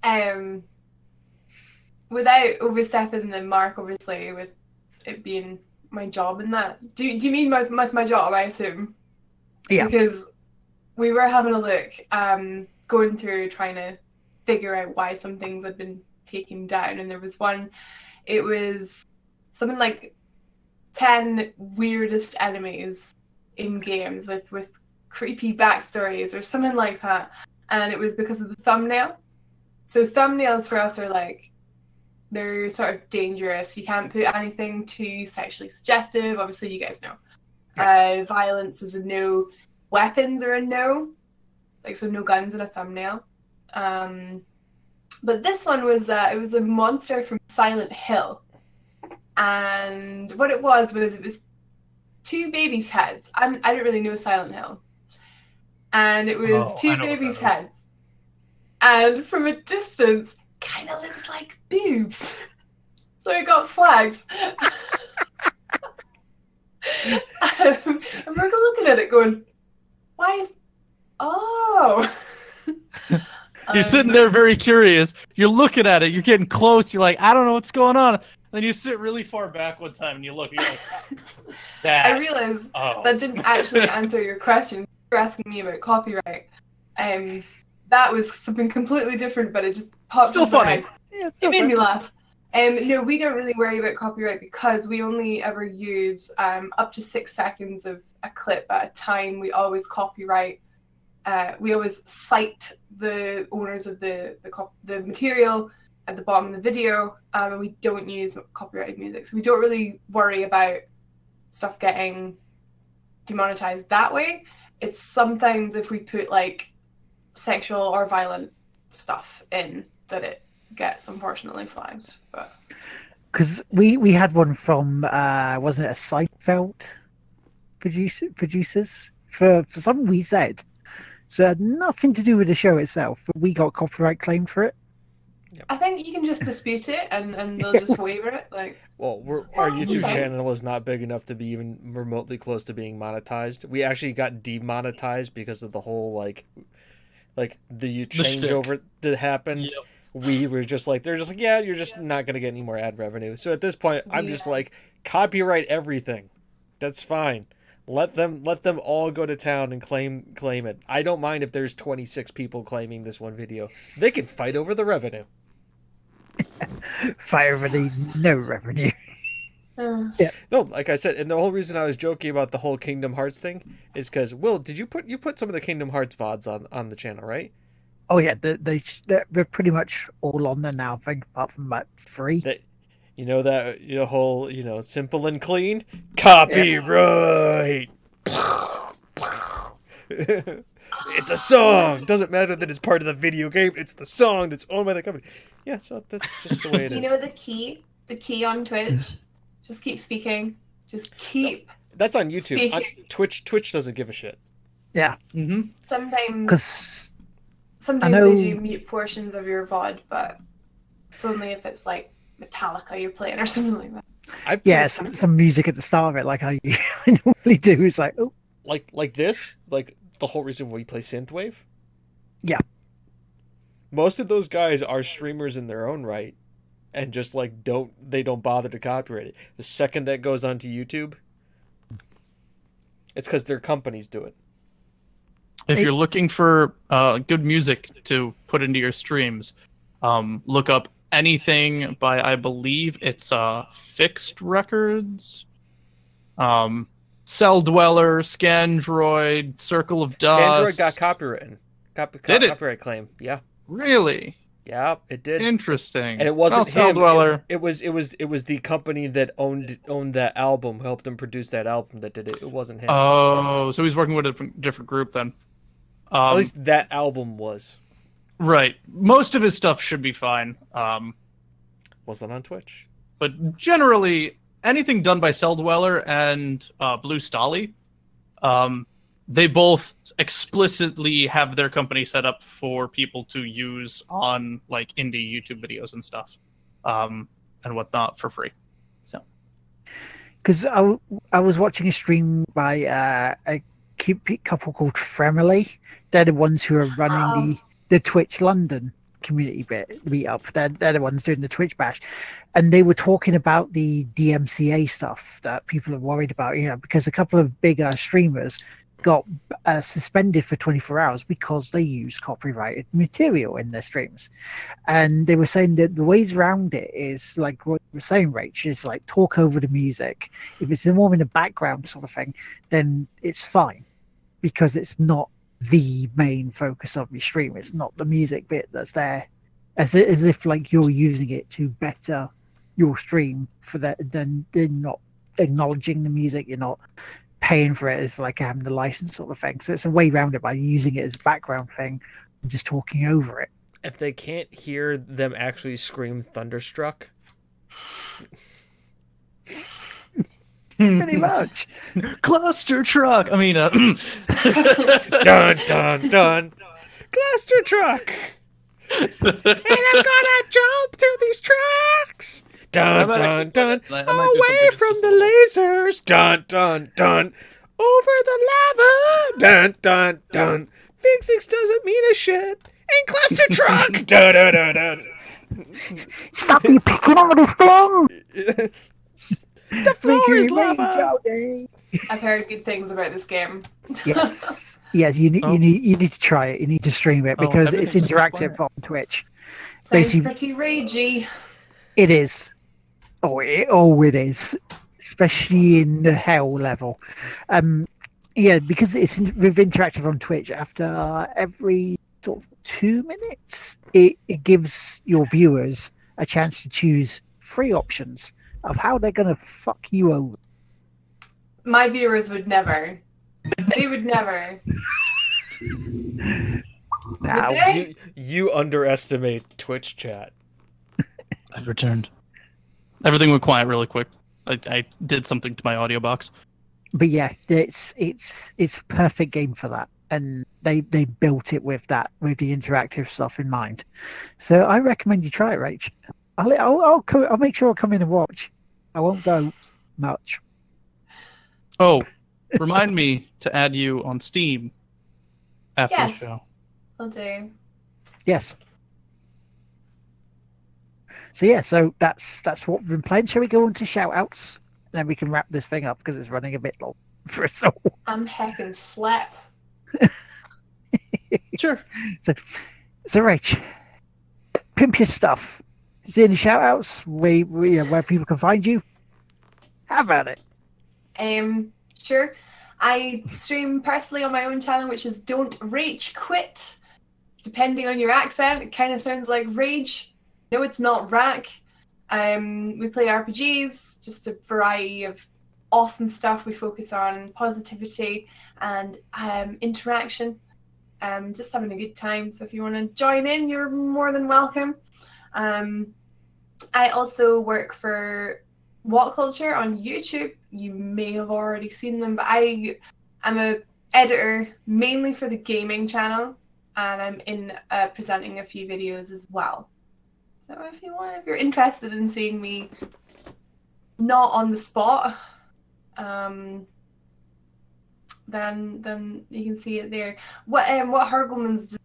[SPEAKER 3] Um, without overstepping the mark, obviously, with it being my job and that. Do, do you mean with, with my job, I assume?
[SPEAKER 2] Yeah.
[SPEAKER 3] Because we were having a look, um, going through trying to figure out why some things had been taken down, and there was one, it was something like 10 weirdest enemies in games with, with creepy backstories or something like that. And it was because of the thumbnail. So thumbnails for us are like they're sort of dangerous. You can't put anything too sexually suggestive. Obviously, you guys know. Uh, violence is a no. Weapons are a no. Like so, no guns in a thumbnail. Um, but this one was uh, it was a monster from Silent Hill, and what it was was it was two babies' heads. I'm, I don't really know Silent Hill, and it was
[SPEAKER 4] Oh, I
[SPEAKER 3] two babies' heads, and from a distance, kind of looks like boobs. <laughs> So it got flagged. um, and we're looking at it, going, "Why is? Oh." <laughs>
[SPEAKER 4] You're sitting
[SPEAKER 3] Um,
[SPEAKER 4] there very curious. You're looking at it. You're getting close. You're like, I don't know what's going on. Then you sit really far back one time and you look. You're like, <laughs>
[SPEAKER 3] I
[SPEAKER 4] that.
[SPEAKER 3] realized
[SPEAKER 4] oh.
[SPEAKER 3] that didn't actually answer your question. You're asking me about copyright. Um, that was something completely different, but it just popped
[SPEAKER 4] Still funny.
[SPEAKER 2] Yeah, it's
[SPEAKER 3] It made
[SPEAKER 2] so
[SPEAKER 3] me laugh. Um, no, we don't really worry about copyright because we only ever use um, up to six seconds of a clip at a time. We always copyright. Uh, we always cite the owners of the the, cop- the material at the bottom of the video, um, and we don't use copyrighted music. So we don't really worry about stuff getting demonetized that way. It's sometimes if we put like sexual or violent stuff in that it gets unfortunately flagged.
[SPEAKER 2] Because we we had one from uh wasn't it a Seinfeld producer producers for for something we said so nothing to do with the show itself but we got copyright claim for it
[SPEAKER 3] I think you can just dispute it and, and they'll just <laughs> waiver it. Like
[SPEAKER 1] Well, we're, our YouTube channel is not big enough to be even remotely close to being monetized. We actually got demonetized because of the whole like, like the
[SPEAKER 4] The
[SPEAKER 1] changeover that happened.
[SPEAKER 4] Yep.
[SPEAKER 1] We were just like, they're just like, yeah, you're just not gonna get any more ad revenue. So at this point, I'm just like, copyright everything. That's fine. Let them let them all go to town and claim claim it. I don't mind if there's 26 people claiming this one video. They can fight over the revenue.
[SPEAKER 2] Fire over the no revenue <sighs>
[SPEAKER 3] uh,
[SPEAKER 1] No, like I said, and the whole reason I was joking about the whole Kingdom Hearts thing is because Will, did you put you put some of the Kingdom Hearts vods on on the channel, right?
[SPEAKER 2] oh yeah they, they they're, they're pretty much all on there now i think apart from about three
[SPEAKER 1] That you know that you know whole you know simple and clean copyright. <laughs> it's a song. Doesn't matter that it's part of the video game. It's the song that's owned by the company. Yeah, so that's just the way it
[SPEAKER 3] you
[SPEAKER 1] is.
[SPEAKER 3] know the key, the key on Twitch. just keep speaking. Just keep.
[SPEAKER 1] That's on YouTube. On Twitch, Twitch doesn't give a shit.
[SPEAKER 4] Mm-hmm.
[SPEAKER 3] Sometimes,
[SPEAKER 2] because
[SPEAKER 3] sometimes
[SPEAKER 2] know-
[SPEAKER 3] they do mute portions of your VOD, but it's only if it's like Metallica you're playing or <laughs> something like that.
[SPEAKER 1] I
[SPEAKER 2] yeah some, some music at the start of it like I, I <laughs> normally do is like oh
[SPEAKER 1] like like this, like the whole reason we play synthwave.
[SPEAKER 2] Yeah.
[SPEAKER 1] Most of those guys are streamers in their own right, and just like don't they don't bother to copyright it. The second that goes onto YouTube, it's because their companies do it.
[SPEAKER 4] If you're looking for uh, good music to put into your streams, um, look up anything by I believe it's uh, FiXT Records. Um, Celldweller, Scandroid, Circle of Dust.
[SPEAKER 1] Android got copywritten. Cop- co-
[SPEAKER 4] Did it?
[SPEAKER 1] Copyright claim. Yeah.
[SPEAKER 4] Really
[SPEAKER 1] Yeah, it did.
[SPEAKER 4] interesting.
[SPEAKER 1] and it wasn't
[SPEAKER 4] well,
[SPEAKER 1] him.
[SPEAKER 4] Dweller.
[SPEAKER 1] It, it was it was it was the company that owned owned that album, helped him produce that album that did it. It wasn't him.
[SPEAKER 4] Oh, so he's working with a different, different group then. Um,
[SPEAKER 1] At least that album was.
[SPEAKER 4] right. Most of his stuff should be fine. Um,
[SPEAKER 1] Wasn't on Twitch.
[SPEAKER 4] but generally, anything done by Celldweller and uh, Blue Stahli, um, they both explicitly have their company set up for people to use on like indie YouTube videos and stuff, um, and whatnot for free. So
[SPEAKER 2] because I, w- I was watching a stream by uh, a cute couple called Family. They're the ones who are running the, the Twitch London community bit meetup. They're, they're the ones doing the Twitch bash. And they were talking about the DMCA stuff that people are worried about, you know, because a couple of bigger streamers got uh, suspended for 24 hours because they use copyrighted material in their streams. And they were saying that the ways around it is like what you were saying rach is like talk over the music. If it's more in the background sort of thing then it's fine because it's not the main focus of your stream. It's not the music bit that's there. As, as if like you're using it to better your stream for that then they're not acknowledging the music. You're not paying for it as like having the license sort of thing. So it's a way around it by using it as a background thing and just talking over it.
[SPEAKER 1] If they can't hear them actually scream thunderstruck,
[SPEAKER 2] pretty much. <laughs>
[SPEAKER 4] Cluster truck. I mean, uh, <clears throat>
[SPEAKER 1] dun dun dun, cluster truck, and I'm gonna jump through these tracks. Dun
[SPEAKER 4] might
[SPEAKER 1] dun
[SPEAKER 4] actually-
[SPEAKER 1] dun,
[SPEAKER 4] I- I might do
[SPEAKER 1] away from
[SPEAKER 4] just
[SPEAKER 1] the
[SPEAKER 4] a little-
[SPEAKER 1] lasers. Dun dun dun, over the lava. Dun dun dun. Physics doesn't mean a shit. And cluster <laughs> truck. dun dun dun dun.
[SPEAKER 2] Stop you picking on this thing! <laughs>
[SPEAKER 1] The floor
[SPEAKER 2] Make
[SPEAKER 1] is lava.
[SPEAKER 3] I've heard good things about this game.
[SPEAKER 2] Yes, <laughs> yes. You need
[SPEAKER 4] Oh.
[SPEAKER 2] you need you need to try it. You need to stream it
[SPEAKER 4] Oh,
[SPEAKER 2] because it's interactive on Twitch.
[SPEAKER 3] Sounds
[SPEAKER 2] Basically-
[SPEAKER 3] pretty ragey.
[SPEAKER 2] It is. Oh, it, oh, it is. Especially in the hell level. Um, yeah, because it's in, with interactive on Twitch. After every sort of two minutes, it, it gives your viewers a chance to choose three options of how they're gonna fuck you over.
[SPEAKER 3] My viewers would never. They would never.
[SPEAKER 2] Now,
[SPEAKER 3] Would?
[SPEAKER 1] You you underestimate Twitch chat.
[SPEAKER 4] I've returned. Everything went quiet really quick. I, I did something to my audio box.
[SPEAKER 2] but yeah, it's it's it's a perfect game for that, and they they built it with that with the interactive stuff in mind. So I recommend you try it, Rach. I'll I'll I'll, co- I'll make sure I'll come in and watch. I won't go much.
[SPEAKER 4] Oh, remind me to add you on Steam after
[SPEAKER 3] Yes.
[SPEAKER 4] the show.
[SPEAKER 3] I'll do.
[SPEAKER 2] Yes. So yeah, so that's that's what we've been playing. Shall we go on to shout outs? Then we can wrap this thing up because it's running a bit long <laughs> for us all.
[SPEAKER 3] I'm heckin' slap. <laughs>
[SPEAKER 4] Sure.
[SPEAKER 2] So Rach, pimp your stuff. Is there any shout outs where, where, where people can find you? How about it?
[SPEAKER 3] Um, sure. I stream personally on my own channel, which is Don't Rage Quit. Depending on your accent, it kind of sounds like rage. No, it's not rack. Um, we play RPGs, just a variety of awesome stuff. We focus on positivity and um, interaction. Um, just having a good time. So if you want to join in, you're more than welcome. Um, I also work for WhatCulture on YouTube. You may have already seen them, but I am a editor mainly for the gaming channel, and I'm in uh, presenting a few videos as well. So if you want, if you're interested in seeing me not on the spot, um, then then you can see it there. What um what Hurgleman's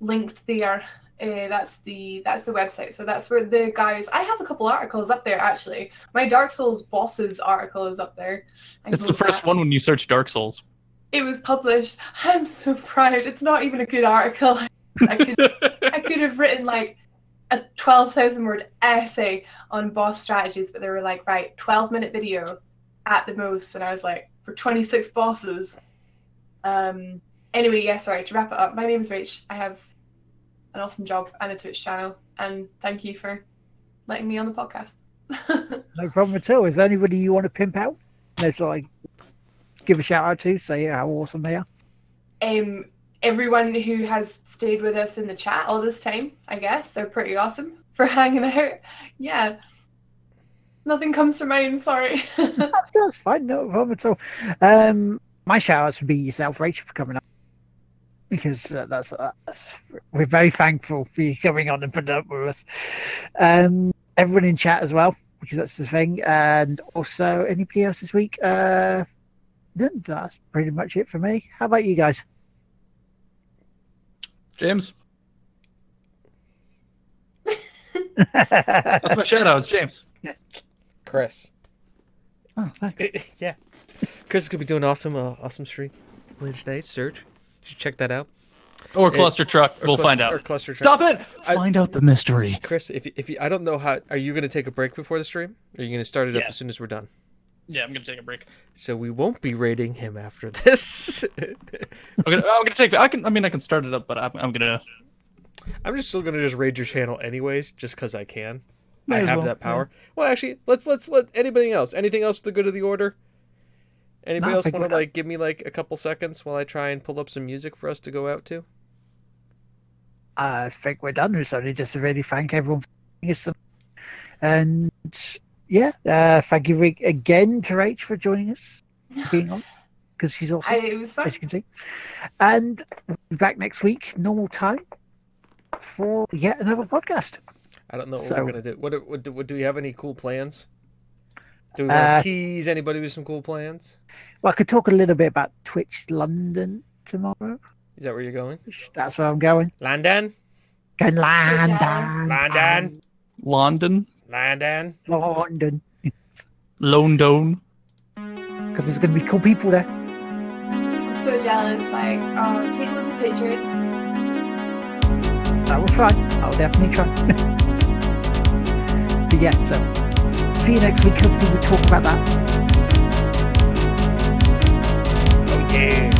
[SPEAKER 3] linked there. Uh, that's the that's the website. So that's where the guys. I have a couple articles up there actually. My Dark Souls bosses article is up there. I
[SPEAKER 4] It's the first
[SPEAKER 3] that.
[SPEAKER 4] one when you search Dark Souls.
[SPEAKER 3] It was published. <laughs> I'm so proud. It's not even a good article. <laughs> I could I could <laughs> have written like a 12,000 word essay on boss strategies, but they were like, right, 12 minute video at the most. And I was like, for 26 bosses. Um, anyway, yeah, sorry, to wrap it up, my name is Rach. I have an awesome job and a Twitch channel, and thank you for letting me on the podcast. <laughs>
[SPEAKER 2] No problem at all. Is there anybody you want to pimp out? Let's like give a shout out to, say how awesome they are.
[SPEAKER 3] um, everyone who has stayed with us in the chat all this time, I guess, they're pretty awesome for <laughs> hanging out. Yeah. Nothing comes to mind, sorry. <laughs>
[SPEAKER 2] That's fine, no problem at all. Um, my shout outs would be yourself, Rachel, for coming on. Because uh, that's, uh, that's we're very thankful for you coming on and putting up with us. Um, everyone in chat as well, because that's the thing. And also anybody else this week. Uh, that's pretty much it for me. How about you guys?
[SPEAKER 4] James. <laughs> That's my shout out. It's James.
[SPEAKER 1] Chris.
[SPEAKER 2] oh, thanks. <laughs>
[SPEAKER 1] yeah. Chris is gonna be doing awesome, uh, awesome stream later today. Surge, you should check that out.
[SPEAKER 4] Or
[SPEAKER 1] It-
[SPEAKER 4] Cluster Truck.
[SPEAKER 1] Or
[SPEAKER 4] we'll
[SPEAKER 1] cluster-
[SPEAKER 4] find
[SPEAKER 1] Or cluster truck.
[SPEAKER 4] Stop it!
[SPEAKER 1] I-
[SPEAKER 4] Find out the mystery.
[SPEAKER 1] Chris. If you, if you, I don't know how, are you gonna take a break before the stream? Or are you gonna start it up as soon as we're done?
[SPEAKER 4] Yeah, I'm gonna take a break.
[SPEAKER 1] So we won't be rating him after this.
[SPEAKER 4] I'm gonna, I'm gonna take. I can. I mean, I can start it up, but I'm, I'm gonna.
[SPEAKER 1] I'm just still gonna just raid your channel anyways, just because I can.
[SPEAKER 2] Might
[SPEAKER 1] I have
[SPEAKER 2] well,
[SPEAKER 1] that power. Well, actually, let's let's let anybody else. Anything else for the good of the order? Anybody
[SPEAKER 2] No,
[SPEAKER 1] else want to like give me like a couple seconds while I try and pull up some music for us to go out to?
[SPEAKER 2] I think we're done. It's only just to really thank everyone for joining us. And yeah, uh, thank you again to Rach for joining us, <laughs> being on, because she's awesome,
[SPEAKER 3] I, it was fun.
[SPEAKER 2] as you can see. And we'll be back next week, normal time, for yet another podcast.
[SPEAKER 1] I don't know what
[SPEAKER 2] So-
[SPEAKER 1] we're gonna do. What, do- what, what do we have any cool plans? Do we want to
[SPEAKER 2] Uh,
[SPEAKER 1] tease anybody with some cool plans?
[SPEAKER 2] Well, I could talk a little bit about Twitch London tomorrow.
[SPEAKER 1] Is that where you're going?
[SPEAKER 2] That's where I'm going.
[SPEAKER 1] London,
[SPEAKER 2] Going London.
[SPEAKER 1] London,
[SPEAKER 4] London,
[SPEAKER 1] London.
[SPEAKER 2] London.
[SPEAKER 4] London. London.
[SPEAKER 2] Because there's going to be cool people there.
[SPEAKER 3] I'm so jealous. Like, oh, take lots of pictures.
[SPEAKER 2] I will try. I'll definitely try. <laughs> but yeah, so see you next week. Hopefully, we'll talk about that. Oh, yeah.